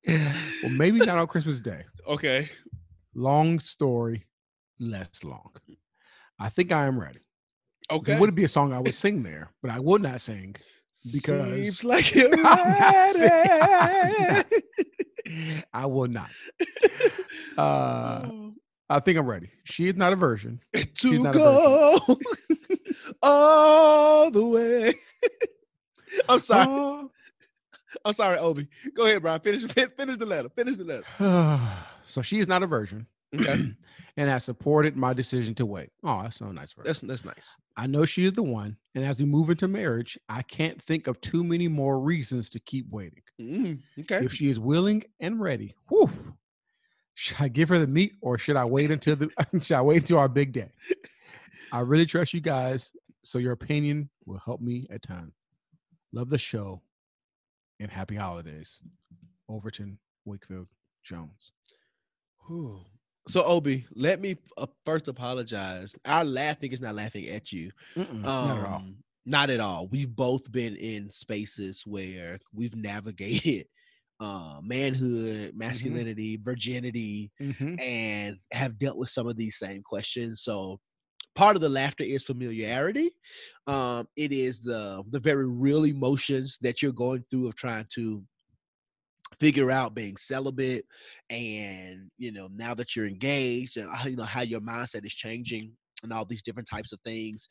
well, maybe not on Christmas Day. okay. Long story, less long. I think I am ready. Okay. It wouldn't be a song I would sing there, but I would not sing. because Seems like you're ready. I will not. Uh, I think I'm ready. She is not a virgin. to a go all the way. I'm sorry. Oh. I'm sorry, Obi. Go ahead, Brian. Finish finish the letter. Finish the letter. so she is not a virgin Okay. and has supported my decision to wait. Oh, that's so nice. That's that's nice. I know she is the one. And as we move into marriage, I can't think of too many more reasons to keep waiting. Mm, okay. If she is willing and ready, whew, should I give her the meat or should I wait until the should I wait until our big day? I really trust you guys, so your opinion will help me a ton. Love the show and happy holidays. Overton, Wakefield, Jones. Whew. So Obi, let me uh, first apologize. Our laughing is not laughing at you. Mm-mm, not at all. Um, Not at all. We've both been in spaces where we've navigated uh, manhood, masculinity, virginity, Mhm. and have dealt with some of these same questions. So part of the laughter is familiarity. Um, it is the the very real emotions that you're going through of trying to figure out being celibate and you know now that you're engaged and how- you know how your mindset is changing and all these different types of things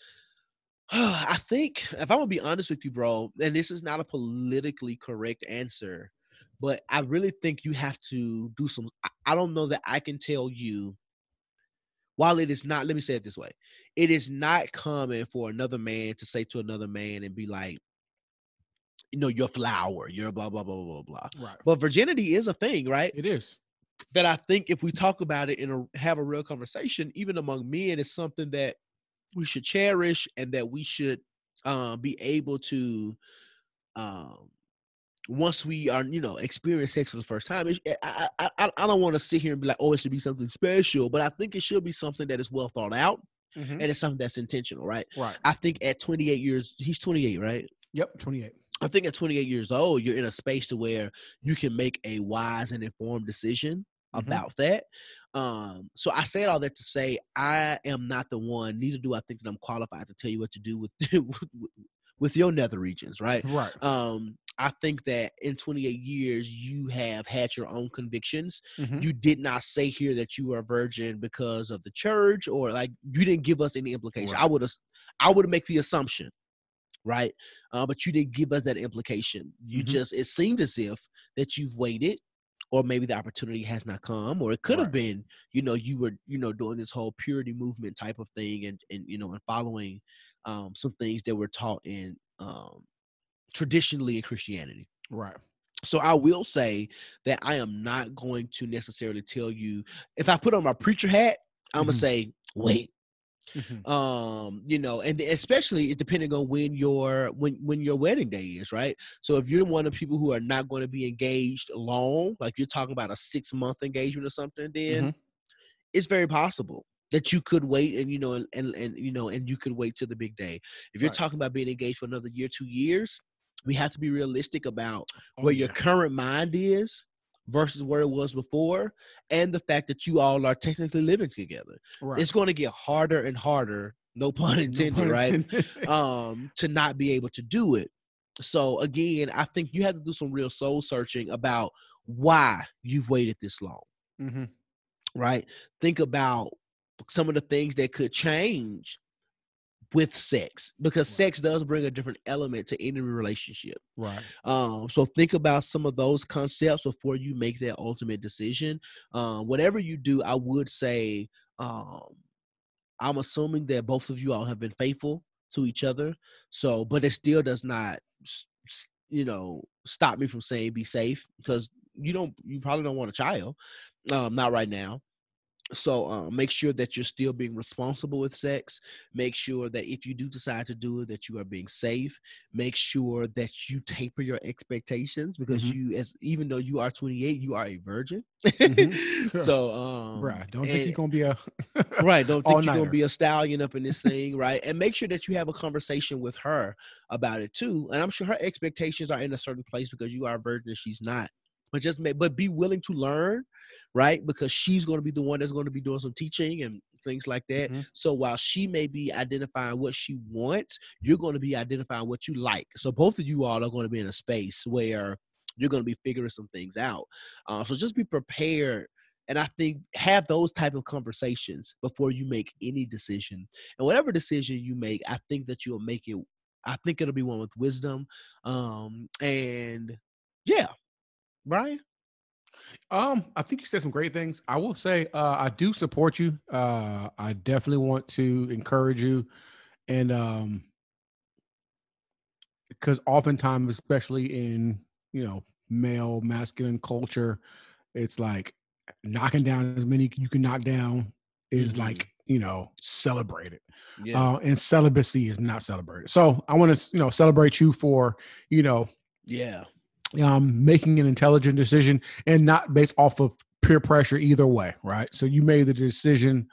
i think if i'm gonna be honest with you bro and this is not a politically correct answer but i really think you have to do some I- don't know that i can tell you while it is not let me say it this way it is not common for another man to say to another man and be like you know you're flower you're blah blah blah blah blah Right. but virginity is a thing right It is. that I think if we talk about it and have a real conversation, even among men, it's something that we should cherish and that we should um, be able to, um, once we are, you know, experience sex for the first time. It, I, I, I, I don't want to sit here and be like, oh, it should be something special, but I think it should be something that is well thought out Mhm. and it's something that's intentional, right? Right. I think at 28 years, he's 28, right? Yep. 28. I think at 28 years old, you're in a space to where you can make a wise and informed decision Mhm. about that. Um, so I said all that to say I am not the one, neither do I think that I'm qualified to tell you what to do with with, with your nether regions, right? Right. Um, I think that in 28 years you have had your own convictions. Mhm. You did not say here that you are a virgin because of the church, or like you didn't give us any implication. I would have, I would make the assumption, right? Uh, but you didn't give us that implication. You Mhm. just it seemed as if that you've waited, or maybe the opportunity has not come, or it could have Right. been, you know, you were, you know, doing this whole purity movement type of thing, and and you know, and following um, some things that were taught in um, traditionally in Christianity. Right. So I will say that I am not going to necessarily tell you if I put on my preacher hat, I'm gonna Mhm. say wait. Mhm. Um, you know, and especially it depending on when your when when your wedding day is, right? So if you're one of the people who are not going to be engaged long, like you're talking about a six month engagement or something, then Mhm. it's very possible that you could wait and you know and, and and you know and you could wait till the big day. If you're Right. talking about being engaged for another year, two years, we have to be realistic about Oh, where your current mind is versus where it was before and the fact that you all are technically living together Right. it's going to get harder and harder no pun No intended pun right intended. um to not be able to do it so again i think you have to do some real soul searching about why you've waited this long Mm-hmm. right think about some of the things that could change with sex because sex does bring a different element to any relationship Right. um, so think about some of those concepts before you make that ultimate decision. Um, whatever you do, I would say um, I'm assuming that both of you all have been faithful to each other. So, but it still does not, you know, stop me from saying be safe because you don't, you probably don't want a child, um, not right now. So um, make sure that you're still being responsible with sex. Make sure that if you do decide to do it, that you are being safe. Make sure that you taper your expectations because Mhm. you, as even though you are 28, you are a virgin. Mhm. Sure. So um, right. Don't think you're gonna be a right don't think you're gonna be a stallion up in this thing right and make sure that you have a conversation with her about it too and i'm sure her expectations are in a certain place because you are a virgin and she's not but just make but be willing to learn right? Because she's going to be the one that's going to be doing some teaching and things like that. Mhm. so while she may be identifying what she wants you're going to be identifying what you like. So both of you all are going to be in a space where you're going to be figuring some things out. Uh, so just be prepared and i think have those type of conversations before you make any decision. And whatever decision you make i think that you'll make it i think it'll be one with wisdom. Um and yeah brian Um, I think you said some great things. I will say, uh, I do support you. Uh, I definitely want to encourage you, and um, because oftentimes, especially in you know male masculine culture, it's like knocking down as many you can knock down is Mhm. like you know celebrated. yeah Uh, and celibacy is not celebrated. So I want to you know celebrate you for you know yeah um, making an intelligent decision and not based off of peer pressure either way, right? So you made the decision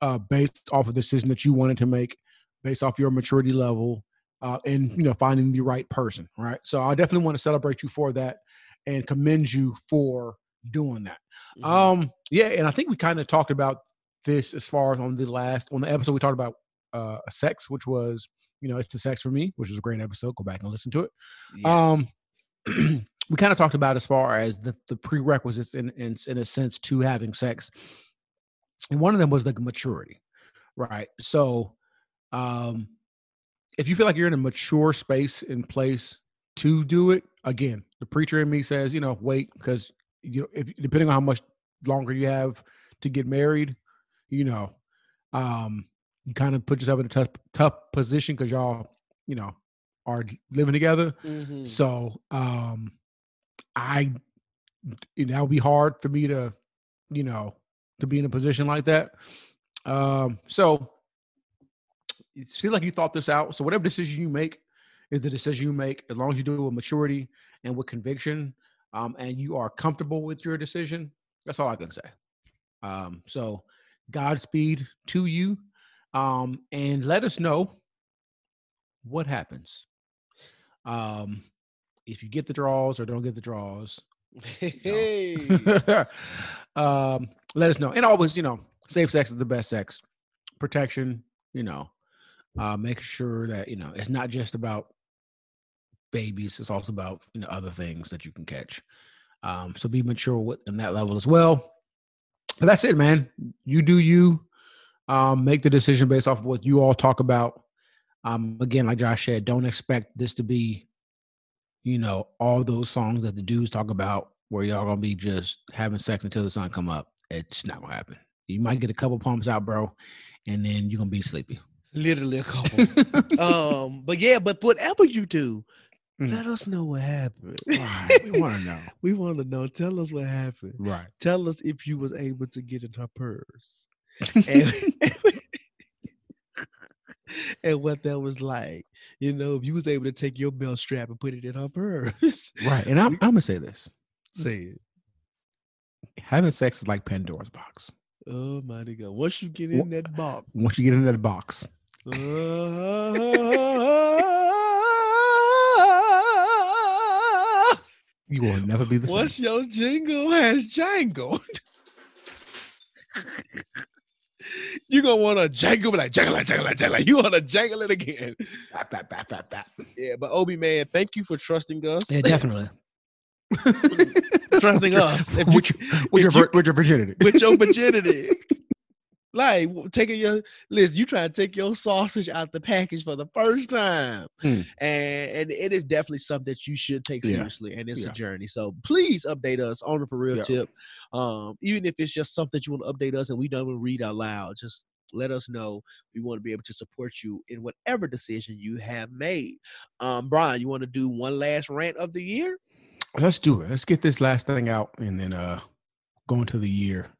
uh, based off of the decision that you wanted to make, based off your maturity level, uh, and you know finding the right person, right? So I definitely want to celebrate you for that and commend you for doing that. Mhm. Um, yeah, and I think we kind of talked about this as far as on the last on the episode we talked about uh sex, which was you know it's the sex for me, which was a great episode. Go back and listen to it. Yes. Um, we kind of talked about as far as the, the prerequisites in, in in a sense to having sex, and one of them was like maturity, right? So, um, if you feel like you're in a mature space and place to do it, again, the preacher in me says, you know, wait because you know if depending on how much longer you have to get married, you know, um, you kind of put yourself in a tough tough position because y'all, you know, are living together. Mhm. So um I that would be hard for me to, you know, to be in a position like that. Um so it seems like you thought this out. So whatever decision you make is the decision you make as long as you do it with maturity and with conviction um and you are comfortable with your decision. That's all I can say. Um so Godspeed to you. Um and let us know what happens um if you get the draws or don't get the draws hey um let us know and always you know safe sex is the best sex protection you know uh making sure that you know it's not just about babies. It's also about you know other things that you can catch. Um, so be mature with in that level as well. But that's it, man. You do you. Um, make the decision based off of what you all talk about. Um, again, like Josh said, don't expect this to be, you know, all those songs that the dudes talk about where y'all gonna be just having sex until the sun come up. It's not gonna happen. You might get a couple pumps out, bro, and then you're gonna be sleepy. Literally a couple. um, but yeah, but whatever you do, Mm. let us know what happened. Right, we want to know. We want to know. Tell us what happened. Right. Tell us if you was able to get in her purse. and, and what that was like. You know, if you was able to take your belt strap and put it in her purse. Right. And I'm, I'm gonna say this: Say it. having sex is like Pandora's box. Oh my God. Once you get Wha- in that box. Once you get in that box, you will never be the same. Once your jingle has jangled, you're gonna want to jangle be like jangle, like, jangle, like, jangle. like. You want to jangle it again. Bap, bap, bap, bap, bap. Yeah, but Obi man, thank you for trusting us. Yeah, definitely. trusting us. If you, with, your, with, your, you- with your virginity. with your virginity. Like taking your listen, you try to take your sausage out the package for the first time. Hmm. And and it is definitely something that you should take Yeah. seriously. And it's Yeah. a journey. So please update us on the for real Yeah. tip. Um, even if it's just something that you want to update us and we don't even read out loud, just let us know. We want to be able to support you in whatever decision you have made. Um, Brian, you want to do one last rant of the year? Let's do it. Let's get this last thing out and then uh go into the year,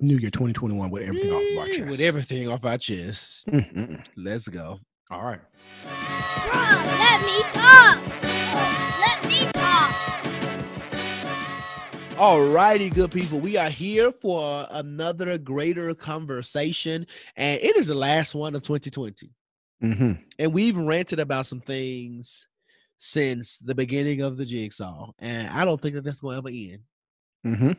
New Year 2021 with everything off of our chest. With everything off our chest. Mm, mm, mm. Let's go. All right. let me talk. Let me talk. Alrighty, good people. We are here for another greater conversation, and it is the last one of 2020. Mm-hmm. And we've ranted about some things since the beginning of the jigsaw, and I don't think that that's going to ever end. Mm-hmm.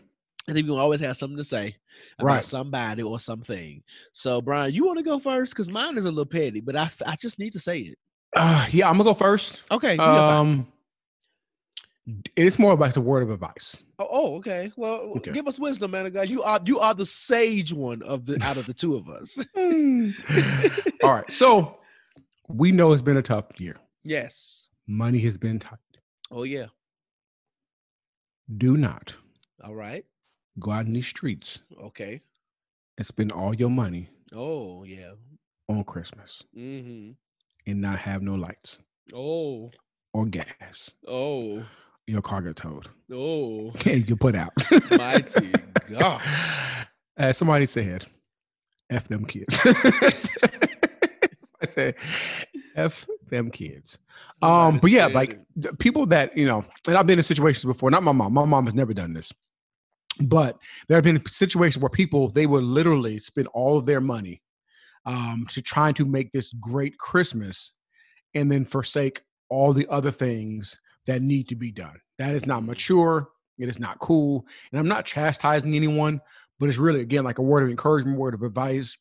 I think we'll always have something to say about Right. somebody or something. So, Brian, you want to go first? Because mine is a little petty, but I, I just need to say it. Uh, yeah, I'm gonna go first. Okay. you go first. Um, it's more about the word of advice. oh, oh, okay. Well, okay. give us wisdom, man God. You are you are the sage one of the out of the two of us. All right. So we know it's been a tough year. yes. Money has been tight. Oh yeah. Do not All right. Go out in these streets Okay. and spend all your money Oh yeah. on Christmas Mm-hmm. and not have no lights Oh. or gas. Oh. Your car get towed. Oh. and you put out. Mighty God. As somebody said, F them kids. I said, F them kids. Um, but yeah, like people that, you know, and I've been in situations before, not my mom. My mom has never done this. But there have been situations where people they would literally spend all of their money um to trying to make this great Christmas and then forsake all the other things that need to be done. That is not mature. It is not cool. And I'm not chastising anyone, but it's really again like a word of encouragement, word of advice.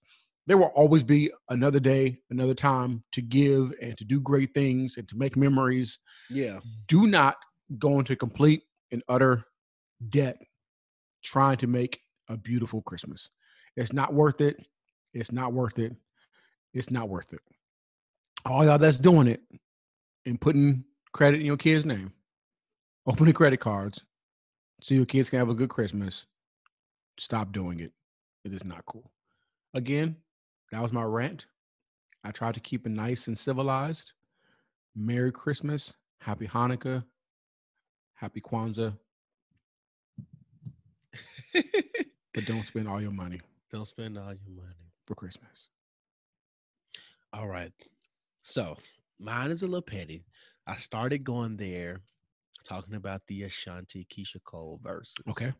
There will always be another day, another time to give and to do great things and to make memories. Yeah. Do not go into complete and utter debt trying to make a beautiful Christmas. It's not worth it. It's not worth it. It's not worth it. All y'all that's doing it and putting credit in your kid's name, opening credit cards so your kids can have a good Christmas. Stop doing it. It is not cool. Again, that was my rant. I tried to keep it nice and civilized. Merry Christmas, Happy Hanukkah, Happy Kwanzaa, but don't spend all your money Don't spend all your money. for Christmas. All right. So mine is a little petty. I started going there talking about the Ashanti Keyshia Cole Verzuz. Okay.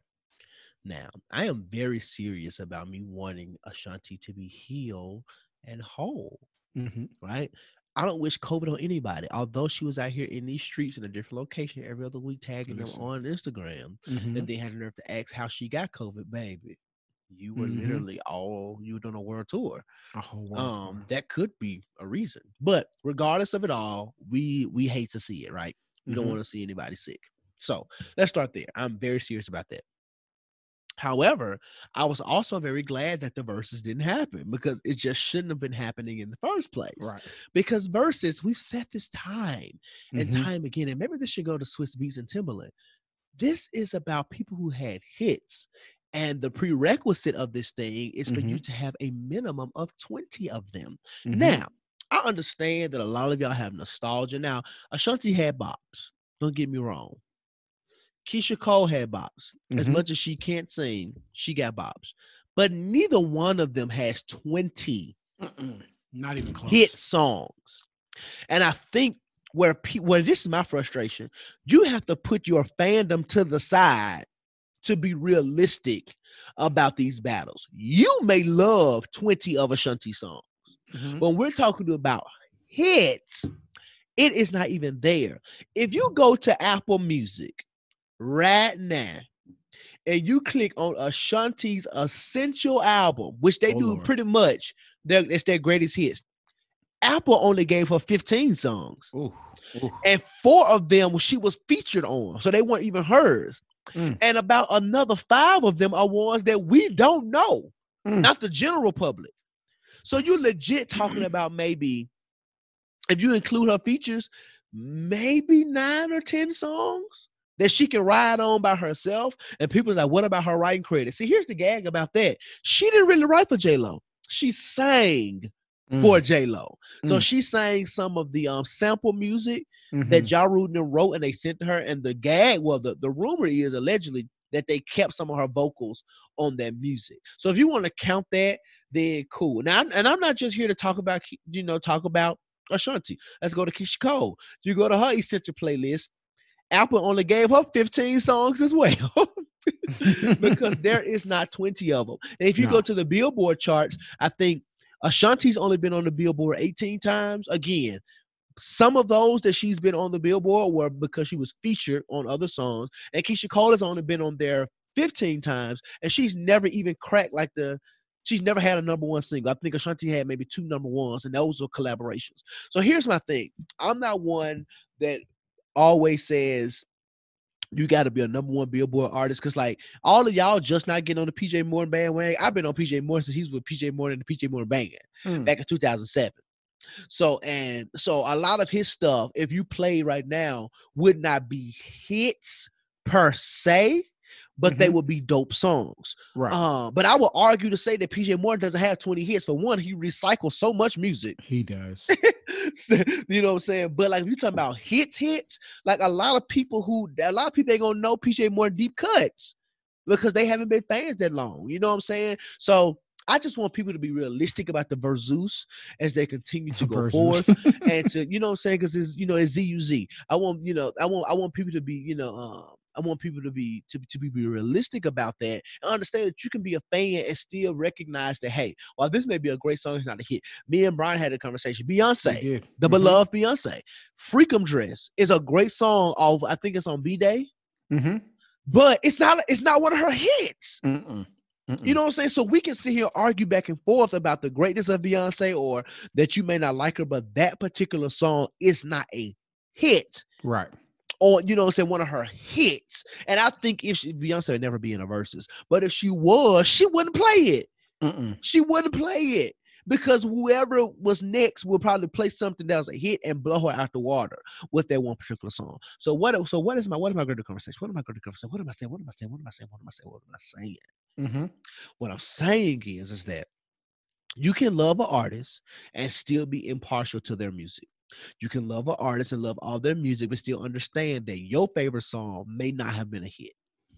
Now, I am very serious about me wanting Ashanti to be healed and whole, Mm-hmm. right? I don't wish COVID on anybody. Although she was out here in these streets in a different location every other week, tagging Listen. them on Instagram, Mm-hmm. and then had the nerve to ask how she got COVID, baby. You were Mhm. literally all you were doing a world tour A whole world um tour. that could be a reason but regardless of it all we we hate to see it right You don't Mhm. want to see anybody sick. So let's start there. I'm very serious about that. However, I was also very glad that the Verzuz didn't happen because it just shouldn't have been happening in the first place. Right. Because Verzuz, we've said this time and Mhm. time again, and maybe this should go to Swizz Beatz and Timbaland. This is about people who had hits. And the prerequisite of this thing is for you to have a minimum of 20 of them. Mhm. Now, I understand that a lot of y'all have nostalgia. Now, Ashanti had bops. Don't get me wrong. Keyshia Cole had bops. As Mhm. much as she can't sing, she got bops. But neither one of them has 20 Mm-mm. Not even close. hit songs. And I think where pe- where this is my frustration, you have to put your fandom to the side to be realistic about these battles. You may love 20 of Ashanti songs. Mhm. When we're talking about hits, it is not even there. If you go to Apple Music right now and you click on Ashanti's Essential album, which they Oh, do Lord. pretty much, their, it's their greatest hits. Apple only gave her 15 songs, Ooh, ooh. and four of them she was featured on, so they weren't even hers. Mm. And about another five of them are ones that we don't know, Mm. not the general public. So you're legit talking about maybe, if you include her features, maybe nine or 10 songs that she can ride on by herself. And people's like, what about her writing credit? See, here's the gag about that. She didn't really write for J Lo. She sang for J Lo. So Mm. she sang some of the um sample music that Mhm. Ja Rudin wrote and they sent to her. And the gag, well, the, the rumor is allegedly that they kept some of her vocals on that music. So if you want to count that, then cool. Now, and I'm not just here to talk about, you know, talk about Ashanti. Let's go to Keyshia Cole. You go to her essential playlist. Apple only gave her 15 songs as well. because there is not 20 of them. And if you No. go to the Billboard charts, I think Ashanti's only been on the Billboard 18 times. Again, some of those that she's been on the Billboard were because she was featured on other songs. And Keyshia Cole has only been on there 15 times, and she's never even cracked like the. She's never had a number one single. I think Ashanti had maybe two number ones, and those were collaborations. So here's my thing: I'm not one that always says you got to be a number one Billboard artist because, like, all of y'all just not getting on the PJ Morton bandwagon. I've been on PJ Morton since he's with PJ Morton and the PJ Morton band Mm. back in 2007. So and so a lot of his stuff, if you play right now, would not be hits per se, but they Mhm. would be dope songs. Right. Uh, but I would argue to say that PJ Morton doesn't have 20 hits. For one, he recycles so much music. he does. So, you know what I'm saying? But like if you talking about hits, hits, like a lot of people who a lot of people ain't gonna know PJ Morton deep cuts because they haven't been fans that long. You know what I'm saying? So I just want people to be realistic about the Verzuz as they continue to go forth and to you know what I'm saying because it's you know it's ZUZ. I want you know I want I want people to be you know um I want people to be to, to be realistic about that and understand that you can be a fan and still recognize that hey, while this may be a great song, it's not a hit. Me and Brian had a conversation. Beyonce, the Mhm. beloved Beyonce, "Freakum Dress" is a great song. Off I think it's on B'Day, Mhm. but it's not it's not one of her hits. Mm-mm. Mm-mm. You know what I'm saying? So we can sit here argue back and forth about the greatness of Beyonce or that you may not like her, but that particular song is not a hit right. Or you know say one of her hits. And I think if she, Beyonce would never be in a Verzuz, but if she was, she wouldn't play it. Mm-mm. She wouldn't play it because whoever was next would probably play something that was a hit and blow her out the water with that one particular song. So what? So what is my what am I going to conversation? What am I going to conversation? What am I saying? What am I saying? What am I saying? What am I saying? What am I saying? Mhm. What I'm saying is, is that you can love an artist and still be impartial to their music. You can love an artist and love all their music, but still understand that your favorite song may not have been a hit.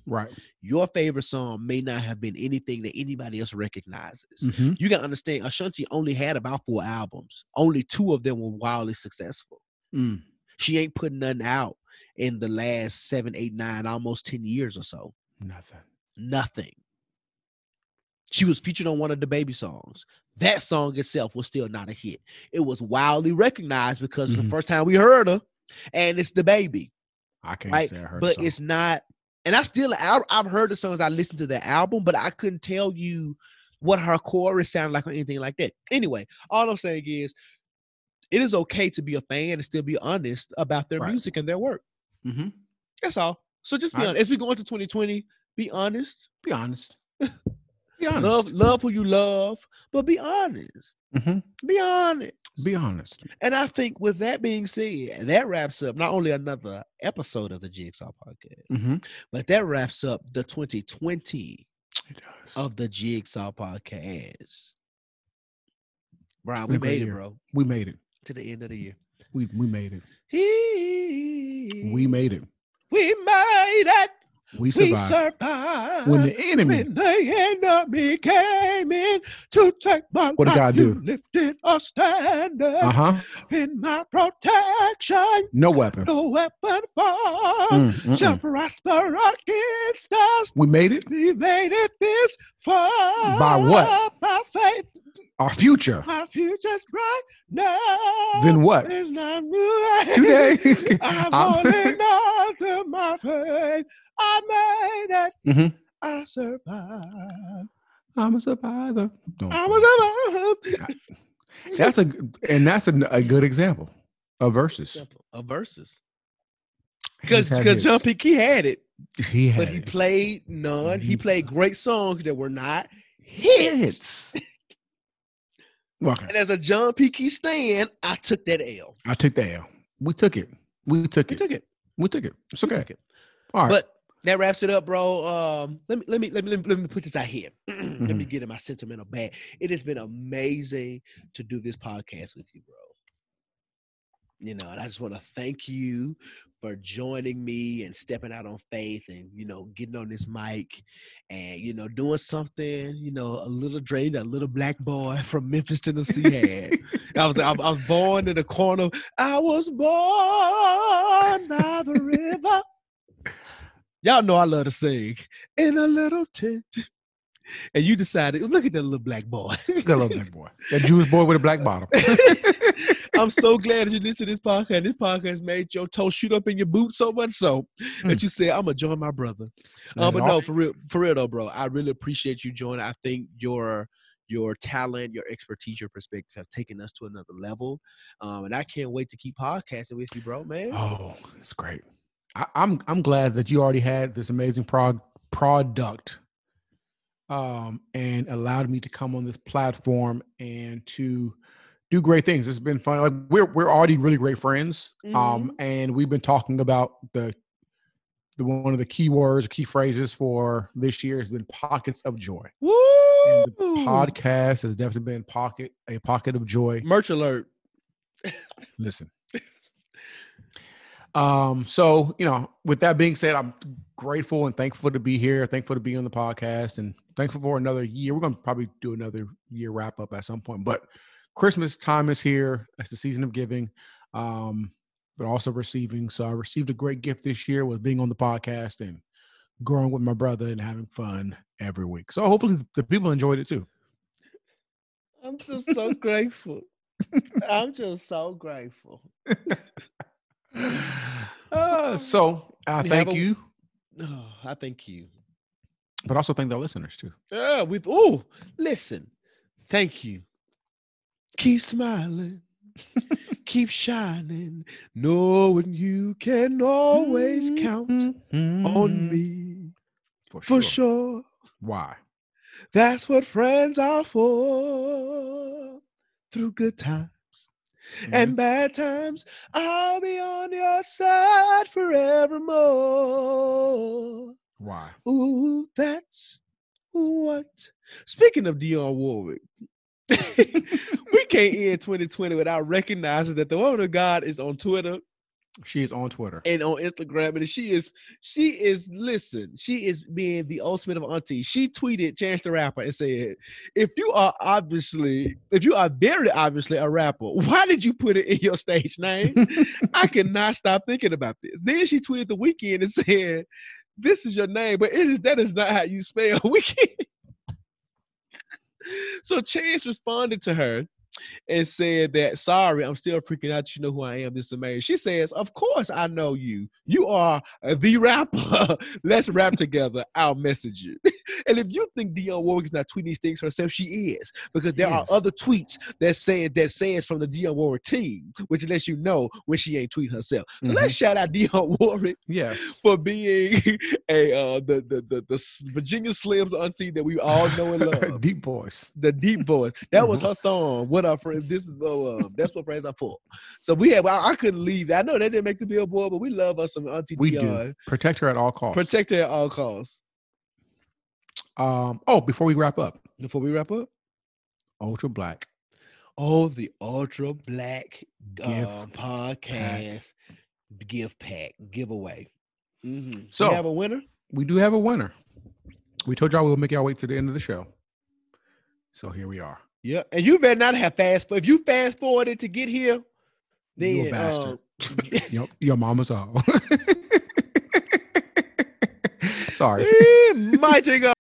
Right. Your favorite song may not have been anything that anybody else recognizes. Mhm. You got to understand, Ashanti only had about four albums. Only two of them were wildly successful. Mm. She ain't putting nothing out in the last seven, eight, nine, almost 10 years or so. Nothing. Nothing. She was featured on one of the baby songs. That song itself was still not a hit. It was wildly recognized because Mhm. the first time we heard her, and it's the baby, I can't right? say I heard. But it's not. And I still, I, I've heard the songs. I listened to the album, but I couldn't tell you what her chorus sounded like or anything like that. Anyway, all I'm saying is, it is okay to be a fan and still be honest about their Right. music and their work. Mm-hmm. That's all. So just be I- honest. As we go into 2020, be honest. Be honest. Be honest. Love, love who you love, but be honest. Mhm. Be honest. Be honest. And I think with that being said, that wraps up not only another episode of the Jigsaw Podcast, Mm-hmm. but that wraps up the 2020 It does. of the Jigsaw Podcast. Brian, we made it, year. bro, we made it. to the end of the year. We we made it. We We made it. we made it. We We survived. survived. when the enemy When the enemy came in to take my What did life, God you do? lifted a standard uh-huh. in my protection. No weapon. No weapon formed Mm, mm-mm. shall prosper against us. We made it. We made it this far. By what? By faith. Our future. My future's bright now. Then what? It's not new Today. I'm I'm- holding on to my faith. I made it. Mhm. I survived. I'm a survivor. Don't I play. was survived. That's a g- and that's a, a good example of Verzuz. Of Verzuz. Because because hits. John P. Kee had it, he had but he it. played none. He Mhm. played great songs that were not hits. hits. Okay. And as a John P. Kee stand, I took that L. I took the L. We took it. We took We it. took it. We took it. It's We okay. took it. All right. But that wraps it up, bro. Um, let me let me let me let me, put this out here. let me Mhm. get in my sentimental bag. It has been amazing to do this podcast with you, bro. You know, and I just want to thank you for joining me and stepping out on faith and you know getting on this mic and you know doing something you know a little drained a little black boy from Memphis, Tennessee had. I was I, I was born in the corner. I was born by the river. Y'all know I love to sing in a little tent. And you decided, look at that little black boy. that little black boy. That Jewish boy with a black bottom. I'm so glad that you listened to this podcast. This podcast made your toe shoot up in your boot so much so that you said, I'm gonna join my brother. Uh, but no, for real, for real though, bro. I really appreciate you joining. I think your your talent, your expertise, your perspective have taken us to another level. Um, and I can't wait to keep podcasting with you, bro, man. Oh, it's great. I, I'm I'm glad that you already had this amazing prog product, um, and allowed me to come on this platform and to do great things. It's been fun. Like we're we're already really great friends, um, and we've been talking about the the one of the key words, key phrases for this year has been pockets of joy. Woo! And the podcast has definitely been pocket a pocket of joy. Merch alert. Listen. Um, so you know, with that being said, I'm grateful and thankful to be here, thankful to be on the podcast, and thankful for another year. We're gonna probably do another year wrap up at some point, but Christmas time is here. It's the season of giving, um, but also receiving. So I received a great gift this year with being on the podcast and growing with my brother and having fun every week. So hopefully the people enjoyed it too. I'm just so grateful. I'm just so grateful. Uh, so I We thank a- you, Oh, I thank you. but also thank the listeners too. Yeah, with oh, listen. Thank you. Keep smiling. Keep shining. Knowing you can always count on mm-hmm. me for for sure. sure. Why? That's what friends are for. Through good times and mm-hmm. bad times, I'll be on your side forevermore. Why? Ooh, that's what. Speaking of Dionne Warwick, we can't end 2020 without recognizing that the woman of God is on Twitter She is on Twitter. and on Instagram, and she is she is listen, she is being the ultimate of auntie. She tweeted Chance the Rapper and said, "If you are obviously, if you are very obviously a rapper, why did you put it in your stage name? I cannot stop thinking about this." Then she tweeted the Weeknd and said, "This is your name, but it is that is not how you spell weekend." so Chase responded to her and said that sorry, I'm still freaking out. You know who I am. This is amazing. She says, Of course I know you. You are the rapper. Let's rap together. I'll message you. and if you think Dionne Warwick is not tweeting these things herself, she is. Because there are other tweets that say that says from the Dionne Warwick team, which lets you know when she ain't tweeting herself. So let's shout out Dionne Warwick Yes. for being a uh the the the, the Virginia Slims auntie that we all know and love. Deep voice. the deep voice. That was Mhm. her song. What our friends. This is uh, uh, that's what friends are for. So we had. I, I couldn't leave. that. I know they didn't make the billboard, but we love us some Auntie We do. Protect her at all costs. Protect her at all costs. um. Oh, before we wrap up, Before we wrap up, Ultra Black. oh, the Ultra Black uh, Gift podcast gift pack giveaway. Mhm. So- we have a winner. We do have a winner. We told y'all we would make y'all wait to the end of the show. So here we are. Yeah, and you better not have fast. But if you fast forwarded to get here, then You a bastard. um, Your, your mama's all. Sorry. it might take a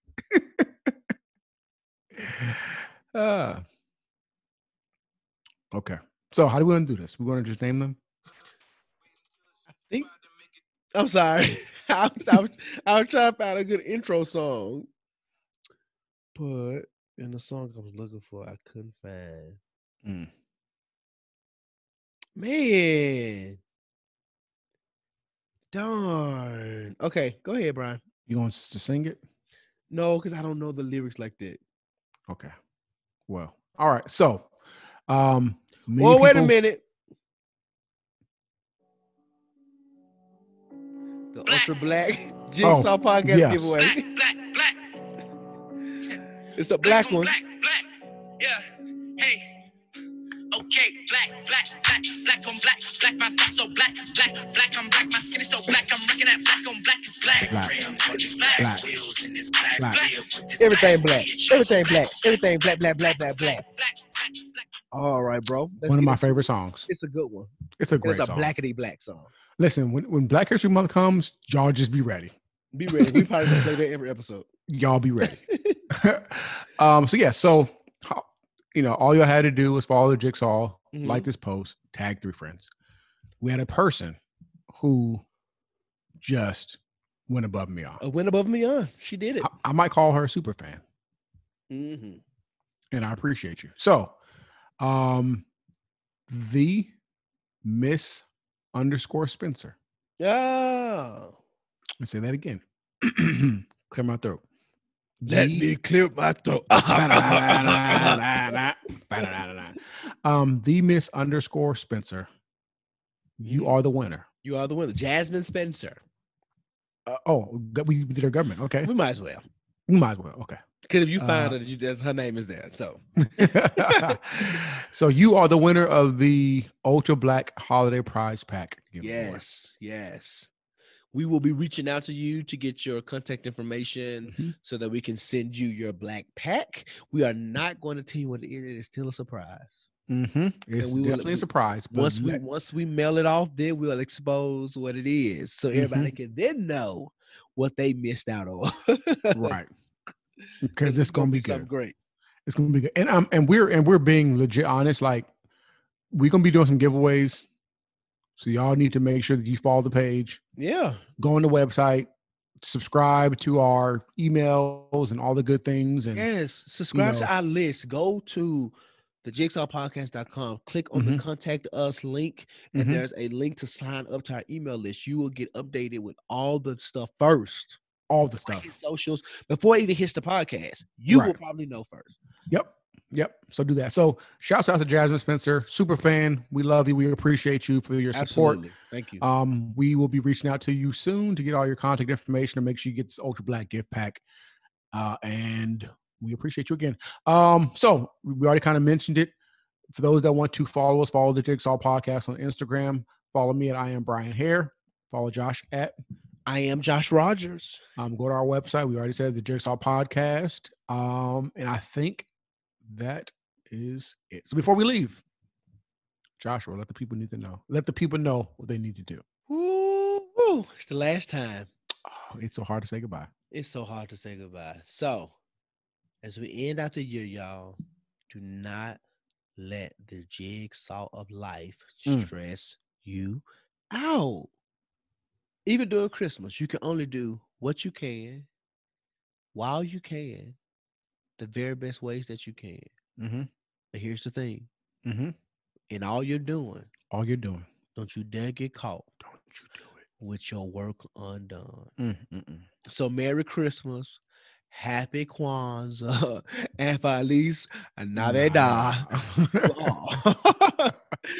Uh, okay. So how do we want to do this? We're going to just name them? I'm sorry. I was, I, was, I was trying to find a good intro song, but in the song I was looking for, I couldn't find. Mm. Man, darn. Okay, go ahead, Brian. You want us to sing it? No, because I don't know the lyrics like that. Okay. Well, all right. So, um, many Well, wait a minute. The Ultra Black Jigsaw Podcast Oh, yes. giveaway. Black, black, It's a black on one. Black, black. Yeah. Hey. Okay. Black, black, black, black on black, black. My thoughts so black, black, black. I'm black. My skin is so black. I'm rocking that black on black is black. Black. Rims black. Black. Wheels in this black. Black. Wheel with this Everything black. Bitch, I'm so Everything black. Everything black, black, black, black, black. Black, black, black. All right, bro. Let's one of my it. favorite songs. It's a good one. It's a great song. It's a song. blackety black song. Listen, when, when Black History Month comes, y'all just be ready. Be ready. We probably gonna play that every episode. Y'all be ready. um, so yeah, so you know, all y'all had to do was follow the jigsaw, Mhm. like this post, tag three friends. We had a person who just went above and beyond. A win above and beyond. She did it. I, I might call her a super fan, Mm-hmm. and I appreciate you. So, um, the Miss underscore Spencer. Yeah. Let me say that again. Clear my throat. Let me clear my throat. um, the Miss underscore Spencer. You are the winner. you are the winner. Jasmine Spencer. Uh, oh, we did our government. Okay, We might as well. we might as well. Okay. Because if you find Uh, her, you, her name is there. So so you are the winner of the Ultra Black Holiday Prize Pack. yes, yes. We will be reaching out to you to get your contact information Mhm. so that we can send you your black pack. We are not going to tell you what it is. It is still a surprise. Mm-hmm. It's will- definitely a surprise. But Once we once we mail it off, then we'll expose what it is, so everybody Mm-hmm. can then know what they missed out on. right, because it's gonna be something good. great. It's gonna be good. And um, and we're and we're being legit honest. Like we're gonna be doing some giveaways. So y'all need to make sure that you follow the page, Yeah, go on the website, subscribe to our emails and all the good things. And yes. Subscribe know- to our list. Go to the jigsawpodcast.com. Click on the Mhm. contact us link, and Mhm. there's a link to sign up to our email list. You will get updated with all the stuff first. all the stuff. socials before it even hits the podcast. You will probably know first. Yep. Yep. So do that. So shouts out to Jasmine Spencer, super fan. We love you. We appreciate you for your support. Absolutely. Thank you. Um, we will be reaching out to you soon to get all your contact information and make sure you get this ultra black gift pack. Uh, and we appreciate you again. Um, so we already kind of mentioned it. For those that want to follow us, follow the Jigsaw Podcast on Instagram. Follow me at I am Brian Hare. Follow Josh at I am Josh Rogers. um, go to our website. We already said the Jigsaw Podcast. Um, and I think that is it. So before we leave, Joshua, let the people need to know. Let the people know what they need to do. Woo, woo. It's the last time. Oh, it's so hard to say goodbye. It's so hard to say goodbye. So, as we end out the year, y'all, do not let the jigsaw of life Mm. stress you out. Even during Christmas, you can only do what you can while you can, the very best ways that you can. Mm-hmm. But here's the thing Mm-hmm. in all you're doing, All you're doing. don't you dare get caught Don't you do it. with your work undone. Mm-mm. So, Merry Christmas, Happy Kwanzaa, and Feliz Navidad.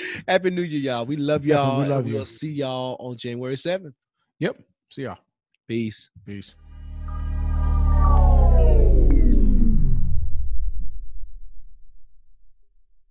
Happy New Year, y'all. We love y'all. we and love we'll you. see y'all on January 7th. Yep. See y'all. Peace. Peace.